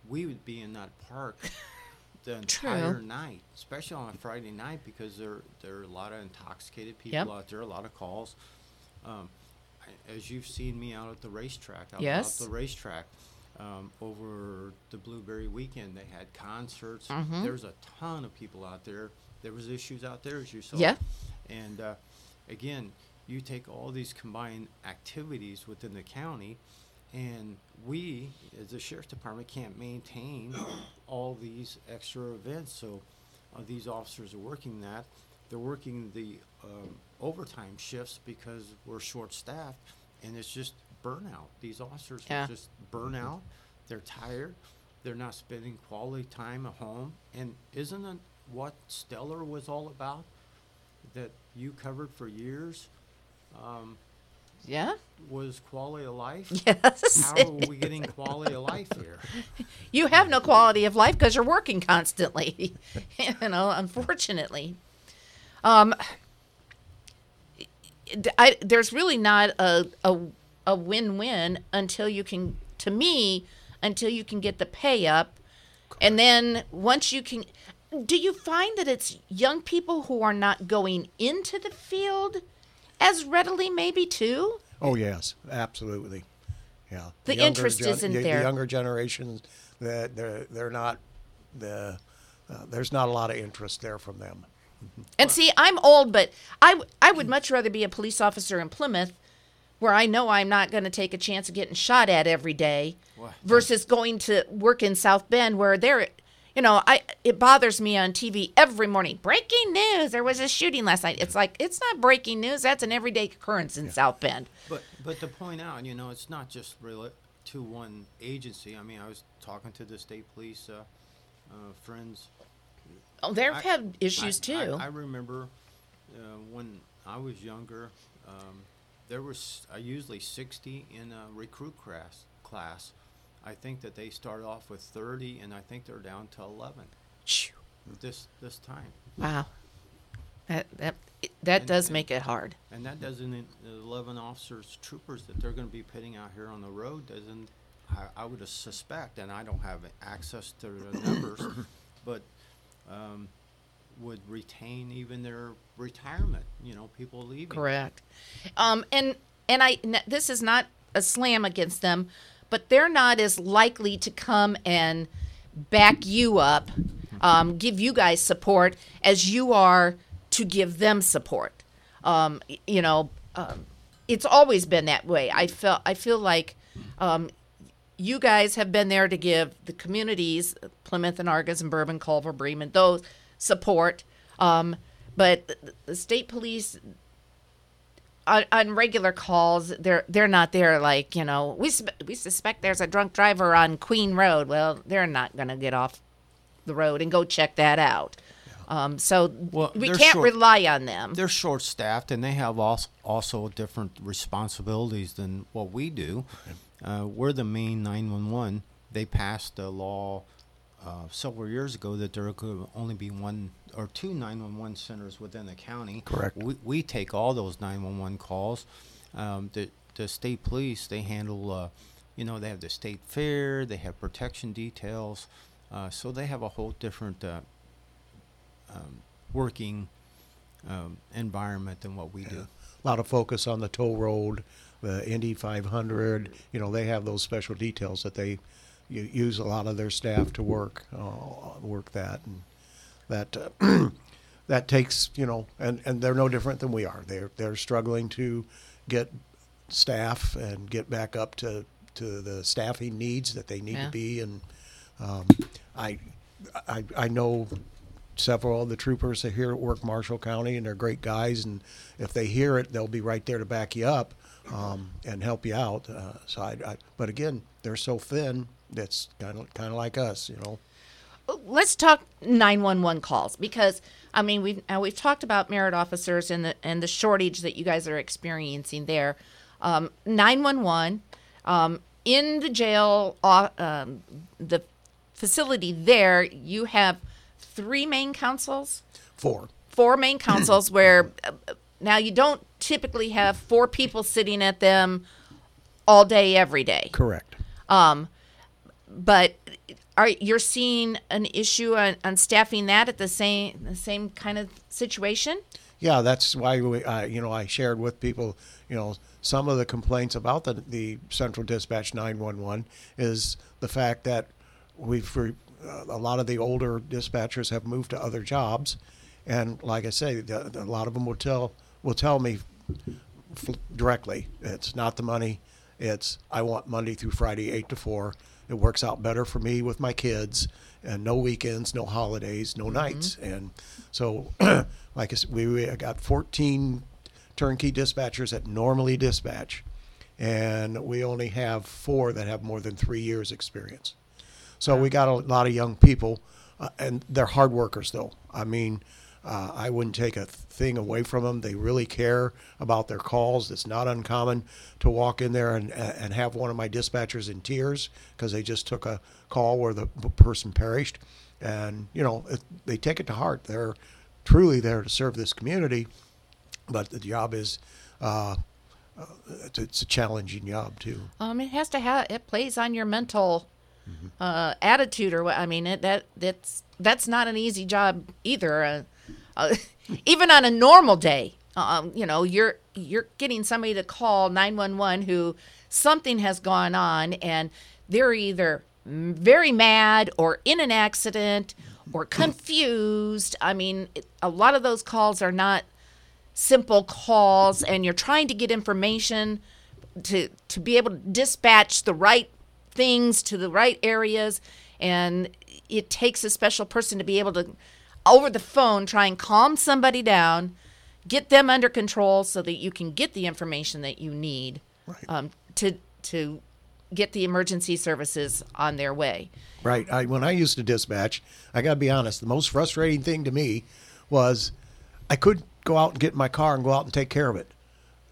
we would be in that park *laughs* the entire True. night, especially on a Friday night because there there are a lot of intoxicated people Yep. out there, a lot of calls. Um, as you've seen me out at the racetrack, out, Yes. out the racetrack um, over the Blueberry weekend, they had concerts. Mhm. There's a ton of people out there. There was issues out there, as you saw. Yeah. And uh, again, you take all these combined activities within the county, and we, as the sheriff's department, can't maintain *coughs* all these extra events. So uh, these officers are working that. They're working the um, overtime shifts because we're short-staffed, and it's just burnout. These officers Yeah. are just burnout. They're tired. They're not spending quality time at home. And isn't it what Stellar was all about? That you covered for years um, yeah. was quality of life. *laughs* Yes. How are we getting quality of life here? *laughs* you have no quality of life because you're working constantly. *laughs* you know, unfortunately. Um, I, there's really not a, a a win-win until you can, to me, until you can get the pay up, and then once you can, do you find that it's young people who are not going into the field as readily, maybe too? Oh yes, absolutely. Yeah. The younger interest isn't the, there. The younger generations, that they're they're not the uh, there's not a lot of interest there from them. And see, I'm old, but i i would much rather be a police officer in Plymouth where I know I'm not going to take a chance of getting shot at every day Well, versus going to work in South Bend where there, you know, I it bothers me on TV every morning. Breaking news, there was a shooting last night. It's like, it's not breaking news. That's an everyday occurrence in South Bend. But but to point out, you know, it's not just really to one agency. I mean, I was talking to the state police uh, uh, friends. Oh, they've had issues I- too. I, I remember uh, when I was younger, um, there was uh, usually 60 in a recruit class. Class, I think that they start off with 30, and I think they're down to 11 this this time. Wow. That that that And- does and- make it hard. And that doesn't, in- the 11 officers, troopers that they're going to be pitting out here on the road doesn't, I, I would suspect, and I don't have access to the numbers, *coughs* but um, would retain even their retirement, you know, people leaving. Correct. Um, and and I this is not a slam against them, but they're not as likely to come and back you up, um, give you guys support as you are to give them support. Um, you know, um, it's always been that way. I felt I feel like um, you guys have been there to give the communities, Plymouth and Argos and Bourbon, Culver, Bremen, those support. Um, but the- the state police on, on regular calls, they're they're not there. Like you know, we we suspect there's a drunk driver on Queen Road. Well, they're not going to get off the road and go check that out. Um, so Well, we can't short- rely on them. They're short staffed and they have also, also different responsibilities than what we do. Uh, we're the main 911. They passed a law uh, several years ago that there could only be one or two 911 centers within the county. Correct. We, we take all those 911 calls. Um, the, the state police, they handle, uh, you know, they have the state fair, they have protection details. Uh, so they have a whole different uh, um, working um, environment than what we do. A lot of focus on the toll road, the Indy 500. You know, they have those special details that they use a lot of their staff to work uh, work that, and that uh, *clears throat* that takes you know, and and they're no different than we are. They're they're struggling to get staff and get back up to to the staffing needs that they need Yeah. to be, and um, I, I I know several of the troopers are here at work Marshall County, and they're great guys. And if they hear it, they'll be right there to back you up um, and help you out. Uh, so, I, I, but again, they're so thin. That's kind of kind of like us, you know. let's talk 911 calls because I mean we've we've talked about merit officers and the and the shortage that you guys are experiencing there. Um, 911 um, in the jail, uh, um, the facility there, you have three main councils, Four. four main councils where uh, now you don't typically have four people sitting at them all day every day Correct. But are you're seeing an issue on, on staffing that at the same the same kind of situation? Yeah, that's why we, uh, you know, I shared with people, you know, some of the complaints about the the Central Dispatch 911 is the fact that we've re- uh, a lot of the older dispatchers have moved to other jobs, and like I say, the, the- a lot of them will tell will tell me f- directly, it's not the money, it's I want Monday through Friday eight to four. It works out better for me with my kids, and no weekends, no holidays, no nights, and so *clears throat* like I said, we, we got 14 turnkey dispatchers that normally dispatch, and we only have four that have more than three years experience. So we got a lot of young people, uh, and they're hard workers, though. I mean, uh, I wouldn't take a thing away from them. They really care about their calls. It's not uncommon to walk in there and and have one of my dispatchers in tears because they just took a call where the person perished, and you know it, they take it to heart. They're truly there to serve this community, but the job is. Uh, uh, it's, it's a challenging job too. Um, it has to have it plays on your mental uh, attitude or what. I mean, it, that that's that's not an easy job either. Uh, *laughs* even on a normal day, um, you know, you're you're getting somebody to call nine one one who something has gone on and they're either very mad or in an accident or *clears throat* confused. I mean, a lot of those calls are not simple calls and you're trying to get information to to be able to dispatch the right things to the right areas and it takes a special person to be able to over the phone try and calm somebody down get them under control so that you can get the information that you need um, to to get the emergency services on their way Right. I, when I used to dispatch, I got to be honest. The most frustrating thing to me was I could go out and get in my car and go out and take care of it.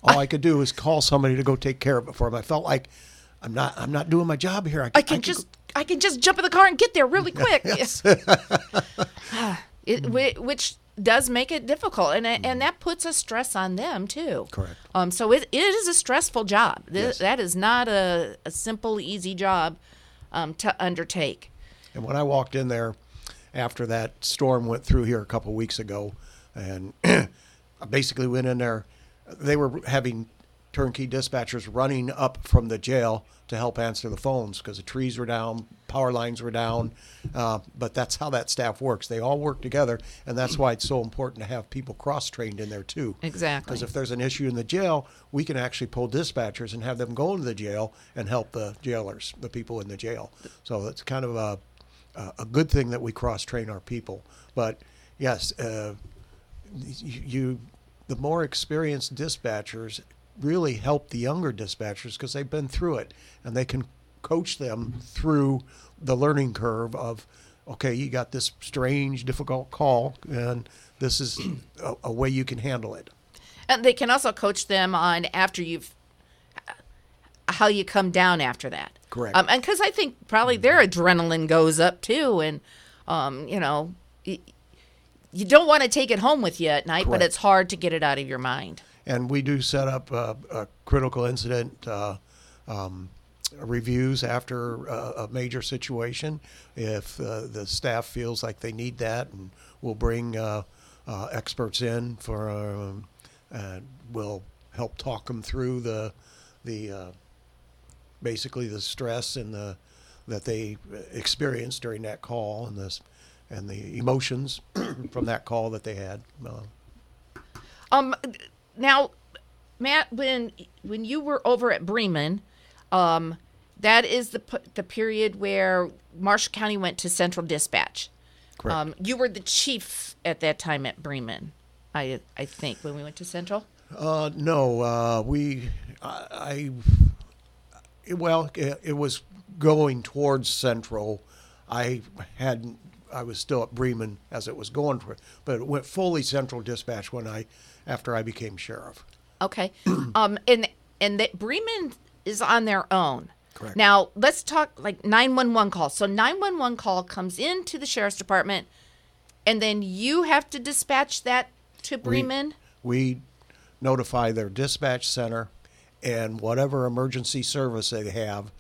All I could do is call somebody to go take care of it for him. I felt like I'm not I'm not doing my job here. I can just I can just jump in the car and get there really *laughs* quick. Yes. *laughs* *laughs* it, whi- which does make it difficult, and and that puts a stress on them too. Correct. Um. So it, it is a stressful job. Th- Yes. That is not a, a simple, easy job um, to undertake. And when I walked in there after that storm went through here a couple of weeks ago, and *clears throat* I basically went in there, they were having turnkey dispatchers running up from the jail to help answer the phones because the trees were down, power lines were down. Uh, but that's how that staff works. They all work together, and that's why it's so important to have people cross trained in there too. Exactly. Because if there's an issue in the jail, we can actually pull dispatchers and have them go into the jail and help the jailers, the people in the jail. So it's kind of a a good thing that we cross train our people. But yes, uh, you, you the more experienced dispatchers really help the younger dispatchers because they've been through it and they can coach them through the learning curve of okay you got this strange difficult call and this is a, a way you can handle it And they can also coach them on after you've how you come down after that. Correct. Um, and because I think probably their adrenaline goes up too, and um, you know, you don't want to take it home with you at night, but it's hard to get it out of your mind. And we do set up uh, a critical incident uh, um, reviews after uh, a major situation. If uh, the staff feels like they need that and we'll bring uh, experts in for um, we'll help talk them through the the basically the stress and the that they experienced during that call and this and the emotions *clears throat* from that call that they had. Um, now, Matt, when when you were over at Bremen, um, that is the the period where Marshall County went to Central Dispatch. Correct. Um, you were the chief at that time at Bremen, I I think, when we went to Central. Uh, no, uh, we, I, I well, it, it was going towards Central. I hadn't, I was still at Bremen as it was going for, but it went fully Central Dispatch when I, after I became sheriff. Okay. *clears throat* um, and and that Bremen is on their own. Correct. Now let's talk like nine one one call. So nine one one call comes into the sheriff's department, and then you have to dispatch that to Bremen. We notify their dispatch center and whatever emergency service they have,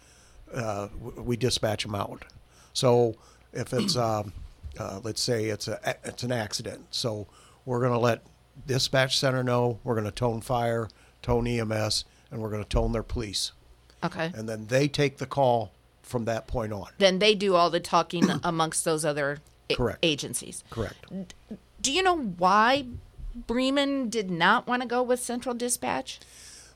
uh, we dispatch them out. So if it's, um, uh, let's say it's a it's an accident, so we're going to let dispatch center know. We're going to tone fire, tone EMS, and we're going to tone their police, Okay. and then they take the call from that point on. then they do all the talking *coughs* amongst those other a- Correct. agencies. Correct. Do you know why Bremen did not want to go with Central Dispatch?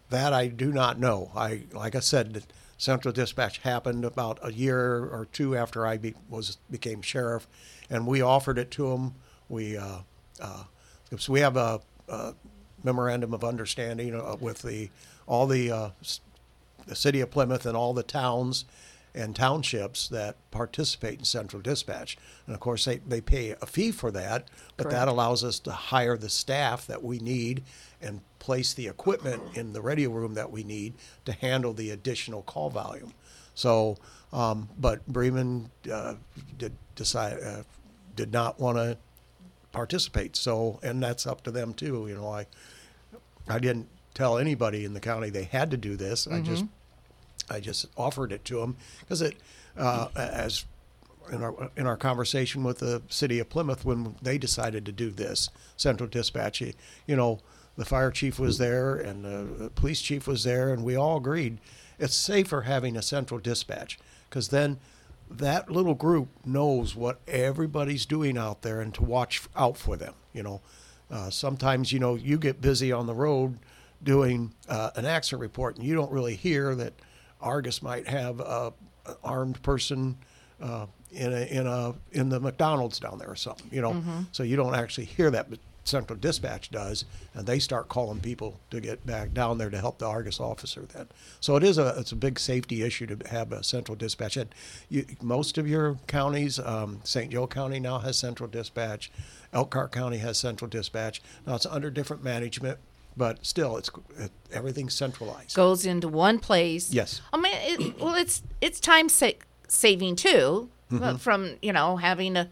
That I do not know. I like I said, Central Dispatch happened about a year or two after I be, was became sheriff, and we offered it to them. We uh, uh, so we have a, a memorandum of understanding uh, with the all the uh, the city of Plymouth and all the towns and townships that participate in Central Dispatch. And of course, they, they pay a fee for that, but that allows us to hire the staff that we need and place the equipment in the radio room that we need to handle the additional call volume. So, um, but Bremen uh, did decide uh, did not want to participate. So, and that's up to them too. You know, I I didn't tell anybody in the county they had to do this. I just I just offered it to them because it uh, as in our in our conversation with the city of Plymouth when they decided to do this central dispatch. You, you know, the fire chief was there and the police chief was there, and we all agreed it's safer having a central dispatch because then that little group knows what everybody's doing out there and to watch out for them. You know, uh, sometimes you know you get busy on the road doing uh, an accident report and you don't really hear that Argos might have a, an armed person uh, in a in a in the McDonald's down there or something. You know, so you don't actually hear that. But Central Dispatch does, and they start calling people to get back down there to help the Argos officer. Then, so it is a it's a big safety issue to have a Central Dispatch. And you, most of your counties, um, St. Joe County now has Central Dispatch, Elkhart County has Central Dispatch. Now it's under different management, but still, it's it, everything's centralized. Goes into one place. Yes. I mean, it, well, it's it's time sa- saving too Mm-hmm. from you know having to,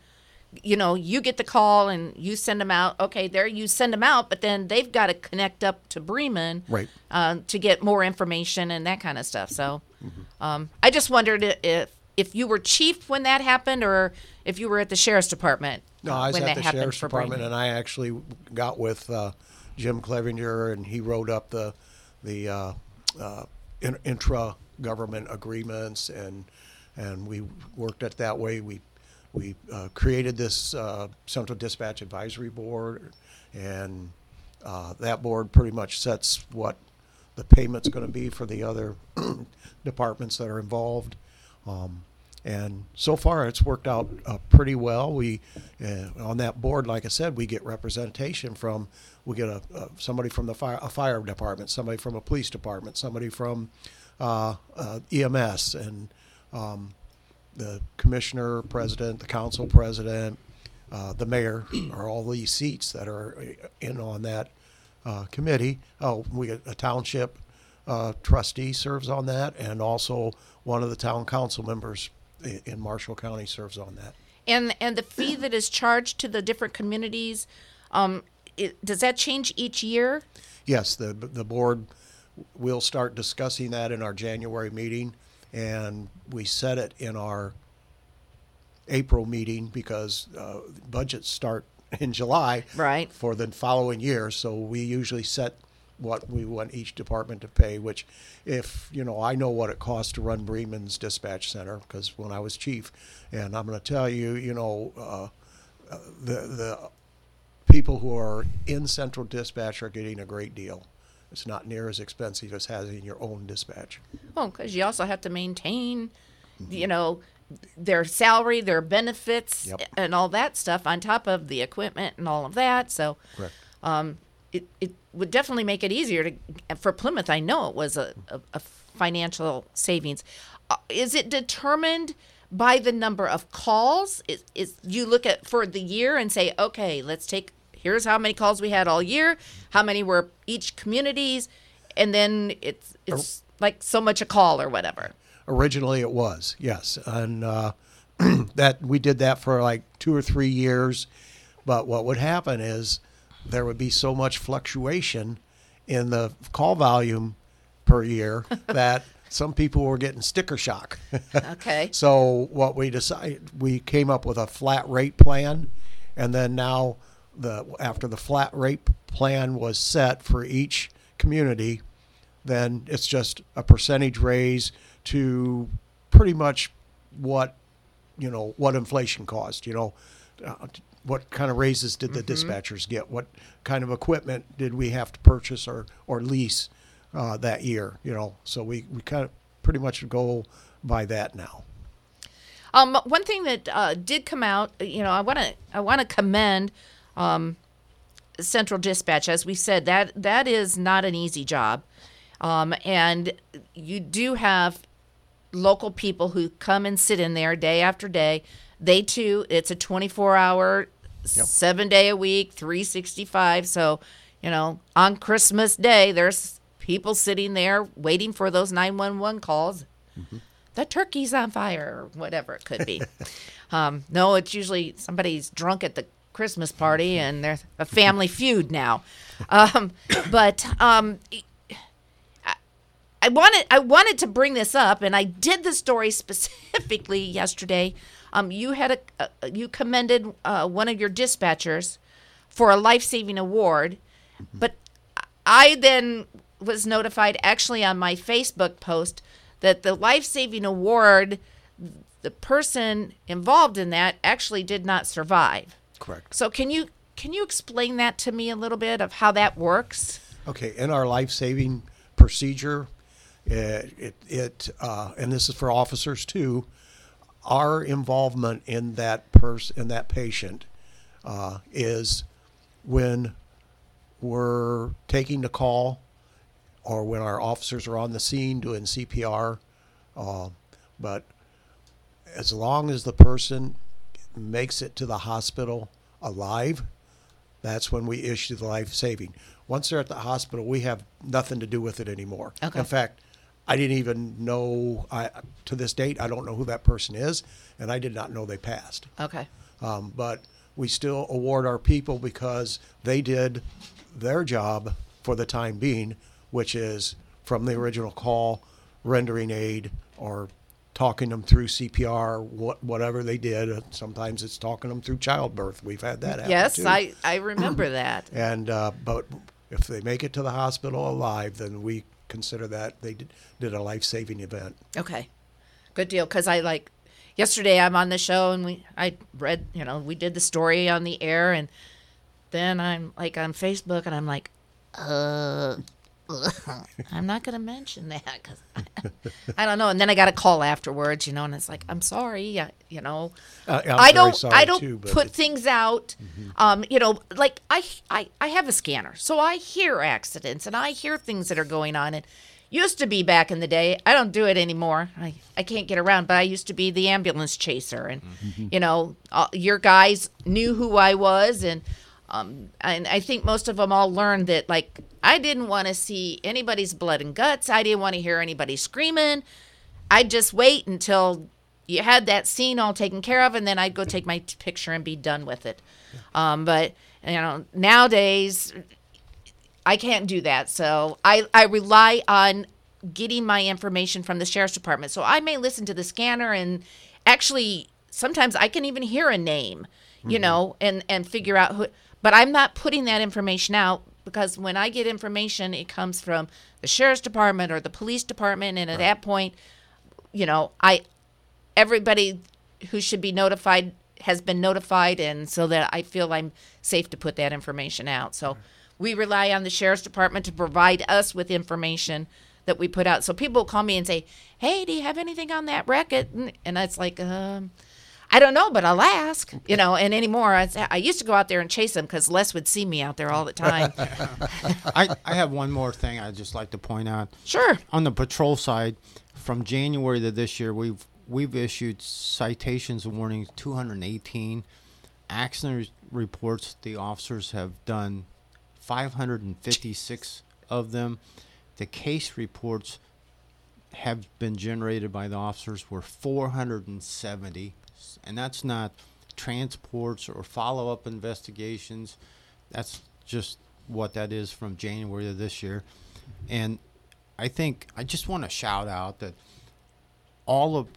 you know, you get the call and you send them out. Okay, there you send them out, but then they've got to connect up to Bremen, Right. uh, to get more information and that kind of stuff. So, Mm-hmm. um, I just wondered if if you were chief when that happened, or if you were at the sheriff's department. No, I was when at the sheriff's department, Bremen. and I actually got with uh, Jim Clevenger, and he wrote up the the uh, uh, in, intra government agreements, and and we worked it that way. We we uh, created this uh, Central Dispatch Advisory Board, and uh, that board pretty much sets what the payment's going to be for the other *clears throat* departments that are involved. Um, and so far, it's worked out uh, pretty well. We, uh, on that board, like I said, we get representation from, we get a, a somebody from the fire, a fire department, somebody from a police department, somebody from uh, uh, EMS, and um, the commissioner, president, the council president, uh, the mayor *clears throat* are all these seats that are uh, in on that uh, committee. Oh, we get a township uh, trustee serves on that, and also one of the town council members i- in Marshall County serves on that. And and the fee that is charged to the different communities, um, it, does that change each year? Yes, the the board will start discussing that in our January meeting, and we set it in our April meeting because uh, budgets start *laughs* in July Right. for the following year. So we usually set what we want each department to pay. Which, if you know, I know what it costs to run Bremen's dispatch center because when I was chief, and I'm going to tell you, you know, uh, uh, the the people who are in central dispatch are getting a great deal. It's not near as expensive as having your own dispatch. Well, because you also have to maintain, Mm-hmm. you know, their salary, their benefits, Yep. and all that stuff on top of the equipment and all of that. So, Correct. um, it, it would definitely make it easier to for Plymouth. I know it was a, a, a financial savings. Uh, is it determined by the number of calls? Is, is you look at for the year and say, okay, let's take here's how many calls we had all year, how many were each communities, and then it's it's like so much a call or whatever. Originally, it was yes, and uh, *clears throat* that we did that for like two or three years. But what would happen is there would be so much fluctuation in the call volume per year *laughs* that some people were getting sticker shock. Okay. *laughs* So what we decided, we came up with a flat rate plan, and then now the after the flat rate plan was set for each community, then it's just a percentage raise to pretty much what you know what inflation caused. You know, uh, what kind of raises did the dispatchers get? What kind of equipment did we have to purchase or or lease uh, that year? You know, so we we kind of pretty much go by that now. Um, one thing that uh, did come out, you know, I want to I want to commend um, Central Dispatch. As we said, that that is not an easy job, um, and you do have local people who come and sit in there day after day. They too, it's a 24 hour, seven day a week, 365. So, you know, on Christmas Day, there's people sitting there waiting for those 911 calls the turkey's on fire or whatever it could be. *laughs* um, no, it's usually somebody's drunk at the Christmas party and there's a family feud now. Um, *coughs* but um, I, I wanted I wanted to bring this up, and I did the story *laughs* specifically yesterday. Um, you had a, a you commended uh, one of your dispatchers for a life saving award, but I then was notified actually on my Facebook post that the life saving award, the person involved in that actually did not survive. Correct. So can you can you explain that to me a little bit of how that works? Okay, in our life saving procedure, it, it, it uh, and this is for officers too, our involvement in that person in that patient uh, is when we're taking the call or when our officers are on the scene doing CPR. Uh, but as long as the person makes it to the hospital alive, that's when we issue the life saving. Once they're at the hospital, we have nothing to do with it anymore. Okay. In fact, I didn't even know. I to this date, I don't know who that person is, and I did not know they passed. Okay. Um, but we still award our people because they did their job for the time being, which is from the original call, rendering aid or talking them through CPR, what, whatever they did. Sometimes it's talking them through childbirth. We've had that happen Yes, too. I, I remember *clears throat* that. And uh, but if they make it to the hospital alive, then we consider that they did, did a life saving event. Okay, good deal. Because I like yesterday I'm on the show and we I read you know we did the story on the air and then I'm like on Facebook and I'm like, uh, *laughs* I'm not gonna mention that because I, don't know. And then I got a call afterwards, you know, and it's like I'm sorry, I, you know, Uh, I don't I don't too, put things out. Um, you know, like I, I I have a scanner, so I hear accidents and I hear things that are going on. And used to be back in the day, I don't do it anymore. I I can't get around, but I used to be the ambulance chaser, and you know, uh, your guys knew who I was, and um, and I think most of them all learned that like I didn't want to see anybody's blood and guts. I didn't want to hear anybody screaming. I'd just wait until you had that scene all taken care of, and then I'd go take my t- picture and be done with it. Um, but you know, nowadays I can't do that, so I I rely on getting my information from the sheriff's department. So I may listen to the scanner, and actually sometimes I can even hear a name, you know, and and figure out who. But I'm not putting that information out because when I get information, it comes from the sheriff's department or the police department, and at that point, you know, I everybody who should be notified has been notified and so that I feel I'm safe to put that information out. So we rely on the sheriff's department to provide us with information that we put out. So people call me and say, "Hey, do you have anything on that record?" And- And it's like, um, I don't know, but I'll ask. You know, and anymore, I, I used to go out there and chase them because Les would see me out there all the time. *laughs* I, I have one more thing I'd just like to point out. Sure. On the patrol side, from January to this year, we've we've issued citations and warnings 218. Accident reports the officers have done 556 of them. The case reports have been generated by the officers were 470, and that's not transports or follow-up investigations. That's just what that is from January of this year. And I think I just want to shout out that all of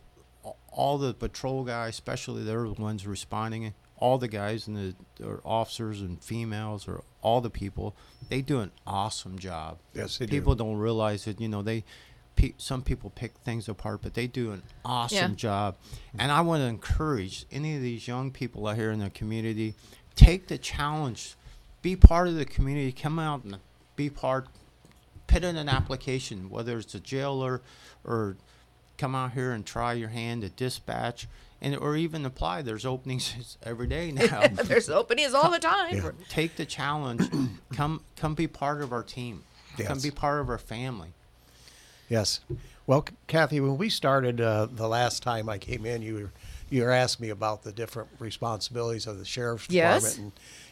all the patrol guys, especially they're the ones responding, all the guys and the or officers and females or all the people, they do an awesome job. Yes, they do. people don't realize it. You know, they pe- some people pick things apart, but they do an awesome Yeah. job. And I want to encourage any of these young people out here in the community, take the challenge, be part of the community, come out and be part, put in an application, whether it's a jailer or come out here and try your hand at dispatch and or even apply. There's openings *laughs* every day *laughs* now. There's openings all the time. Take the challenge. *clears throat* come come be part of our team. Come be part of our family. Yes. Well, Kathy, when we started uh, the last time I came in, you were you were asking me about the different responsibilities of the sheriff's Yes. department,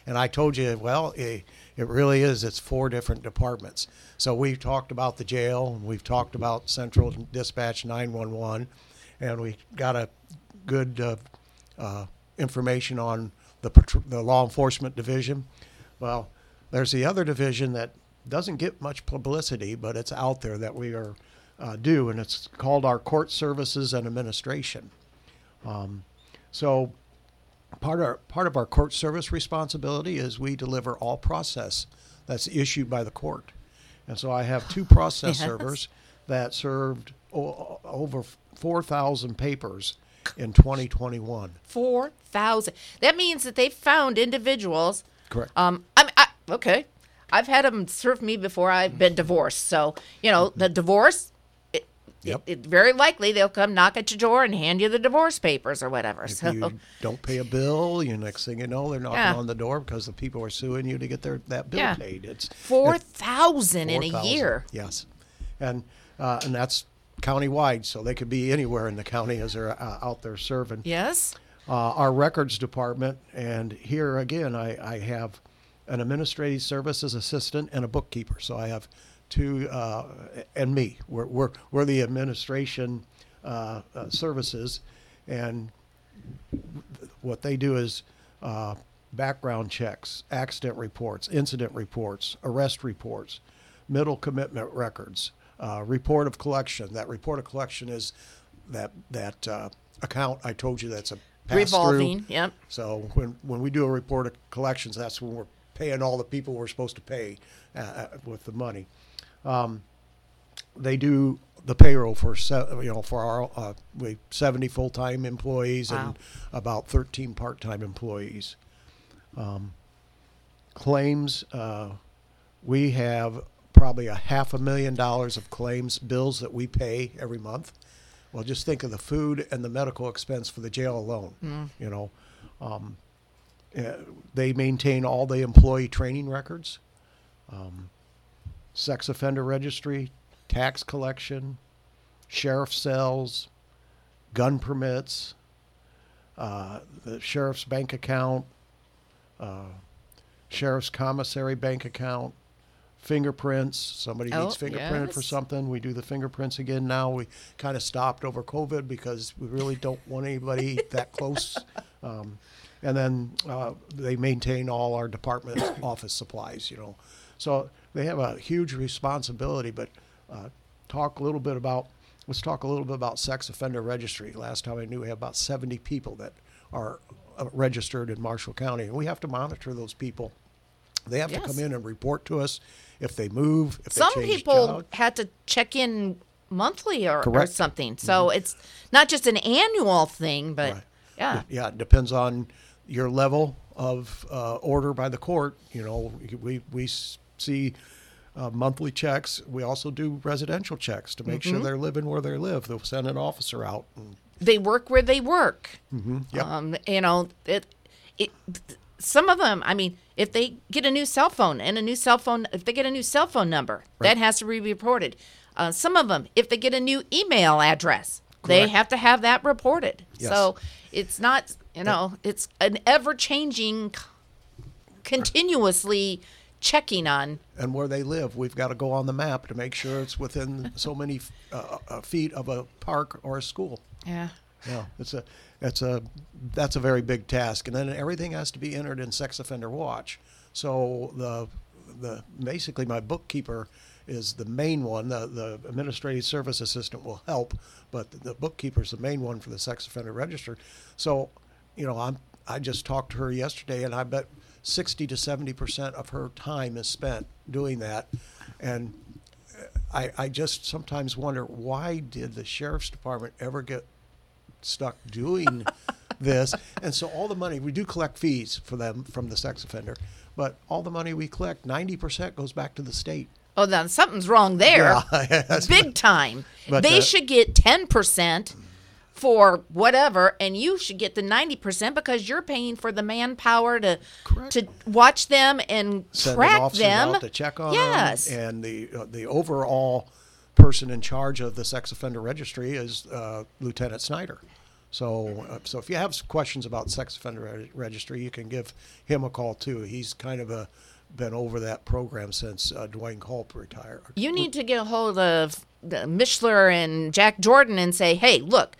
and, and I told you, well, it, it really is. It's four different departments. So we've talked about the jail, and we've talked about Central Dispatch 911, and we got a good uh, uh, information on the the law enforcement division. Well, there's the other division that doesn't get much publicity, but it's out there that we are uh, due, and it's called our Court Services and Administration. Um, so, part of our, part of our court service responsibility is we deliver all process that's issued by the court, and so I have two *laughs* process Yes. servers that served o- over four thousand papers in 2021. Four thousand. That means that they found individuals. Correct. Um. I'm. I, okay. I've had them serve me before. I've been divorced. So you know the divorce. Yep. it, it, very likely they'll come knock at your door and hand you the divorce papers or whatever. If *laughs* so you don't pay a bill, you next thing you know, they're knocking Yeah. on the door because the people are suing you to get their that bill Yeah. paid. It's four thousand in a 4,000. year. Yes, and uh, and that's countywide, so they could be anywhere in the county as they're uh, out there serving. Yes. Uh, our records department, and here again, I, I have an administrative services assistant and a bookkeeper. So I have two, uh, and me. We're, we're, we're the administration uh, uh, services, and what they do is uh, background checks, accident reports, incident reports, arrest reports, middle commitment records, uh, report of collection. That report of collection is that that uh, account I told you that's a pass Revolving, through. yep. So when when we do a report of collections, that's when we're paying all the people we're supposed to pay uh, with the money. Um, they do the payroll for se- you know for our uh, we 70 full-time employees Wow. and about 13 part-time employees. Um, claims uh, we have probably a half a million dollars of claims bills that we pay every month. Well just think of the food and the medical expense for the jail alone you know? Um, uh, they maintain all the employee training records. Um, sex offender registry, tax collection, sheriff cells, gun permits, uh, the sheriff's bank account, uh, sheriff's commissary bank account, fingerprints. Somebody Oh, needs fingerprinted for something. We do the fingerprints again now. We kind of stopped over COVID because we really don't want anybody that close. *laughs* Um, and then uh, they maintain all our department office supplies, you know. So they have a huge responsibility. But uh, talk a little bit about let's talk a little bit about sex offender registry. Last time I knew we have about 70 people that are uh, registered in Marshall County, and we have to monitor those people. They have to come in and report to us if they move, if Some they people jobs. had to check in monthly or, or something. So it's not just an annual thing, but Right. yeah. Yeah, it depends on your level of uh, order by the court. You know, we we see uh, monthly checks. We also do residential checks to make Mm-hmm. sure they're living where they live. They'll send an officer out. And, They work where they work. yep. Um, you know, it, it, some of them, I mean, if they get a new cell phone and a new cell phone, if they get a new cell phone number, that has to be reported. Uh, some of them, if they get a new email address, they have to have that reported. Yes. So it's not, you know, it's an ever changing, continuously checking on. and where they live, we've got to go on the map to make sure it's within *laughs* so many uh, uh, feet of a park or a school. Yeah. Yeah, it's a, it's a, that's a very big task, and then everything has to be entered in Sex Offender Watch. So the, the basically my bookkeeper is the main one. The the administrative service assistant will help, but the, the bookkeeper is the main one for the Sex Offender Register. So, you know, I'm I just talked to her yesterday, and I bet sixty to seventy percent of her time is spent doing that, and I, I just sometimes wonder why did the sheriff's department ever get stuck doing *laughs* this? And so all the money we do collect fees for them from the sex offender, but all the money we collect, ninety percent goes back to the state. Oh, then something's wrong there. Yeah, *laughs* that's- Big time. but, they uh, should get 10% for whatever, and you should get the 90% because you're paying for the manpower to Correct. to watch them and track them. out to check on yes. them, and the uh, the overall person in charge of the sex offender registry is uh, Lieutenant Snyder. So, uh, so if you have questions about sex offender reg- registry, you can give him a call too. He's kind of a been over that program since uh, Dwayne Culp retired. you need to get a hold of the Mishler and Jack Jordan and say, hey, look,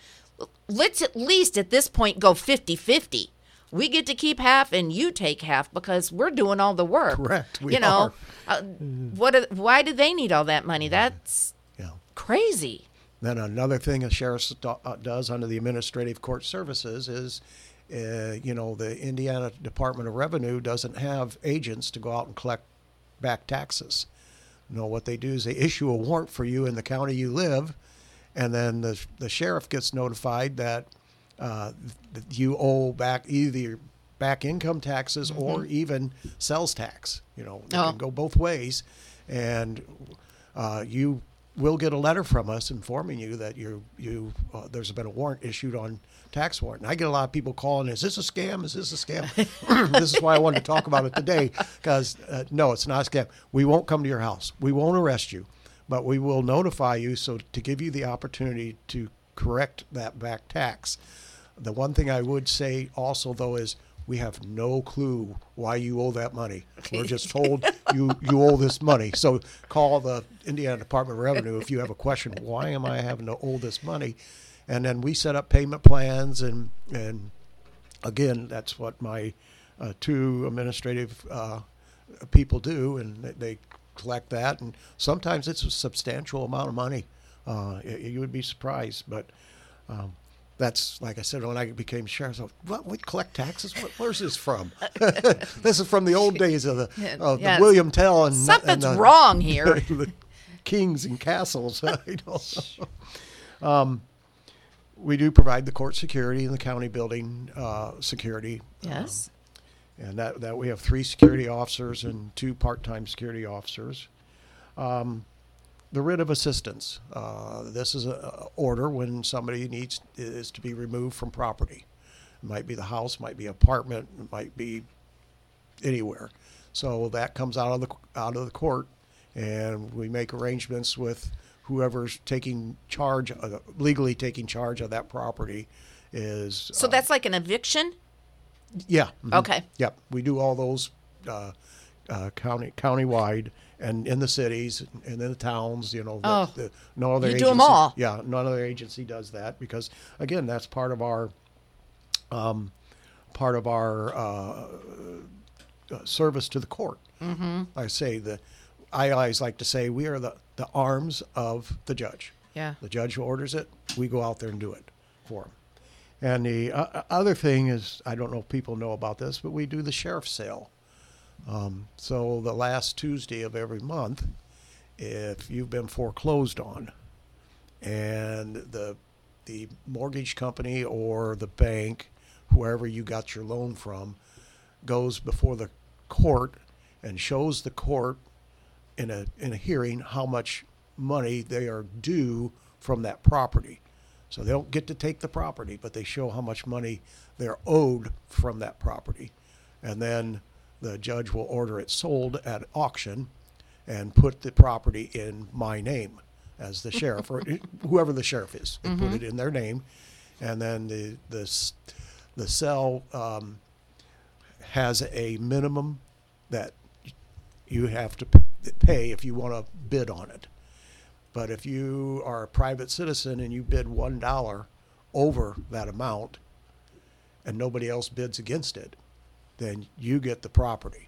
let's at least at this point go 50 50. We get to keep half and you take half because we're doing all the work. Correct, we you know, are. uh, what? Are, why do they need all that money? That's Yeah. crazy. Then another thing a sheriff uh, does under the administrative court services is, uh, you know, the Indiana Department of Revenue doesn't have agents to go out and collect back taxes. No, what they do is they issue a warrant for you in the county you live, and then the the sheriff gets notified that uh, that you owe back either back income taxes or even sales tax. You know, they Oh. can go both ways, and uh, you will get a letter from us informing you that you you uh, there's been a warrant issued on tax warrant. And I get a lot of people calling, "Is this a scam? Is this a scam?" *laughs* *clears throat* this is why I wanted to talk about it today because uh, no, it's not a scam. We won't come to your house. We won't arrest you, but we will notify you so to give you the opportunity to correct that back tax. The one thing I would say also though is we have no clue why you owe that money. We're just told you you owe this money. So call the Indiana Department of Revenue if you have a question. Why am I having to owe this money? And then we set up payment plans and and again that's what my uh, two administrative uh, people do and they- they collect that and sometimes it's a substantial amount of money. Uh, you would be surprised, but um, that's like I said when I became sheriff. So, what we collect taxes? What, where's this from? *laughs* this is from the old *laughs* days of the of yes. the William Tell and Something's and the- wrong here. *laughs* the kings and castles. um, we do provide the court security and the county building uh, security. Yes. And that, that we have three security officers and two part-time security officers. Um, the writ of assistance. Uh, this is a- a order when somebody needs is to be removed from property. It might be the house, might be apartment, it might be anywhere. So that comes out of the out of the court, and we make arrangements with whoever's taking charge, uh, legally taking charge of that property. Is So uh, that's like an eviction? Yeah. mhm. Okay. Yep. We do all those uh, uh, county countywide and in the cities and in the towns. You know, the, Oh. the, no other You agency. do 'em all. Yeah, none other agency does that because again, that's part of our um, part of our uh, uh, service to the court. Mm-hmm. I say the. I always like to say we are the, the arms of the judge. Yeah. The judge who orders it, we go out there and do it for him. And the uh, other thing is, I don't know if people know about this, but we do the sheriff's sale. Um, so the last Tuesday of every month, if you've been foreclosed on, and the the mortgage company or the bank, whoever you got your loan from, goes before the court and shows the court in a in a hearing how much money they are due from that property. So they don't get to take the property, but they show how much money they're owed from that property. And then the judge will order it sold at auction and put the property in my name as the sheriff or *laughs* whoever the sheriff is. They put it in their name. And then the the s- the sell um, has a minimum that you have to p- pay if you want to bid on it. But if you are a private citizen and you bid one dollar over that amount, and nobody else bids against it, then you get the property,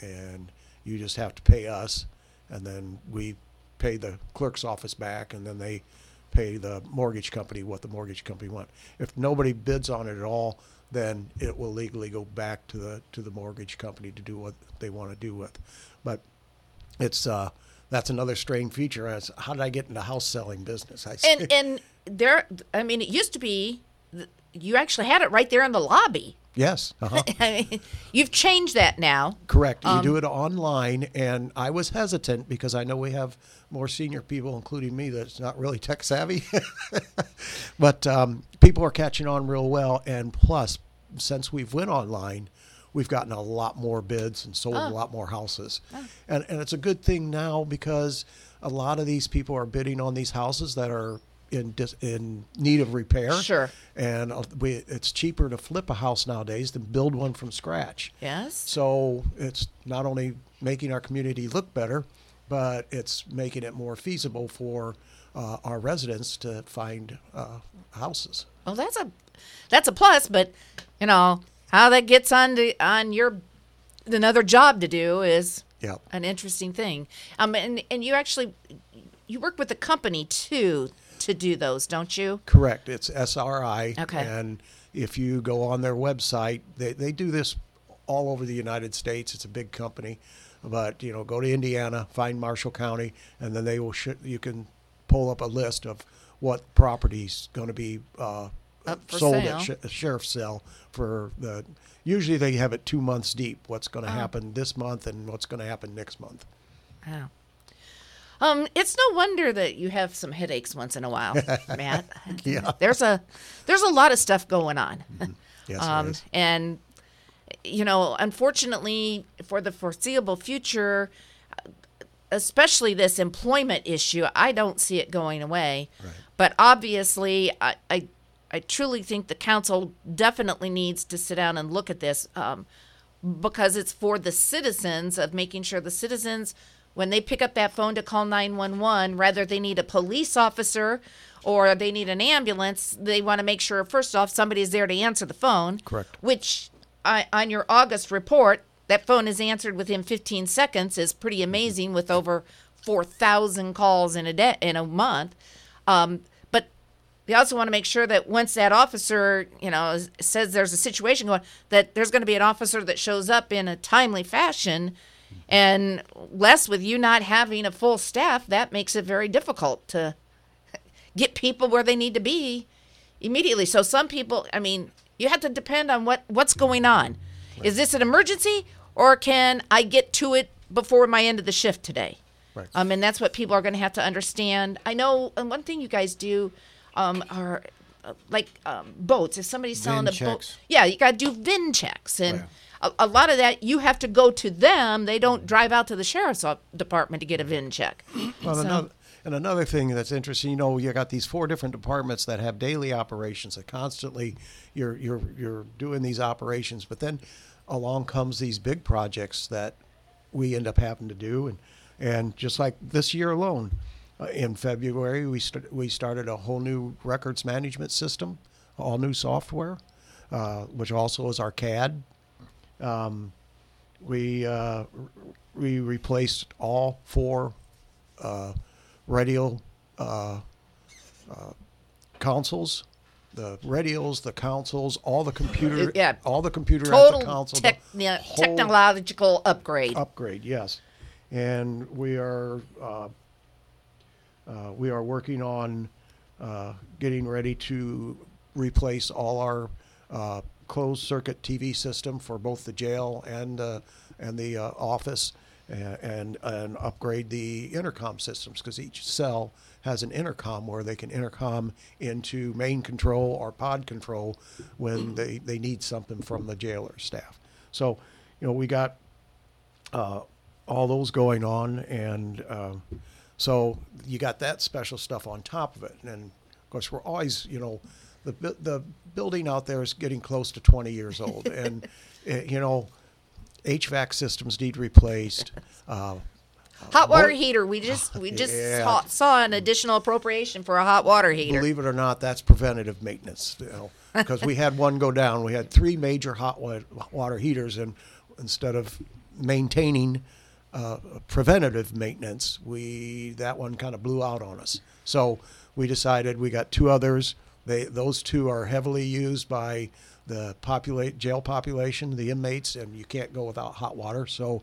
and you just have to pay us, and then we pay the clerk's office back, and then they pay the mortgage company what the mortgage company want. If nobody bids on it at all, then it will legally go back to the to the mortgage company to do what they want to do with. But it's uh that's another strange feature as how did I get into house selling business? I And and there I mean it used to be you actually had it right there in the lobby. yes, *laughs* uh-huh. I mean, you've changed that now. correct. You Um, do it online, and I was hesitant because I know we have more senior people, including me, that's not really tech savvy. *laughs* but um, people are catching on real well, and plus, since we've went online, we've gotten a lot more bids and sold a lot more houses, and and it's a good thing now because a lot of these people are bidding on these houses that are in dis- in need of repair. Sure. and uh, we, it's cheaper to flip a house nowadays than build one from scratch. Yes. So it's not only making our community look better, but it's making it more feasible for uh, our residents to find uh, houses. Well, that's a that's a plus, but you know how that gets on to, on your another job to do is Yep. an interesting thing. Um, and and you actually you work with a company too to do those, don't you? Correct. It's SRI. Okay. And if you go on their website, they, they do this all over the United States. It's a big company. But, you know, go to Indiana, find Marshall County, and then they will, sh- you can pull up a list of what properties going to be uh, sold sale. at sh- sheriff's sale for the, usually they have it two months deep, what's going to Oh. happen this month and what's going to happen next month. Wow. Um, it's no wonder that you have some headaches once in a while, *laughs* Matt. Yeah. There's a there's a lot of stuff going on. Yes, um, and you know, unfortunately, for the foreseeable future, especially this employment issue, I don't see it going away. Right. But obviously, I, I, I truly think the council definitely needs to sit down and look at this um, because it's for the citizens of making sure the citizens, when they pick up that phone to call 911, rather they need a police officer or they need an ambulance, they want to make sure, first off, somebody's there to answer the phone. Correct. Which, I, on your August report, that phone is answered within 15 seconds is pretty amazing with over 4,000 calls in a day in a month. Um, we also want to make sure that once that officer, you know, says there's a situation going, that there's going to be an officer that shows up in a timely fashion. And less with you not having a full staff, that makes it very difficult to *laughs* get people where they need to be immediately. So some people, I mean, you have to depend on what what's going on. Is this an emergency or can I get to it before my end of the shift today? Right. Um, and that's what people are going to have to understand. I know and one thing you guys do um, are uh, like um, boats. If somebody's selling VIN a boat, yeah, you got to do VIN checks and. A, a lot of that you have to go to them. They don't drive out to the sheriff's department to get a VIN check. Well, So- another, and another thing that's interesting, you know, you got these four different departments that have daily operations that constantly you're you're you're doing these operations, but then along comes these big projects that we end up having to do, and and just like this year alone, in February we st- we started a whole new records management system, all new software, uh, which also is our CAD. Um, we uh, we replaced all four uh, radio uh, uh, consoles, the radials, the consoles, all the computer, Uh, yeah. all the computer Total the console, the yeah, technological upgrade. upgrade. Yes, and we are uh, we are working on uh, getting ready to replace all our uh, closed circuit TV system for both the jail and uh, and the uh, office, and, and and upgrade the intercom systems because each cell has an intercom where they can intercom into main control or pod control when *clears throat* they, they need something from the jailer staff. So, you know, we got uh, all those going on, and um, so you got that special stuff on top of it. And of course, we're always, you know, the the building out there is getting close to 20 years old, *laughs* and eh, you know, HVAC systems need replaced. Uh, Hot water Boy- heater. We just we *laughs* just Yeah. saw, saw an additional appropriation for a hot water heater. Believe it or not, that's preventative maintenance. You know, *laughs* because we had one go down. We had three major hot water heaters, and instead of maintaining uh, preventative maintenance, we that one kind of blew out on us. So we decided we got two others. They those two are heavily used by the populate jail population, the inmates, and you can't go without hot water. So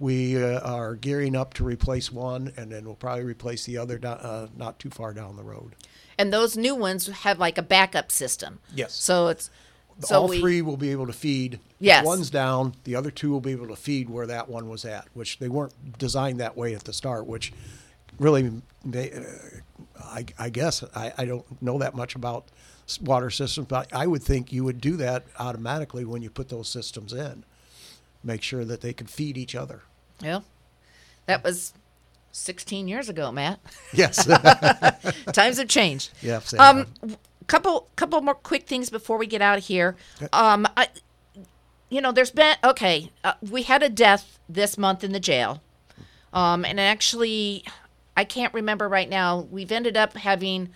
we uh, are gearing up to replace one, and then we'll probably replace the other do- uh, not too far down the road. and those new ones have like a backup system. Yes. So it's so all we, three will be able to feed. Yes. One's down. The other two will be able to feed where that one was at, which they weren't designed that way at the start. Which really, they, uh, I, I guess I, I don't know that much about water systems, but I would think you would do that automatically when you put those systems in. Make sure that they can feed each other. Yeah. That was 16 years ago, Matt. Yes. *laughs* Times have changed. They Um, couple couple more quick things before we get out of here. Um, I, you know, there's been okay. Uh, we had a death this month in the jail, um, and actually, I can't remember right now. We've ended up having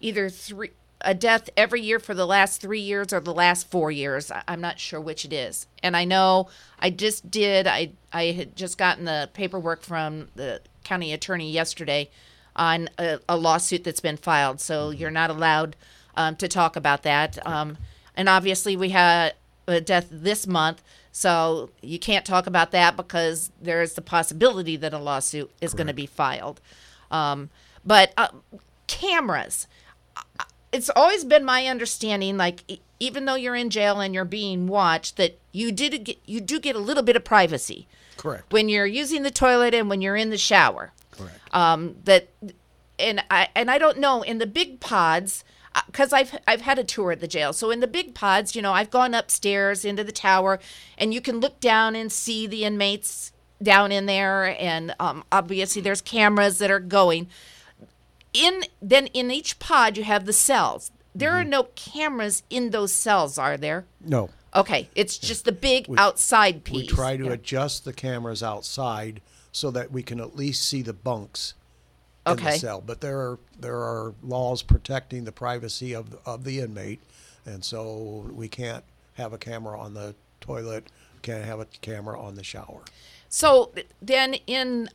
either three a death every year for the last three years or the last four years. I- I'm not sure which it is. And I know I just did. I I had just gotten the paperwork from the county attorney yesterday on a, a lawsuit that's been filed. So you're not allowed um, to talk about that. Um, and obviously we had a death this month. So you can't talk about that because there is the possibility that a lawsuit is going to be filed. Um, but uh, cameras it's always been my understanding like even though you're in jail and you're being watched that you did get you do get a little bit of privacy Correct. when you're using the toilet and when you're in the shower Correct. Um, that, and I and I don't know in the big pods because I've I've had a tour at the jail. So in the big pods, you know, I've gone upstairs into the tower, and you can look down and see the inmates down in there, and um, obviously there's cameras that are going. In then in each pod you have the cells. There are no cameras in those cells, are there? No. Okay, it's just the big outside piece. We try to Yeah. adjust the cameras outside so that we can at least see the bunks in Okay. the cell. But there are there are laws protecting the privacy of of the inmate, and so we can't have a camera on the toilet. Can't have a camera on the shower. So then in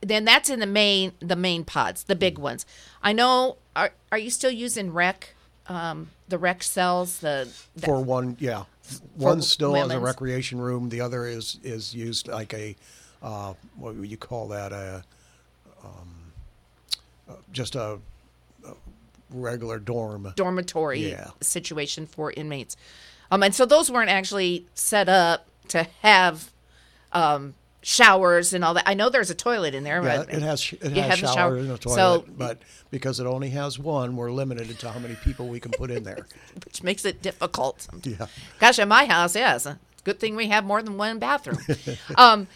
then that's in the main the main pods, the big ones. I know. Are are you still using rec, um, the rec cells? The, the For one, yeah, one still has a recreation room. The other is is used like a uh, what would you call that? A um, just a, a regular dorm. dormitory Yeah. situation for inmates. Um, and so those weren't actually set up to have um, showers and all that. I know there's a toilet in there. Yeah, but it has it has shower shower. and a toilet, So- but because it only has one, we're limited to how many people we can put in there. *laughs* which makes it difficult. Yeah. Gosh, at my house, yes. Good thing we have more than one bathroom. *laughs* um,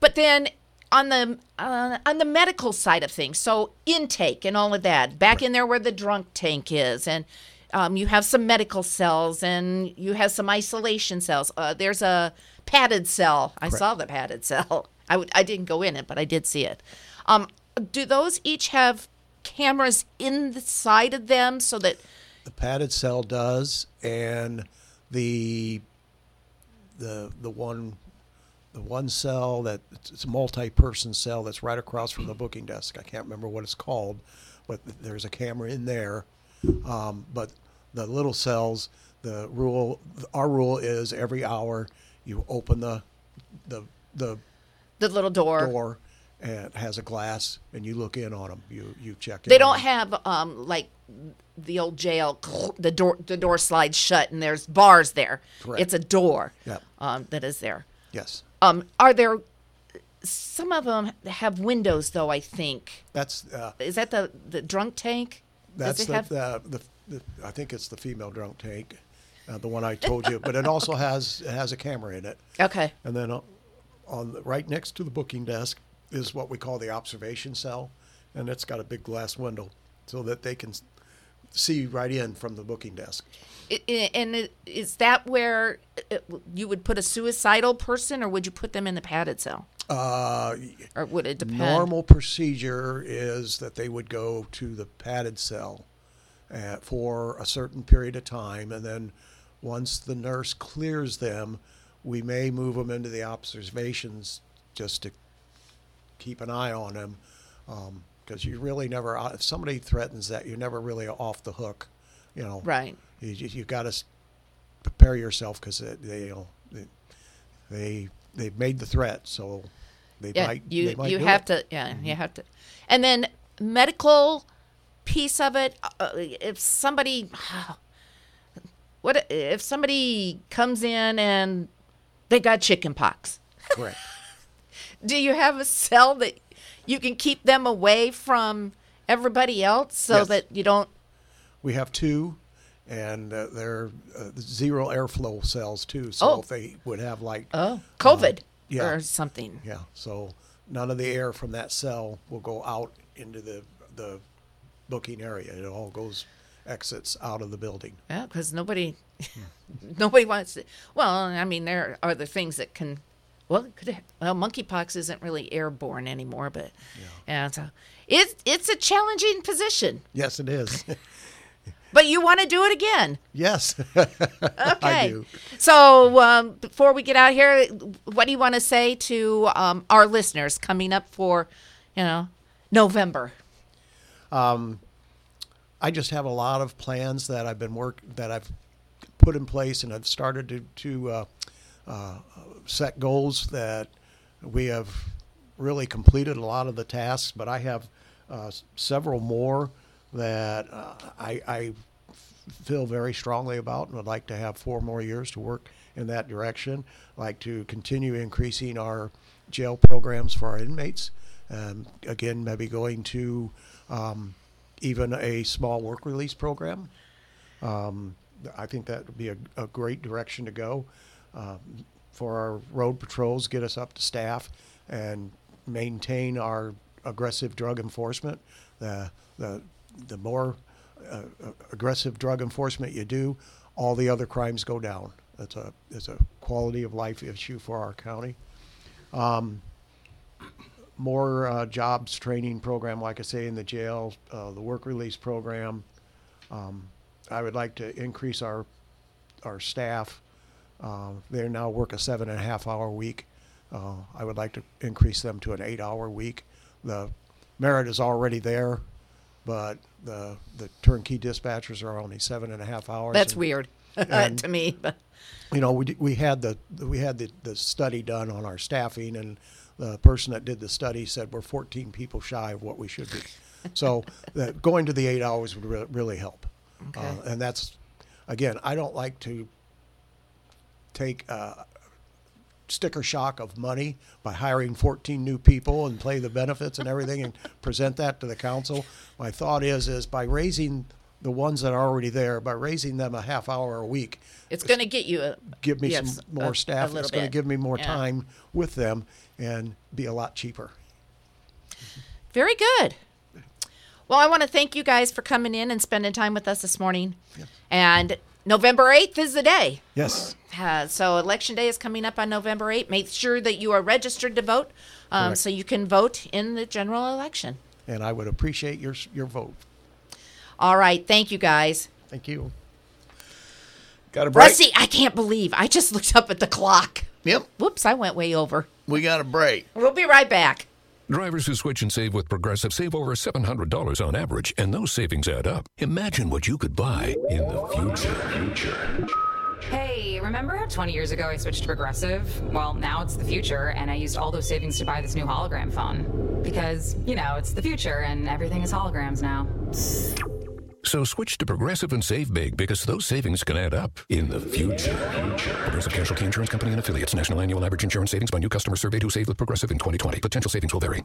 but then on the uh, on the medical side of things, so intake and all of that, back in there where the drunk tank is, and um, you have some medical cells and you have some isolation cells. Uh, there's a padded cell. I saw the padded *laughs* cell. I I didn't go in it, but I did see it. Um, do those each have cameras inside of them so that The padded cell does, and the the the one the one cell that it's a multi-person cell that's right across from the booking desk. I can't remember what it's called, but there's a camera in there. Um, but the little cells, the rule, our rule is every hour you open the the the the little door. door and it has a glass and you look in on them. You you check. They on don't have um like the old jail. *sniffs* The door the door slides shut and there's bars there. Correct. It's a door. Yep. Um, that is there. Yes, Um, are there? Some of them have windows though. I think that's uh, is that the the drunk tank. That's the, have? the, the, the I think it's the female drunk tank, uh, the one I told you. But it also *laughs* has it has a camera in it, okay. and then uh, on the, right next to the booking desk is what we call the observation cell, and it's got a big glass window so that they can see right in from the booking desk. And is that where uh, you would put a suicidal person, or would you put them in the padded cell, Uh, or would it depend? normal procedure is that they would go to the padded cell uh, for a certain period of time, and then once the nurse clears them, we may move them into the observations just to keep an eye on them, because you really never. uh, If somebody threatens that, you're never really off the hook, you know. Right. You you, got to prepare yourself because they they, they they've made the threat, so they Yeah, might you they might you have it. to yeah you have to, and then medical piece of it. Uh, if somebody, *sighs* what if somebody comes in and they got chicken pox? correct. *laughs* Do you have a cell that you can keep them away from everybody else so Yes. that you don't? We have two, and uh, they're uh, zero airflow cells too. So Oh. if they would have like Oh, COVID yeah. or something. yeah, so none of the air from that cell will go out into the the booking area. It all goes exits out of the building. Yeah, because nobody, *laughs* nobody wants to. Well, I mean, there are the things that can. Well, it well, monkeypox isn't really airborne anymore, but yeah, so it's it's a challenging position. Yes, it is. *laughs* But you want to do it again, yes, *laughs* okay? do. So um, before we get out here, what do you want to say to um, our listeners coming up for, you know, November? Um, I just have a lot of plans that I've been work that I've put in place, and I've started to to uh, uh, set goals that we have really completed a lot of the tasks, but I have uh, several more that uh, I, I feel very strongly about and would like to have four more years to work in that direction. like to continue increasing our jail programs for our inmates Um, again, maybe going to um, even a small work release program. Um, I think that would be a, a great direction to go um, for our road patrols, get us up to staff, and maintain our aggressive drug enforcement. The the the more uh, uh, aggressive drug enforcement you do, all the other crimes go down. That's a it's a quality of life issue for our county. Um, more uh, jobs training program, like I say, in the jail, uh, the work release program. Um, I would like to increase our our staff. Uh, they now work a seven and a half hour week. Uh, I would like to increase them to an eight hour week. The merit is already there, but the the turnkey dispatchers are only seven and a half hours. That's and- weird *laughs* and- to me. But you know, we, we had the we had the, the study done on our staffing, and the person that did the study said we're 14 people shy of what we should be. So *laughs* that going to the eight hours would re- really help. Uh, and that's again, I don't like to take uh, sticker shock of money by hiring 14 new people and play the benefits and everything and *laughs* present that to the council. My thought is is by raising the ones that are already there, by raising them a half hour a week, it's going to get you a give me yes, some more a staff. little It's going to give me more Yeah. time with them and be a lot cheaper. Very good. Well, I want to thank you guys for coming in and spending time with us this morning. And November 8th is the day. Yes. Uh, so election day is coming up on November 8th. Make sure that you are registered to vote um, so you can vote in the general election. And I would appreciate your your vote. All right. Thank you guys. Thank you. Got a break? Rusty, I can't believe I just looked up at the clock. Yep. Whoops, I went way over. We got a break. We'll be right back. Drivers who switch and save with Progressive save over $700 on average, and those savings add up. Imagine what you could buy in the future. Future. Hey, remember how 20 years ago I switched to Progressive? Well, now it's the future, and I used all those savings to buy this new hologram phone. Because, you know, it's the future, and everything is holograms now. So switch to Progressive and save big because those savings can add up in the future. Progressive Casualty Insurance Company and affiliates. National annual average insurance savings by new customer surveyed who saved with Progressive in 2020. Potential savings will vary.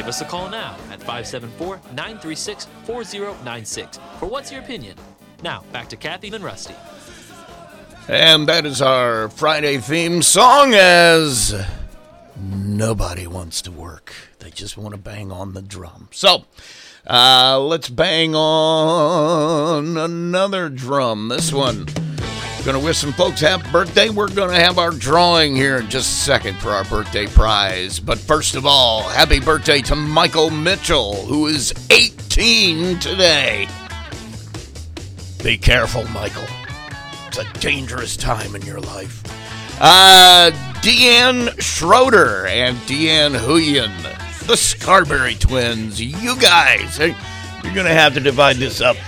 Give us a call now at 574 936 4096 for What's Your Opinion? Now, back to Kathy and Rusty. And that is our Friday theme song as nobody wants to work. They just want to bang on the drum. So, uh, let's bang on another drum. This one. Going to wish some folks happy birthday. We're going to have our drawing here in just a second for our birthday prize. But first of all, happy birthday to Michael Mitchell, who is 18 today. Be careful, Michael. It's a dangerous time in your life. Uh, Deanne Schroeder and Deanne Huyen, the Scarberry twins. You guys, you're going to have to divide this up.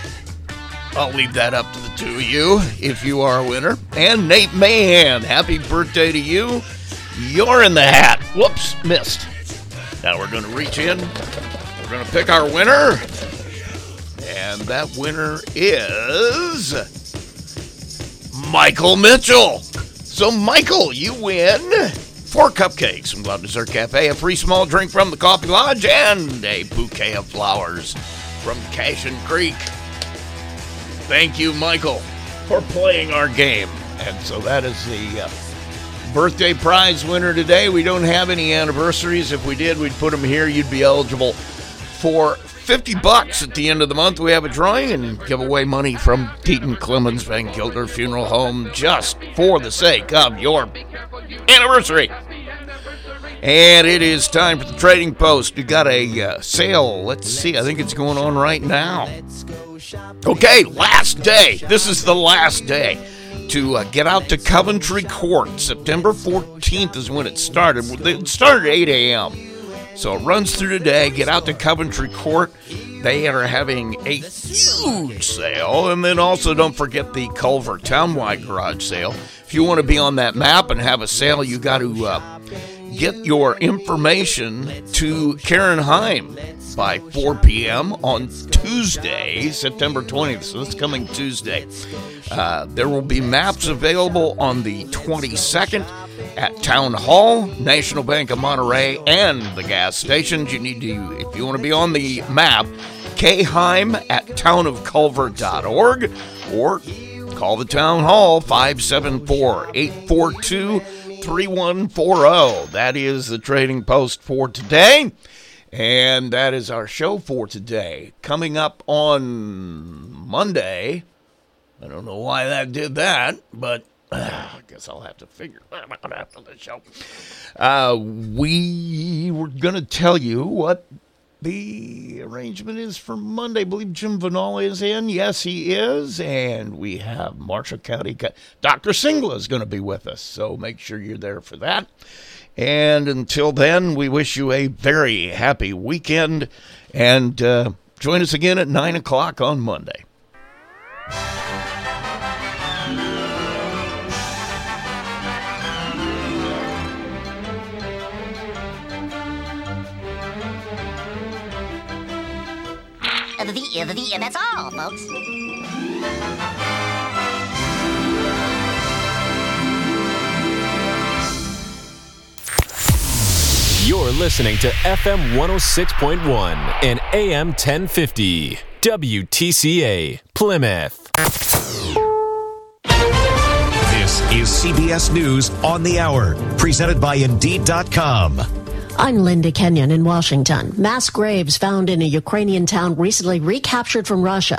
I'll leave that up to the two of you if you are a winner. And Nate Mahan, happy birthday to you. You're in the hat. Whoops, missed. Now we're going to reach in. We're going to pick our winner. And that winner is Michael Mitchell. So, Michael, you win four cupcakes from Love Dessert Cafe, a free small drink from the Coffee Lodge, and a bouquet of flowers from Cashin Creek. Thank you, Michael, for playing our game. And so that is the uh, birthday prize winner today. We don't have any anniversaries. If we did, we'd put them here. You'd be eligible for 50 bucks at the end of the month. We have a drawing and give away money from Deaton Clemens Van Gilder Funeral Home just for the sake of your anniversary. And it is time for the trading post. We got a uh, sale. Let's see. I think it's going on right now. Okay, last day. This is the last day to uh, get out to Coventry Court. September 14th is when it started. It started at 8 a.m. So it runs through today. Get out to Coventry Court. They are having a huge sale. And then also don't forget the Culver Townwide Garage Sale. If you want to be on that map and have a sale, you got to uh, get your information to Karen Heim by 4 p.m. on Tuesday, September 20th. So this coming Tuesday. Uh, there will be maps available on the 22nd at Town Hall, National Bank of Monterey, and the gas stations. You need to, if you want to be on the map, kheim at townofculver.org or call the Town Hall 574 842 3140. That is the trading post for today. And that is our show for today. Coming up on Monday, I don't know why that did that, but uh, *sighs* I guess I'll have to figure that out after the show. Uh, we were going to tell you what the arrangement is for Monday. I believe Jim Vanala is in. Yes, he is. And we have Marshall County. Dr. Singla is going to be with us. So make sure you're there for that. And until then, we wish you a very happy weekend. And uh, join us again at 9 o'clock on Monday. And that's all, folks. You're listening to FM 106.1 and AM 1050. WTCA, Plymouth. This is CBS News on the Hour, presented by Indeed.com. I'm Linda Kenyon in Washington. Mass graves found in a Ukrainian town recently recaptured from Russia